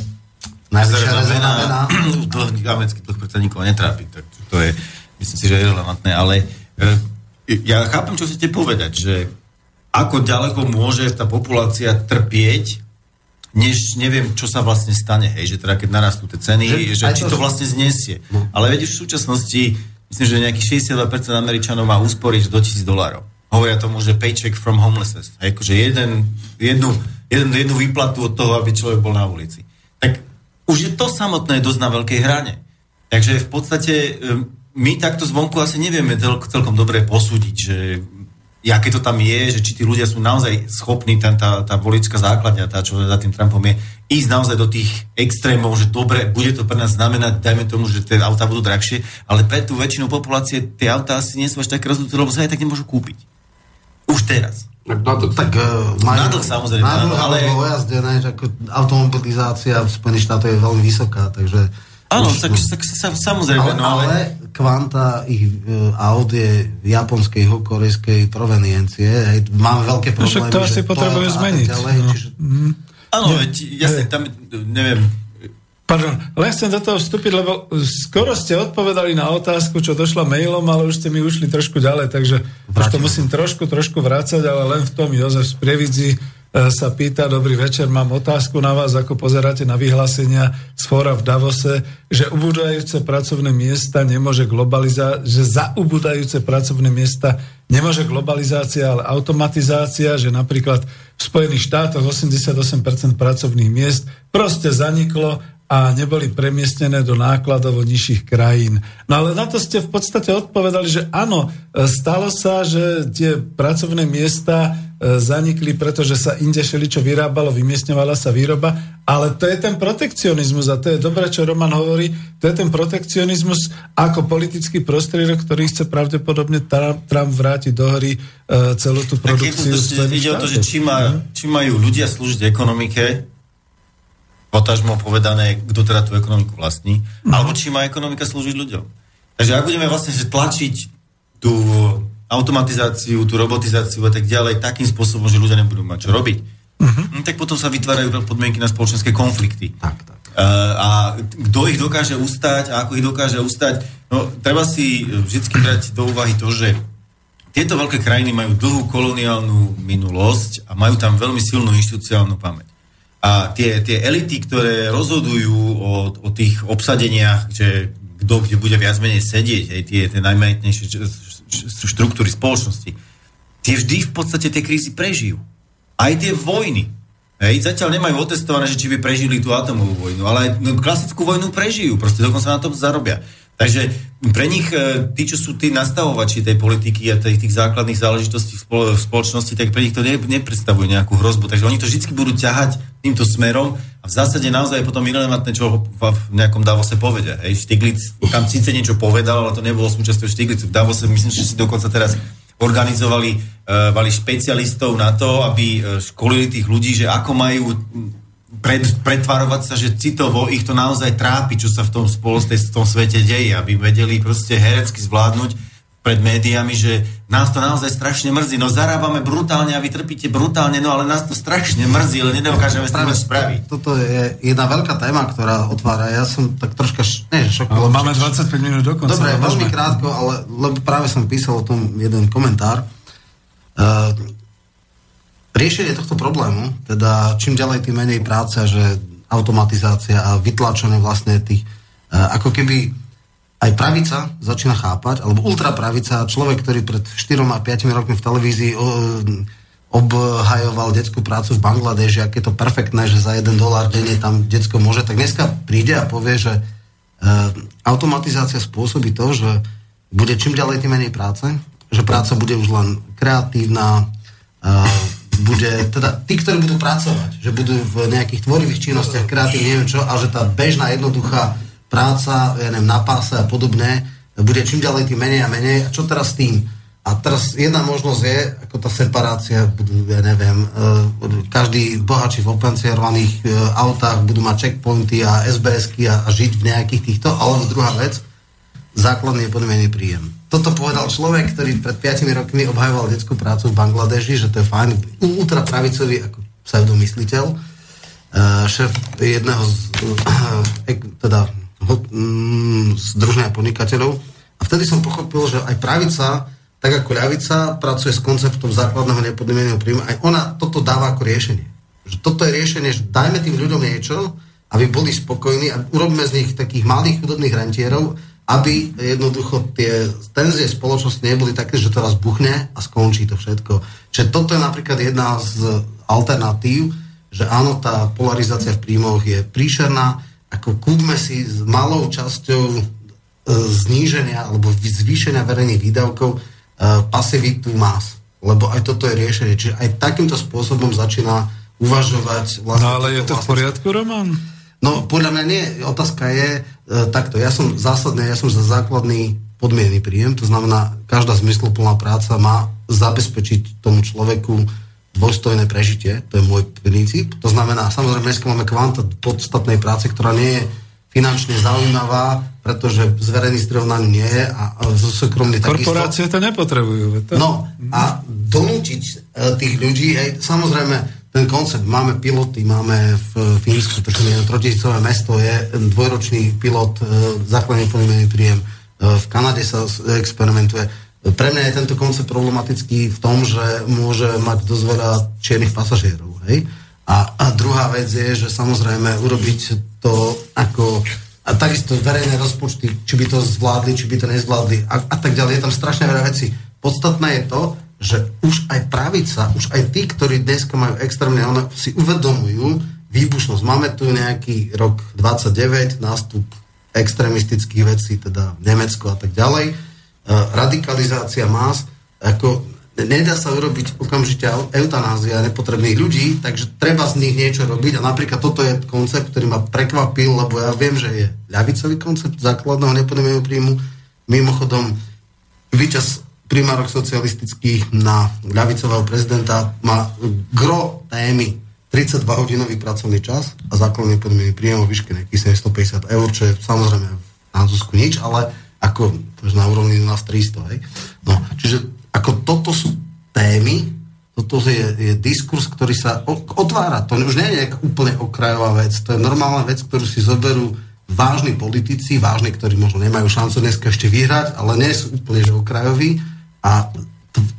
Speaker 5: najvyššia rezervná mena. *clears throat*
Speaker 3: Dlh, americký dlh predsa nikoho netrápi, tak to je, myslím si, že je relevantné, ale e, ja chápem, čo chcete povedať, že ako ďaleko môže tá populácia trpieť, než neviem, čo sa vlastne stane, hej, že teda keď narastú tie ceny,
Speaker 5: Že-
Speaker 3: že, či
Speaker 5: to-
Speaker 3: vlastne znesie.
Speaker 5: No.
Speaker 3: Ale viete, v súčasnosti, myslím, že nejakých 62% Američanov má úsporiť do 1000 dolárov. Hovoria tomu, že paycheck from homelessness. Hej, akože jeden, jednu, jeden, jednu výplatu od toho, aby človek bol na ulici. Tak už je to samotné dosť na veľkej hrane. Takže v podstate um, my takto zvonku asi nevieme celkom dobre posúdiť, že aké to tam je, že či tí ľudia sú naozaj schopní, ten, tá, tá voličská základňa, tá, čo za tým Trumpom je, ísť naozaj do tých extrémov, že dobre, bude to pre nás znamenať, dajme tomu, že tie autá budú drahšie, ale pre tú väčšinu populácie tie autá asi nie sú až také rozhodnuté, lebo sa aj tak nemôžu kúpiť. Už teraz.
Speaker 4: tak na to,
Speaker 5: Tak uh,
Speaker 3: Na dlh samozrejme,
Speaker 5: Na dlh,
Speaker 3: ale-
Speaker 5: ale... o jazde, ne, že ako automobilizácia v Spojených štátoch je veľmi vysoká, takže...
Speaker 3: Áno,
Speaker 5: už-
Speaker 3: tak, tak sa, samozrejme,
Speaker 5: ale,
Speaker 3: no ale...
Speaker 5: ale kvanta ich uh, aut je japonskej, korejskej proveniencie. Hej, máme veľké
Speaker 1: No však
Speaker 5: problémy.
Speaker 1: to asi potrebujú zmeniť,
Speaker 5: Ďalej,
Speaker 1: no.
Speaker 5: čiže,
Speaker 3: Áno, veď jasne, tam, neviem,
Speaker 1: Pardon, len chcem do toho vstúpiť, lebo skoro ste odpovedali na otázku, čo došla mailom, ale už ste mi ušli trošku ďalej, takže už to musím trošku, trošku vrácať, ale len v tom Jozef z Prievidzi e, sa pýta, dobrý večer, mám otázku na vás, ako pozeráte na vyhlásenia z fóra v Davose, že ubudajúce pracovné miesta nemôže globalizácia, že za ubudajúce pracovné miesta nemôže globalizácia, ale automatizácia, že napríklad v Spojených štátoch 88% pracovných miest proste zaniklo a neboli premiestnené do nákladovo nižších krajín. No ale na to ste v podstate odpovedali, že áno, e, stalo sa, že tie pracovné miesta e, zanikli, pretože sa inde šeličo vyrábalo, vymiestňovala sa výroba, ale to je ten protekcionizmus a to je dobré, čo Roman hovorí, to je ten protekcionizmus ako politický prostriedok, ktorý chce pravdepodobne Trump, vrátiť do hry e, celú tú
Speaker 3: tak
Speaker 1: produkciu. Spojených
Speaker 3: ide o to, že či, má, či majú ľudia slúžiť ekonomike, potažmo povedané, kto teda tú ekonomiku vlastní, alebo či má ekonomika slúžiť ľuďom. Takže ak budeme vlastne že tlačiť tú automatizáciu, tú robotizáciu a tak ďalej takým spôsobom, že ľudia nebudú mať čo robiť, uh-huh. tak potom sa vytvárajú podmienky na spoločenské konflikty.
Speaker 5: tak, tak.
Speaker 3: Uh, a kto ich dokáže ustať a ako ich dokáže ustať, no treba si vždy brať do úvahy to, že tieto veľké krajiny majú dlhú koloniálnu minulosť a majú tam veľmi silnú inštitucionálnu pamäť. A tie, tie elity, ktoré rozhodujú o, o tých obsadeniach, že kto kde bude viac menej sedieť, aj tie, tie najmajetnejšie štruktúry spoločnosti, tie vždy v podstate tie krízy prežijú. Aj tie vojny. Hej, zatiaľ nemajú otestované, že či by prežili tú atomovú vojnu, ale aj no, klasickú vojnu prežijú, proste dokonca na tom zarobia. Takže pre nich, e, tí, čo sú tí nastavovači tej politiky a tých, tých základných záležitostí v, spolo, v spoločnosti, tak pre nich to ne, nepredstavuje nejakú hrozbu. Takže oni to vždy budú ťahať týmto smerom a v zásade naozaj je potom irrelevantné, čo v, v nejakom Davose povedia. Hej, Štiglic tam síce niečo povedal, ale to nebolo súčasťou Štiglicu. V Davose myslím, že si dokonca teraz organizovali uh, špecialistov na to, aby uh, školili tých ľudí, že ako majú pred, pretvarovať sa, že citovo ich to naozaj trápi, čo sa v tom spolu v tom svete deje, aby vedeli proste herecky zvládnuť pred médiami, že nás to naozaj strašne mrzí. No zarábame brutálne a vy trpíte brutálne, no ale nás to strašne mrzí, ale nedokážeme s tým spraviť.
Speaker 5: Toto je jedna veľká téma, ktorá otvára. Ja som tak troška š... nie,
Speaker 1: šokoval. Máme 25 minút dokonca.
Speaker 5: Dobre, veľmi krátko, ale lebo práve som písal o tom jeden komentár. Uh, riešenie tohto problému, teda čím ďalej, tým menej práce, že automatizácia a vytlačenie vlastne tých, uh, ako keby aj pravica začína chápať, alebo ultrapravica, človek, ktorý pred 4 a 5 rokmi v televízii uh, obhajoval detskú prácu v Bangladeži, aké je to perfektné, že za 1 dolár denne tam detsko môže, tak dneska príde a povie, že uh, automatizácia spôsobí to, že bude čím ďalej tým menej práce, že práca bude už len kreatívna, bude, teda tí, ktorí budú pracovať, že budú v nejakých tvorivých činnostiach, kreatívne, neviem čo, a že tá bežná, jednoduchá práca, ja neviem, na páse a podobné, bude čím ďalej tým menej a menej. A čo teraz s tým? A teraz jedna možnosť je, ako tá separácia, budú, ja neviem, uh, každý bohači v opencierovaných uh, autách budú mať checkpointy a SBSky a, a žiť v nejakých týchto, alebo druhá vec, základný podmienený príjem toto povedal človek, ktorý pred 5 rokmi obhajoval detskú prácu v Bangladeži, že to je fajn, ultrapravicový ako pseudomysliteľ, uh, šéf jedného z, uh, teda mm, združenia podnikateľov. A vtedy som pochopil, že aj pravica, tak ako ľavica, pracuje s konceptom základného nepodmieneného príjmu. Aj ona toto dáva ako riešenie. Že toto je riešenie, že dajme tým ľuďom niečo, aby boli spokojní a urobíme z nich takých malých chudobných rentierov, aby jednoducho tie tenzie spoločnosti neboli také, že to raz buchne a skončí to všetko. Čiže toto je napríklad jedna z alternatív, že áno, tá polarizácia v príjmoch je príšerná, ako kúpme si s malou časťou e, zníženia alebo zvýšenia verejných výdavkov e, pasivitu más. Lebo aj toto je riešenie. Čiže aj takýmto spôsobom začína uvažovať
Speaker 1: vlastne... No ale je to v poriadku, Roman?
Speaker 5: No podľa mňa nie. Otázka je, takto, ja som zásadne, ja som za základný podmienný príjem, to znamená, každá zmysluplná práca má zabezpečiť tomu človeku dôstojné prežitie, to je môj princíp. To znamená, samozrejme, dneska máme kvanta podstatnej práce, ktorá nie je finančne zaujímavá, pretože z verejných zdrojov na nie je a, zo súkromných
Speaker 1: takisto. Korporácie to nepotrebujú. To...
Speaker 5: No a donútiť e, tých ľudí, hej, samozrejme, ten koncept, máme piloty, máme v Fínsku, to je trotisícové mesto, je dvojročný pilot, e, základný podmienený príjem. E, v Kanade sa experimentuje. Pre mňa je tento koncept problematický v tom, že môže mať dosť veľa čiernych pasažierov. Hej? A, a druhá vec je, že samozrejme urobiť to ako a takisto verejné rozpočty, či by to zvládli, či by to nezvládli a, a tak ďalej. Je tam strašne veľa vecí. Podstatné je to, že už aj pravica, už aj tí, ktorí dneska majú extrémne, ono si uvedomujú výbušnosť. Máme tu nejaký rok 29, nástup extrémistických vecí, teda Nemecko a tak ďalej. E, radikalizácia más, ako nedá sa urobiť okamžite eutanázia nepotrebných ľudí, takže treba z nich niečo robiť a napríklad toto je koncept, ktorý ma prekvapil, lebo ja viem, že je ľavicový koncept základného nepodobného príjmu. Mimochodom, víťaz primárok socialistických na ľavicového prezidenta má gro témy 32-hodinový pracovný čas a základný podmienný príjem o výške nejakých 750 eur, čo je samozrejme na Zuzku nič, ale ako na úrovni nás 300. Hej. No, čiže ako toto sú témy, toto je, je diskurs, ktorý sa otvára. To už nie je úplne okrajová vec. To je normálna vec, ktorú si zoberú vážni politici, vážni, ktorí možno nemajú šancu dneska ešte vyhrať, ale nie sú úplne že okrajoví a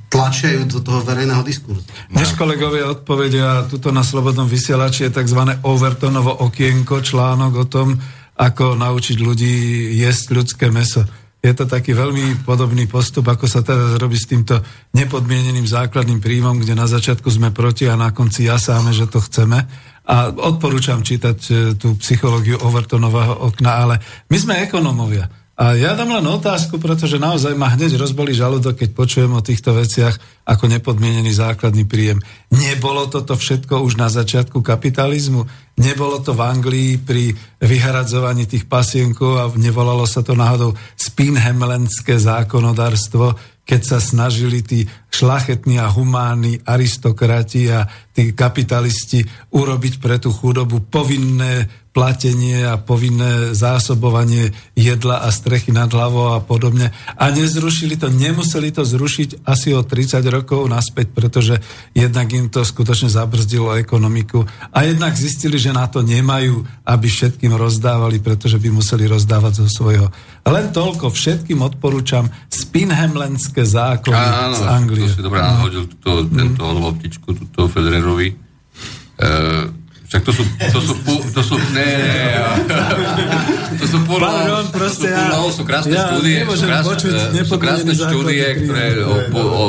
Speaker 5: tlačajú do toho verejného diskurzu.
Speaker 1: Než kolegovia odpovedia, tuto na Slobodnom vysielači je tzv. Overtonovo okienko, článok o tom, ako naučiť ľudí jesť ľudské meso. Je to taký veľmi podobný postup, ako sa teda robí s týmto nepodmieneným základným príjmom, kde na začiatku sme proti a na konci jasáme, že to chceme. A odporúčam čítať e, tú psychológiu Overtonového okna, ale my sme ekonomovia. A ja dám len otázku, pretože naozaj ma hneď rozbolí žalúdok, keď počujem o týchto veciach ako nepodmienený základný príjem. Nebolo toto všetko už na začiatku kapitalizmu? Nebolo to v Anglii pri vyhradzovaní tých pasienkov a nevolalo sa to náhodou spinhemlenské zákonodárstvo, keď sa snažili tí šlachetní a humánni aristokrati a tí kapitalisti urobiť pre tú chudobu povinné platenie a povinné zásobovanie jedla a strechy nad hlavou a podobne. A nezrušili to, nemuseli to zrušiť asi o 30 rokov naspäť, pretože jednak im to skutočne zabrzdilo ekonomiku a jednak zistili, že na to nemajú, aby všetkým rozdávali, pretože by museli rozdávať zo svojho. Len toľko, všetkým odporúčam Spinhemlenské zákony
Speaker 4: Áno,
Speaker 1: z Anglie.
Speaker 4: To si dobrá náhodil túto, tento loptičku, túto Federerovi. E, však to sú, to sú, to sú, ne, ne, to sú púl,
Speaker 1: Pardon,
Speaker 4: to sú,
Speaker 1: ja-
Speaker 4: sú krásne
Speaker 1: ja
Speaker 4: štúdie, sú krásne,
Speaker 1: počuť
Speaker 4: sú krásne štúdie, ktoré o, o, o,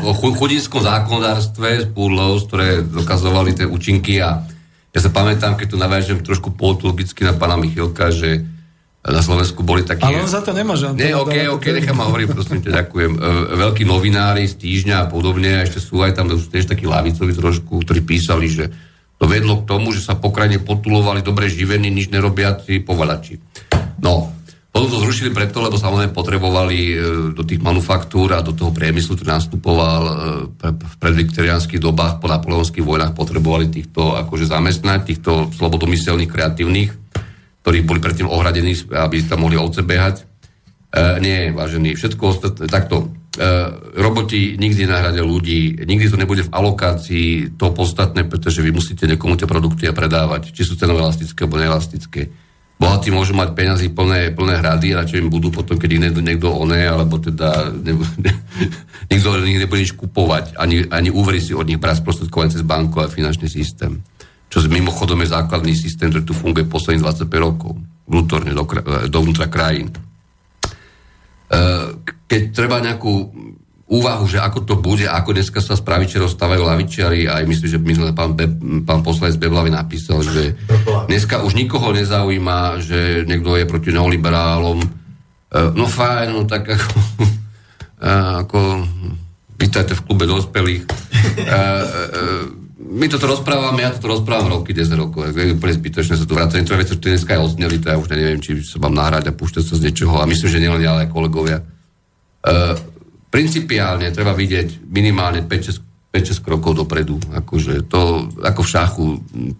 Speaker 4: o chu- chudinskom zákonodárstve z púlov, ktoré dokazovali tie účinky a ja sa pamätám, keď tu navážem trošku politologicky na pána Michilka, že na Slovensku boli takí...
Speaker 1: Ale on za to nemôže. on to
Speaker 4: Nie, OK, OK, nechám ma hovoriť, prosím ťa, ďakujem. E, veľkí novinári z týždňa a podobne, a ešte sú aj tam už tiež takí lavicovi trošku, ktorí písali, že to vedlo k tomu, že sa po krajine potulovali dobre živení, nič nerobiaci povalači. No, potom to zrušili preto, lebo samozrejme potrebovali e, do tých manufaktúr a do toho priemyslu, ktorý nastupoval e, v predviktoriánskych dobách, po napoleonských vojnách, potrebovali týchto akože zamestnať, týchto slobodomyselných, kreatívnych, ktorí boli predtým ohradení, aby tam mohli ovce behať. E, nie, vážený, všetko ostatné, takto. E, roboti nikdy nahradia ľudí, nikdy to nebude v alokácii to podstatné, pretože vy musíte niekomu tie produkty a predávať, či sú cenové elastické alebo neelastické. Bohatí môžu mať peniazy plné, plné hrady čo im budú potom, keď ich niekto, niekto oné, alebo teda ne, ne, nikto od nich nebude nič kupovať, ani, ani úvery si od nich brať sprostredkované cez banku a finančný systém. Čo mimochodom je základný systém, ktorý tu funguje posledných 25 rokov, vnútorne do, kra- dovnútra krajín. Eh, keď treba nejakú úvahu, že ako to bude, ako dneska sa z pravičiarov stávajú lavičiari, aj myslím, že sme pán, Be, pán poslanec Beblavy napísal, že dneska už nikoho nezaujíma, že niekto je proti neoliberálom. Eh, No fajn, no tak ako, *laughs* ako pýtajte v klube dospelých. My toto rozprávame, ja toto rozprávam roky, 10 rokov. Je úplne zbytočné sa tu vrácať. Niektoré veci, ktoré dneska aj odzneli, to ja už neviem, či sa mám nahrať a púšťať sa z niečoho. A myslím, že nielen ja, ale aj kolegovia. Uh, principiálne treba vidieť minimálne 5-6 krokov dopredu. Akože to, ako v šachu,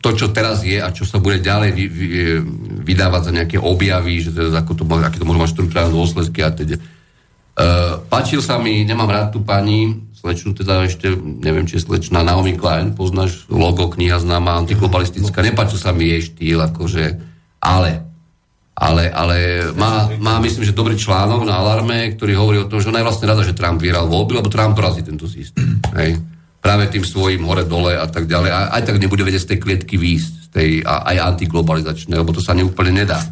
Speaker 4: to, čo teraz je a čo sa bude ďalej vy, vy, vydávať za nejaké objavy, že teda, ako to, aké to môže mať štruktúrálne dôsledky a teda. Uh, páčil sa mi, nemám rád tú pani, slečnú teda ešte, neviem, či je slečná, Naomi Klein, poznáš logo, kniha známa, antiglobalistická, nepáčil sa mi jej štýl, akože, ale, ale, ale má, má, myslím, že dobrý článok na Alarme, ktorý hovorí o tom, že ona je vlastne rada, že Trump vyhral voľby, lebo Trump razí tento systém. *clears throat* Hej? Práve tým svojím hore-dole a tak ďalej. A aj tak nebude vedieť z tej klietky výjsť, z tej, a, aj antiglobalizačnej, lebo to sa neúplne nedá e,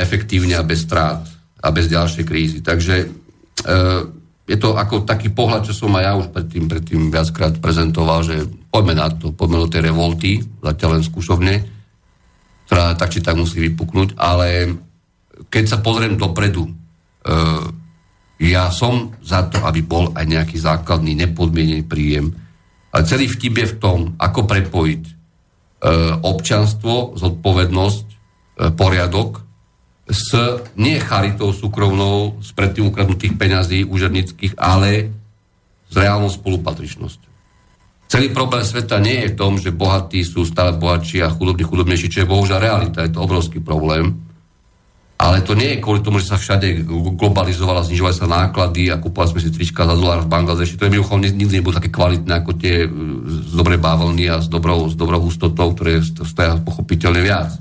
Speaker 4: efektívne a bez strát a bez ďalšej krízy. Takže e, je to ako taký pohľad, čo som aj ja už predtým, predtým viackrát prezentoval, že poďme na to, poďme do tej revolty, zatiaľ len skúšovne, ktorá tak či tak musí vypuknúť, ale keď sa pozriem dopredu, e, ja som za to, aby bol aj nejaký základný nepodmienený príjem. Ale celý vtip je v tom, ako prepojiť e, občanstvo, zodpovednosť, e, poriadok s nie charitou súkromnou, z predtým ukradnutých peňazí úžernických, ale s reálnou spolupatričnosťou. Celý problém sveta nie je v tom, že bohatí sú stále bohatší a chudobní chudobnejší, čo je bohužiaľ realita, je to obrovský problém. Ale to nie je kvôli tomu, že sa všade globalizovala, znižovali sa náklady a kúpovali sme si trička za dolár v Bangladeši. To je mimochodom nikdy nebudú také kvalitné ako tie e, z dobrej bávlny a s dobrou, s dobrou hustotou, ktoré stoja pochopiteľne viac.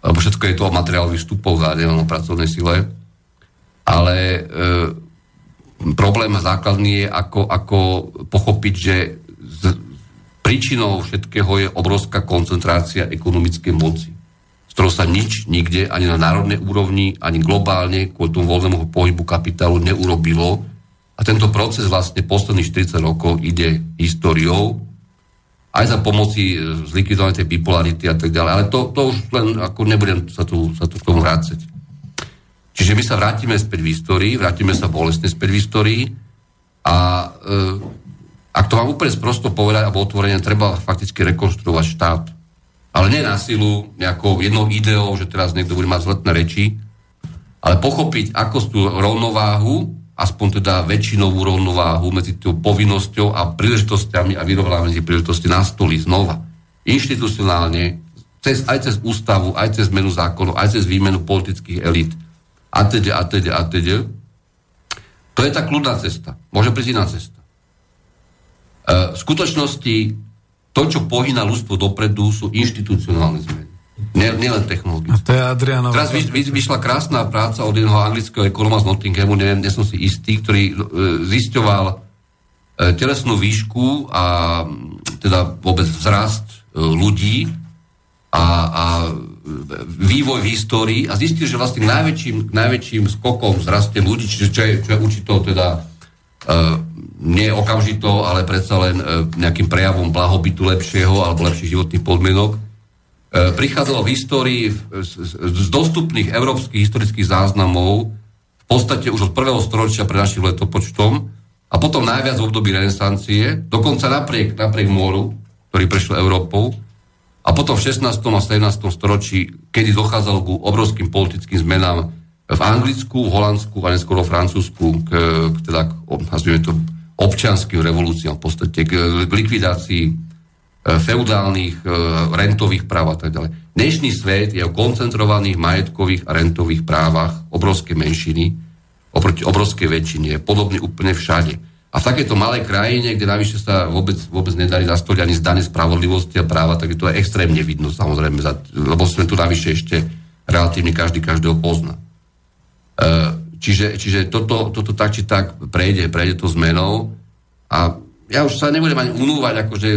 Speaker 4: Lebo všetko je to o materiálových vstupoch a nielen o pracovnej sile. Ale e, problém základný je, ako, ako pochopiť, že z, príčinou všetkého je obrovská koncentrácia ekonomickej moci, z ktorou sa nič nikde, ani na národnej úrovni, ani globálne, kvôli tomu voľnému pohybu kapitálu neurobilo. A tento proces vlastne posledných 40 rokov ide históriou, aj za pomoci e, zlikvidovania tej bipolarity a tak ďalej. Ale to, to už len, ako nebudem sa tu, sa tu k tomu vrácať. Čiže my sa vrátime späť v histórii, vrátime sa bolestne späť v histórii a e, ak to mám úplne sprosto povedať, alebo otvorene, treba fakticky rekonštruovať štát. Ale nie na silu, nejakou jednou ideou, že teraz niekto bude mať zletné reči, ale pochopiť, ako tú rovnováhu, aspoň teda väčšinovú rovnováhu medzi tou povinnosťou a príležitostiami a vyrovnávaním príležitosti nastoli znova. Inštitucionálne, cez, aj cez ústavu, aj cez zmenu zákonov, aj cez výmenu politických elít a teda, a teda, a teda. To je tá kľudná cesta. Môže prísť iná cesta. E, v skutočnosti to, čo pohýna ľudstvo dopredu, sú inštitucionálne zmeny. Nielen technológické.
Speaker 1: A to je Adrianova.
Speaker 4: Teraz vy, vy, vyšla krásna práca od jedného anglického ekonóma z Nottinghamu, neviem, nie som si istý, ktorý e, zisťoval e, telesnú výšku a teda vôbec vzrast e, ľudí a, a vývoj v histórii a zistil, že vlastne najväčším, najväčším skokom vzraste ľudí, čiže čo je, čo je určitou teda uh, nie okamžito, ale predsa len uh, nejakým prejavom blahobytu lepšieho alebo lepších životných podmienok, prichádzalo v histórii z, dostupných európskych historických záznamov v podstate už od prvého storočia pre našim letopočtom a potom najviac v období renesancie, dokonca napriek, napriek moru, ktorý prešiel Európou, a potom v 16. a 17. storočí, kedy dochádzalo ku obrovským politickým zmenám v Anglicku, v Holandsku a neskôr vo Francúzsku, k, k, teda, nazvime to, občanským revolúciám, v podstate k, k likvidácii e, feudálnych e, rentových práv a tak ďalej. Dnešný svet je o koncentrovaných majetkových a rentových právach obrovskej menšiny oproti obrovskej väčšine. Je podobný úplne všade. A v takejto malej krajine, kde navyše sa vôbec, vôbec nedarí zastoliť ani zdanie spravodlivosti a práva, tak je to extrémne vidno samozrejme, lebo sme tu navyše ešte relatívne každý každého pozná. E, čiže, čiže toto, toto tak či tak prejde, prejde to zmenou a ja už sa nebudem ani unúvať, akože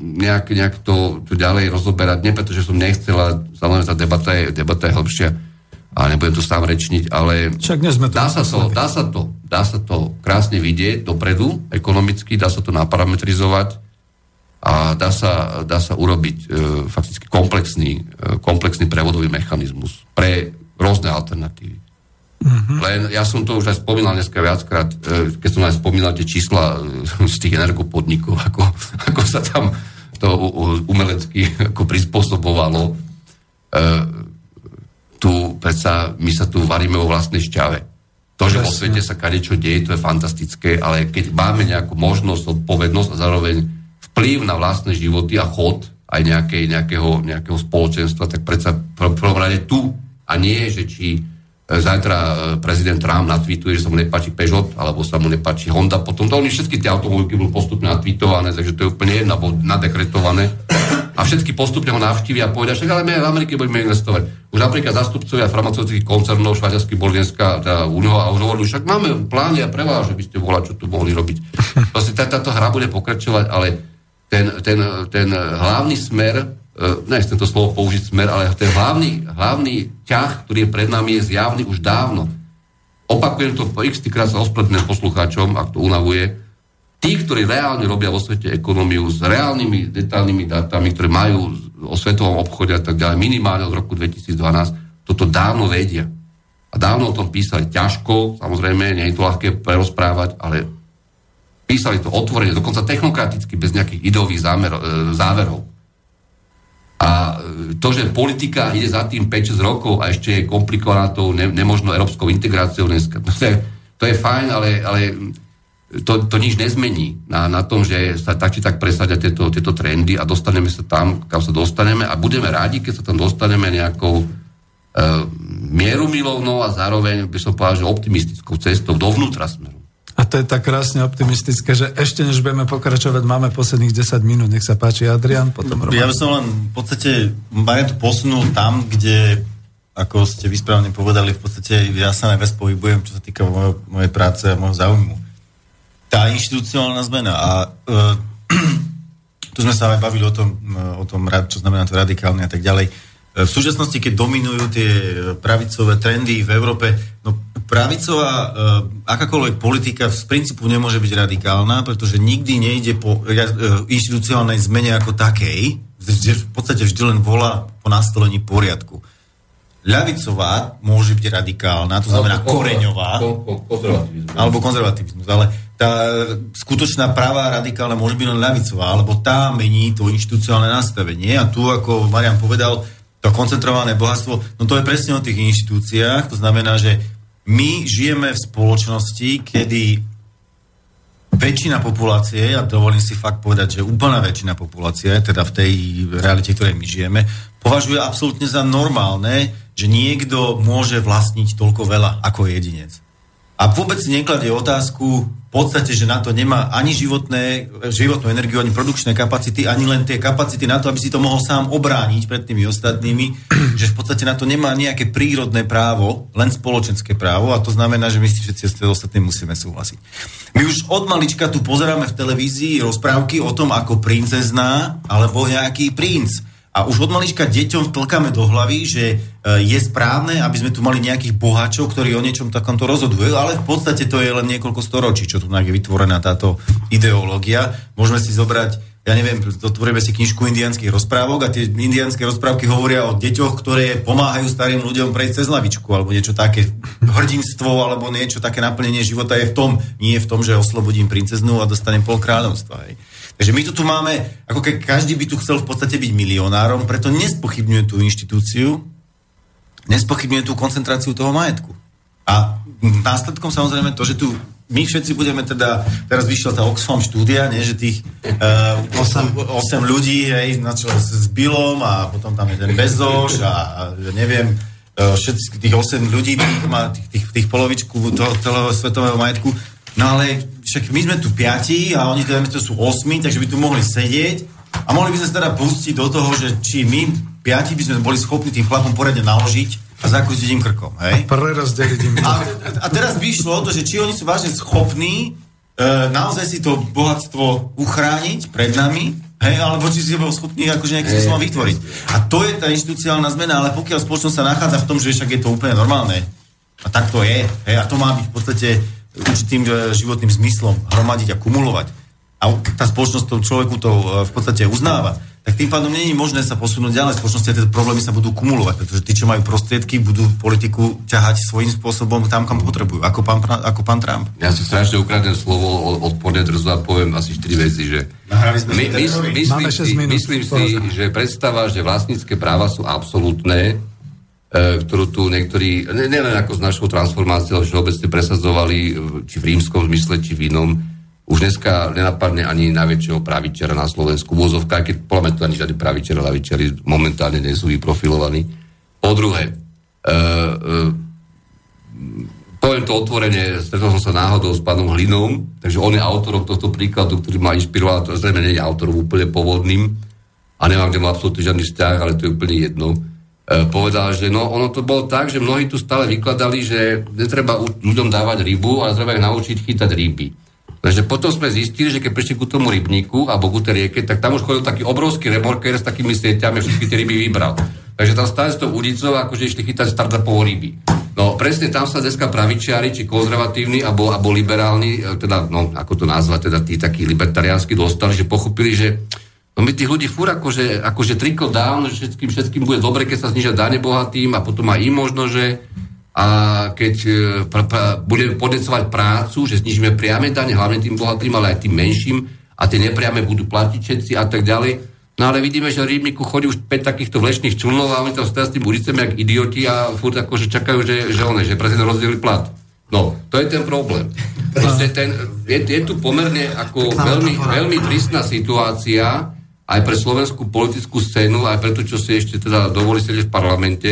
Speaker 4: nejak, nejak to, to ďalej rozoberať, nie preto, že som nechcel, ale samozrejme tá debata je, debata je hĺbšia a nebudem tu sám rečniť, ale
Speaker 1: Však sme to
Speaker 4: dá, sa to, dá, sa to, dá sa to krásne vidieť dopredu, ekonomicky, dá sa to naparametrizovať a dá sa, dá sa urobiť e, fakticky komplexný, e, komplexný prevodový mechanizmus pre rôzne alternatívy. Mm-hmm. Len ja som to už aj spomínal dneska viackrát, e, keď som aj spomínal tie čísla e, z tých energopodnikov, *laughs* ako, ako sa tam to umelecky ako prispôsobovalo. E, tu predsa, my sa tu varíme vo vlastnej šťave. To, že vo svete sa kadečo deje, to je fantastické, ale keď máme nejakú možnosť, odpovednosť a zároveň vplyv na vlastné životy a chod aj nejakej, nejakého, nejakého spoločenstva, tak predsa v prvom rade tu a nie, že či zajtra e, prezident Trump natvítuje, že sa mu nepáči Peugeot, alebo sa mu nepáči Honda, potom to oni všetky tie automobilky budú postupne natvítované, takže to je úplne jedno, alebo nadekretované. A všetky postupne ho navštívia a povedia, však ale my v Amerike budeme investovať. Už napríklad zastupcovia farmaceutických koncernov, švajčiarsky, Bolgenska, teda u neho a hovorili, však máme plány a pre vás, že by ste volali, čo tu mohli robiť. Proste tá, táto hra bude pokračovať, ale ten, ten, ten hlavný smer nechcem to slovo použiť smer, ale ten hlavný, hlavný ťah, ktorý je pred nami, je zjavný už dávno. Opakujem to po x krát sa ospravedlňujem poslucháčom, ak to unavuje. Tí, ktorí reálne robia vo svete ekonómiu s reálnymi detailnými dátami, ktoré majú o svetovom obchode a tak ďalej, minimálne od roku 2012, toto dávno vedia. A dávno o tom písali ťažko, samozrejme, nie je to ľahké prerozprávať, ale písali to otvorene, dokonca technokraticky, bez nejakých ideových zámer, e, záverov. A to, že politika ide za tým 5-6 rokov a ešte je komplikovaná tou ne, nemožnou európskou integráciou dneska, *laughs* to je, to je fajn, ale, ale to, to nič nezmení na, na tom, že sa tak či tak presadia tieto, tieto trendy a dostaneme sa tam, kam sa dostaneme a budeme rádi, keď sa tam dostaneme nejakou e, mierumilovnou a zároveň by som povedal, že optimistickou cestou dovnútra smeru.
Speaker 1: A to je tak krásne optimistické, že ešte než budeme pokračovať, máme posledných 10 minút. Nech sa páči Adrian, potom Roman.
Speaker 3: Ja by som len v podstate variantu posunul tam, kde, ako ste vysprávne povedali, v podstate ja sa najviac pohybujem, čo sa týka mojej, mojej práce a môjho záujmu. Tá inštitucionálna zmena a uh, *clears throat* tu sme sa aj bavili o tom, o tom, čo znamená to radikálne a tak ďalej v súčasnosti, keď dominujú tie pravicové trendy v Európe, no pravicová uh, akákoľvek politika z princípu nemôže byť radikálna, pretože nikdy nejde po uh, inštitucionálnej zmene ako takej, že v podstate vždy len volá po nastolení poriadku. ľavicová môže byť radikálna, to znamená koreňová,
Speaker 4: Konzervativizmus.
Speaker 3: alebo konzervativizmus, ale tá skutočná pravá radikálna môže byť len ľavicová, alebo tá mení to inštitucionálne nastavenie. A tu, ako Marian povedal, to koncentrované bohatstvo, no to je presne o tých inštitúciách, to znamená, že my žijeme v spoločnosti, kedy väčšina populácie, ja dovolím si fakt povedať, že úplná väčšina populácie, teda v tej realite, ktorej my žijeme, považuje absolútne za normálne, že niekto môže vlastniť toľko veľa ako jedinec. A vôbec nekladie otázku v podstate, že na to nemá ani životné, životnú energiu, ani produkčné kapacity, ani len tie kapacity na to, aby si to mohol sám obrániť pred tými ostatnými, *clears throat* že v podstate na to nemá nejaké prírodné právo, len spoločenské právo a to znamená, že my si všetci s tým ostatným musíme súhlasiť. My už od malička tu pozeráme v televízii rozprávky o tom, ako princezná alebo nejaký princ. A už od malička deťom tlkáme do hlavy, že e, je správne, aby sme tu mali nejakých bohačov, ktorí o niečom takomto rozhodujú, ale v podstate to je len niekoľko storočí, čo tu je vytvorená táto ideológia. Môžeme si zobrať, ja neviem, otvoríme si knižku indianských rozprávok a tie indianské rozprávky hovoria o deťoch, ktoré pomáhajú starým ľuďom prejsť cez lavičku alebo niečo také. Hrdinstvo alebo niečo také naplnenie života je v tom, nie je v tom, že oslobodím princeznú a dostanem pol kráľovstva. Hej. Takže my to tu máme, ako keď každý by tu chcel v podstate byť milionárom, preto nespochybňuje tú inštitúciu, nespochybňuje tú koncentráciu toho majetku. A následkom samozrejme to, že tu my všetci budeme teda, teraz vyšla tá Oxfam štúdia, nie, že tých uh, 8, 8 ľudí, hej, na čele s Billom a potom tam je ten Bezoš a, a neviem, uh, všetci tých 8 ľudí tých, má tých, tých, tých polovičku toho celého svetového majetku. No ale však my sme tu piati a oni teda to sú osmi, takže by tu mohli sedieť a mohli by sme sa teda pustiť do toho, že či my piati by sme boli schopní tým chlapom poriadne naložiť a zakrútiť im krkom, hej?
Speaker 1: Prerozdeliť im to.
Speaker 3: A, a teraz by išlo o to, že či oni sú vážne schopní e, naozaj si to bohatstvo uchrániť pred nami, hej, alebo či si bol schopní akože nejakým spôsobom vytvoriť. A to je tá inštitucionálna zmena, ale pokiaľ spoločnosť sa nachádza v tom, že však je to úplne normálne, a tak to je, hej, a to má byť v podstate určitým e, životným zmyslom hromadiť a kumulovať. A tá spoločnosť tomu človeku to e, v podstate uznáva tak tým pádom je možné sa posunúť ďalej. Spoločnosti a tieto problémy sa budú kumulovať, pretože tí, čo majú prostriedky, budú politiku ťahať svojím spôsobom tam, kam potrebujú, ako pán, ako pán Trump.
Speaker 4: Ja si strašne ukradnem slovo odporne drzo a poviem asi 4 veci, že my,
Speaker 3: si
Speaker 4: my,
Speaker 3: termín.
Speaker 4: myslím, si, myslím si, že predstava, že vlastnícke práva sú absolútne, ktorú tu niektorí, nielen ako s našou transformáciou, ale všeobecne presadzovali, e, či v rímskom zmysle, či v inom, už dneska nenapadne ani najväčšieho pravičera na Slovensku. Vôzovka, keď podľa mňa ani žiadny pravičer a momentálne nie sú vyprofilovaní. Po druhé, e, e, poviem to otvorene, stretol som sa náhodou s pánom Hlinom, takže on je autorom tohto príkladu, ktorý ma inšpiroval, to zrejme nie je autorom úplne povodným a nemám k nemu absolútne žiadny vzťah, ale to je úplne jedno. E, povedal, že no, ono to bolo tak, že mnohí tu stále vykladali, že netreba ľuďom dávať rybu, ale treba ich naučiť chytať ryby. Takže potom sme zistili, že keď prišli ku tomu rybníku alebo ku tej rieke, tak tam už chodil taký obrovský remorker s takými sieťami a všetky tie ryby vybral. Takže tam stále s tou udicou, akože išli chytať startupové ryby. No presne tam sa dneska pravičiari, či konzervatívni, alebo, alebo liberálni, e, teda, no ako to nazvať, teda tí takí libertariánsky dostali, že pochopili, že No my tých ľudí fúr akože, akože trickle down, že všetkým, všetkým bude dobre, keď sa znižia dane bohatým a potom aj im možno, že a keď e, pr- pr- budeme podnecovať prácu, že znižíme priame dane, hlavne tým bohatým, ale aj tým menším a tie nepriame budú platiť všetci a tak ďalej. No ale vidíme, že v rybníku chodí už 5 takýchto vlečných člnov a oni tam stoja s tým ulicem jak idioti a furt akože čakajú, že, že, one, že prezident rozdeli plat. No, to je ten problém. Proste ten, je, je tu pomerne ako veľmi, veľmi tristná situácia aj pre slovenskú politickú scénu, aj pre to, čo si ešte teda dovolí sedieť v parlamente,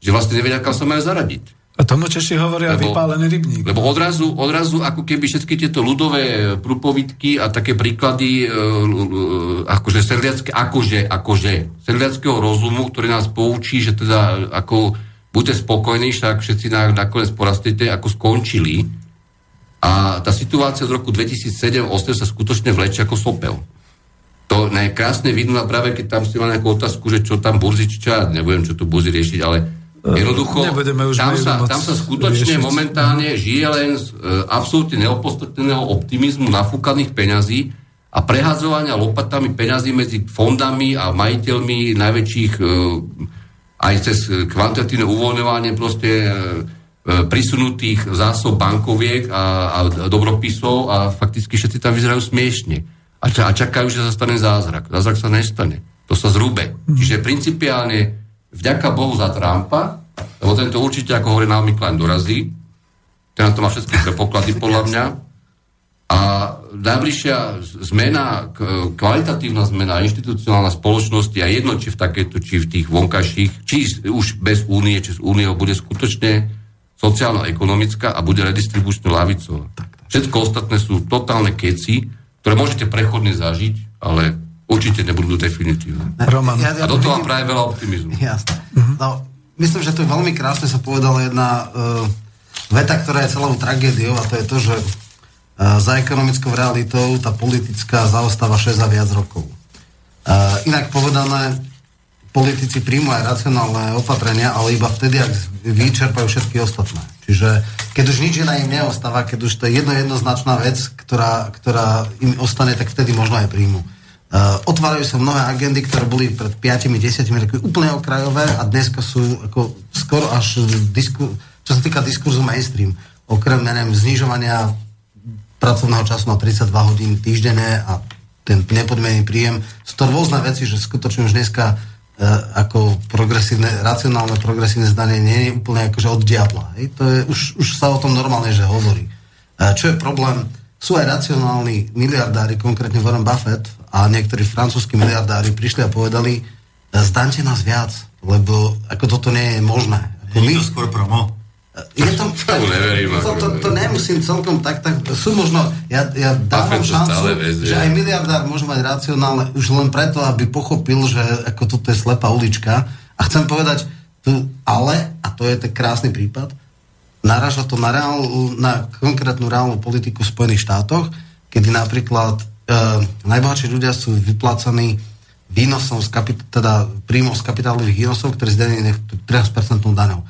Speaker 4: že vlastne nevedia, kam sa majú zaradiť.
Speaker 1: A tomu Češi hovoria
Speaker 4: Lebo-
Speaker 1: vypálený rybník.
Speaker 4: Lebo odrazu, odrazu ako keby všetky tieto ľudové prúpovidky a také príklady e, e, akože sedliacké, akože, akože sedliackého rozumu, ktorý nás poučí, že teda ako buďte spokojní, však všetci na, nakoniec porastíte, ako skončili. A tá situácia z roku 2007-2008 sa skutočne vlečie ako sopel. To je krásne vidno práve keď tam ste mali nejakú otázku, že čo tam burzy, či čo, nebudem čo tu burzy riešiť, ale jednoducho
Speaker 1: nebudeme už
Speaker 4: tam sa, tam sa skutočne
Speaker 1: riešiť.
Speaker 4: momentálne žije len z e, absolútne neopodstatneného optimizmu nafúkaných peňazí a prehadzovania lopatami peňazí medzi fondami a majiteľmi najväčších e, aj cez kvantitatívne uvoľňovanie proste e, e, prisunutých zásob bankoviek a, a dobropisov a fakticky všetci tam vyzerajú smiešne. A, ča, a čakajú, že sa stane zázrak. Zázrak sa nestane. To sa zrúbe. Čiže principiálne vďaka Bohu za Trumpa, lebo tento určite, ako hovorí Naomi Klein, dorazí. Ten na to má všetky prepoklady, podľa mňa. A najbližšia zmena, kvalitatívna zmena inštitucionálna spoločnosti a jedno, či v takéto, či v tých vonkajších, či už bez únie, či z úniou bude skutočne sociálno-ekonomická a bude redistribučne lavicová. Všetko ostatné sú totálne keci, ktoré môžete prechodne zažiť, ale určite nebudú definitívne.
Speaker 1: Roman.
Speaker 4: A do toho mám práve veľa optimizmu.
Speaker 5: Jasné. No, myslím, že to je veľmi krásne sa povedala jedna uh, veta, ktorá je celou tragédiou a to je to, že uh, za ekonomickou realitou tá politická zaostáva 6 a viac rokov. Uh, inak povedané, politici príjmu aj racionálne opatrenia, ale iba vtedy, ak vyčerpajú všetky ostatné. Čiže keď už nič iné im neostáva, keď už to je jedno jednoznačná vec, ktorá, ktorá im ostane, tak vtedy možno aj príjmu. Uh, otvárajú sa mnohé agendy, ktoré boli pred 5-10 rokmi úplne okrajové a dneska sú ako skoro až disku, čo sa týka diskurzu mainstream. Okrem, neviem, znižovania pracovného času na 32 hodín týždenne a ten nepodmienený príjem. Sú to rôzne veci, že skutočne už dneska ako progresívne, racionálne progresívne zdanie nie je úplne akože od diabla. Hej? To je, už, už sa o tom normálne, že hovorí. E, čo je problém? Sú aj racionálni miliardári, konkrétne Warren Buffett a niektorí francúzskí miliardári prišli a povedali, e, zdaňte nás viac, lebo ako toto nie je možné. Ako
Speaker 3: Je to skôr promo.
Speaker 5: Je to, *laughs*
Speaker 4: Tomu neverím,
Speaker 5: to, to,
Speaker 4: ako-
Speaker 5: to nemusím celkom tak, tak sú možno, ja, ja dávam šancu, že aj miliardár môže mať racionálne už len preto, aby pochopil, že ako toto je slepá ulička. A chcem povedať, tu, ale, a to je ten krásny prípad, naraža to na, reál, na konkrétnu reálnu politiku v Spojených štátoch, kedy napríklad e, najbohatší ľudia sú vyplácaní výnosom z kapit- teda príjmov z kapitálových výnosov, ktoré zdanenie 13% daňou.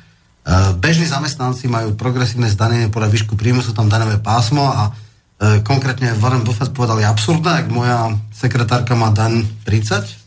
Speaker 5: E, bežní zamestnanci majú progresívne zdanenie podľa výšku príjmu, sú tam daňové pásmo a e, konkrétne Warren Buffett povedal, je absurdné, ak moja sekretárka má daň 30%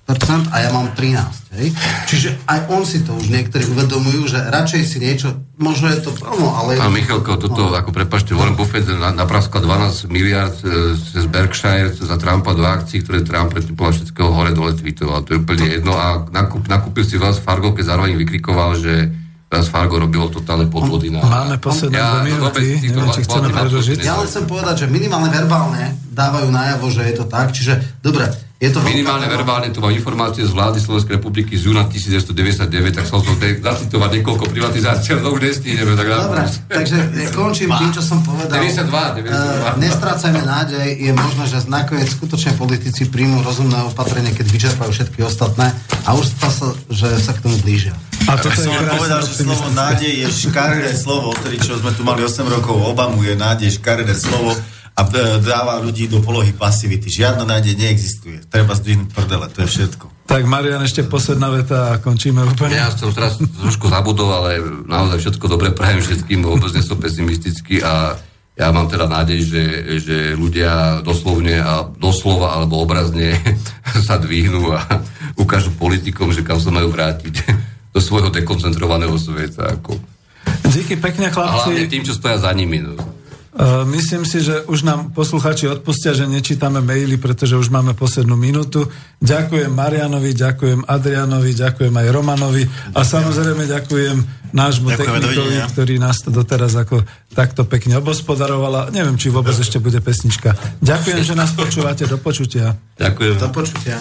Speaker 5: a ja mám 13. Hej? Čiže aj on si to už niektorí uvedomujú, že radšej si niečo, možno je to promo, ale...
Speaker 4: A Michalko, toto,
Speaker 5: No.
Speaker 4: ako prepašte, Warren Buffett na- napraskal 12 miliard e, cez Berkshire za Trumpa do akcií, ktoré Trump predtým podľa všetkého hore dole tweetoval. To je úplne jedno a nakup, nakúpil si Wells Fargo, keď zároveň vykrikoval, že Wells Fargo robilo totálne podvody na...
Speaker 1: Máme posledné
Speaker 4: Ja,
Speaker 1: dve
Speaker 4: no,
Speaker 1: minúty,
Speaker 4: týchto
Speaker 1: neviem, či chceme predlžiť.
Speaker 5: Ja len chcem povedať, že minimálne verbálne dávajú najavo, že je to tak. Čiže, dobre, je to... veľká
Speaker 4: Minimálne
Speaker 5: téma.
Speaker 4: verbálne tu mám informácie z vlády Slovenskej republiky z júna 1999, tak som to zacitovať niekoľko privatizácií, ale to už nestíhneme. Tak
Speaker 5: Dobre, takže končím tým, čo som povedal.
Speaker 4: 92, 92.
Speaker 5: Eh, Nestrácajme nádej, je možné, že nakoniec skutočne politici príjmú rozumné opatrenie, keď vyčerpajú všetky ostatné a už sa, že sa k tomu blížia.
Speaker 1: A je
Speaker 3: Som len povedal, že slovo nádej je škaredé slovo, odtedy čo sme tu mali 8 rokov Obamu, je nádej škaredé slovo a e, dáva ľudí do polohy pasivity. Žiadna nádej neexistuje. Treba zdvihnúť prdele, to je všetko.
Speaker 1: Tak Marian, ešte posledná veta a končíme úplne.
Speaker 4: Ja som teraz trošku zabudol, ale naozaj všetko dobre prajem všetkým, vôbec nie som pesimistický a ja mám teda nádej, že, že ľudia doslovne a doslova alebo obrazne *laughs* sa dvihnú a ukážu politikom, že kam sa majú vrátiť do svojho dekoncentrovaného sveta. Ako.
Speaker 1: Díky pekne,
Speaker 4: A hlavne
Speaker 1: chlapci.
Speaker 4: tým, čo stoja za nimi. No.
Speaker 1: Uh, myslím si, že už nám posluchači odpustia, že nečítame maily, pretože už máme poslednú minútu. Ďakujem Marianovi, ďakujem Adrianovi, ďakujem aj Romanovi a samozrejme ďakujem nášmu technikovi,
Speaker 3: dovidenia.
Speaker 1: ktorý nás to doteraz ako takto pekne obospodarovala. Neviem, či vôbec ešte bude pesnička. Ďakujem, že nás počúvate. Do počutia.
Speaker 4: Ďakujem.
Speaker 5: Do počutia.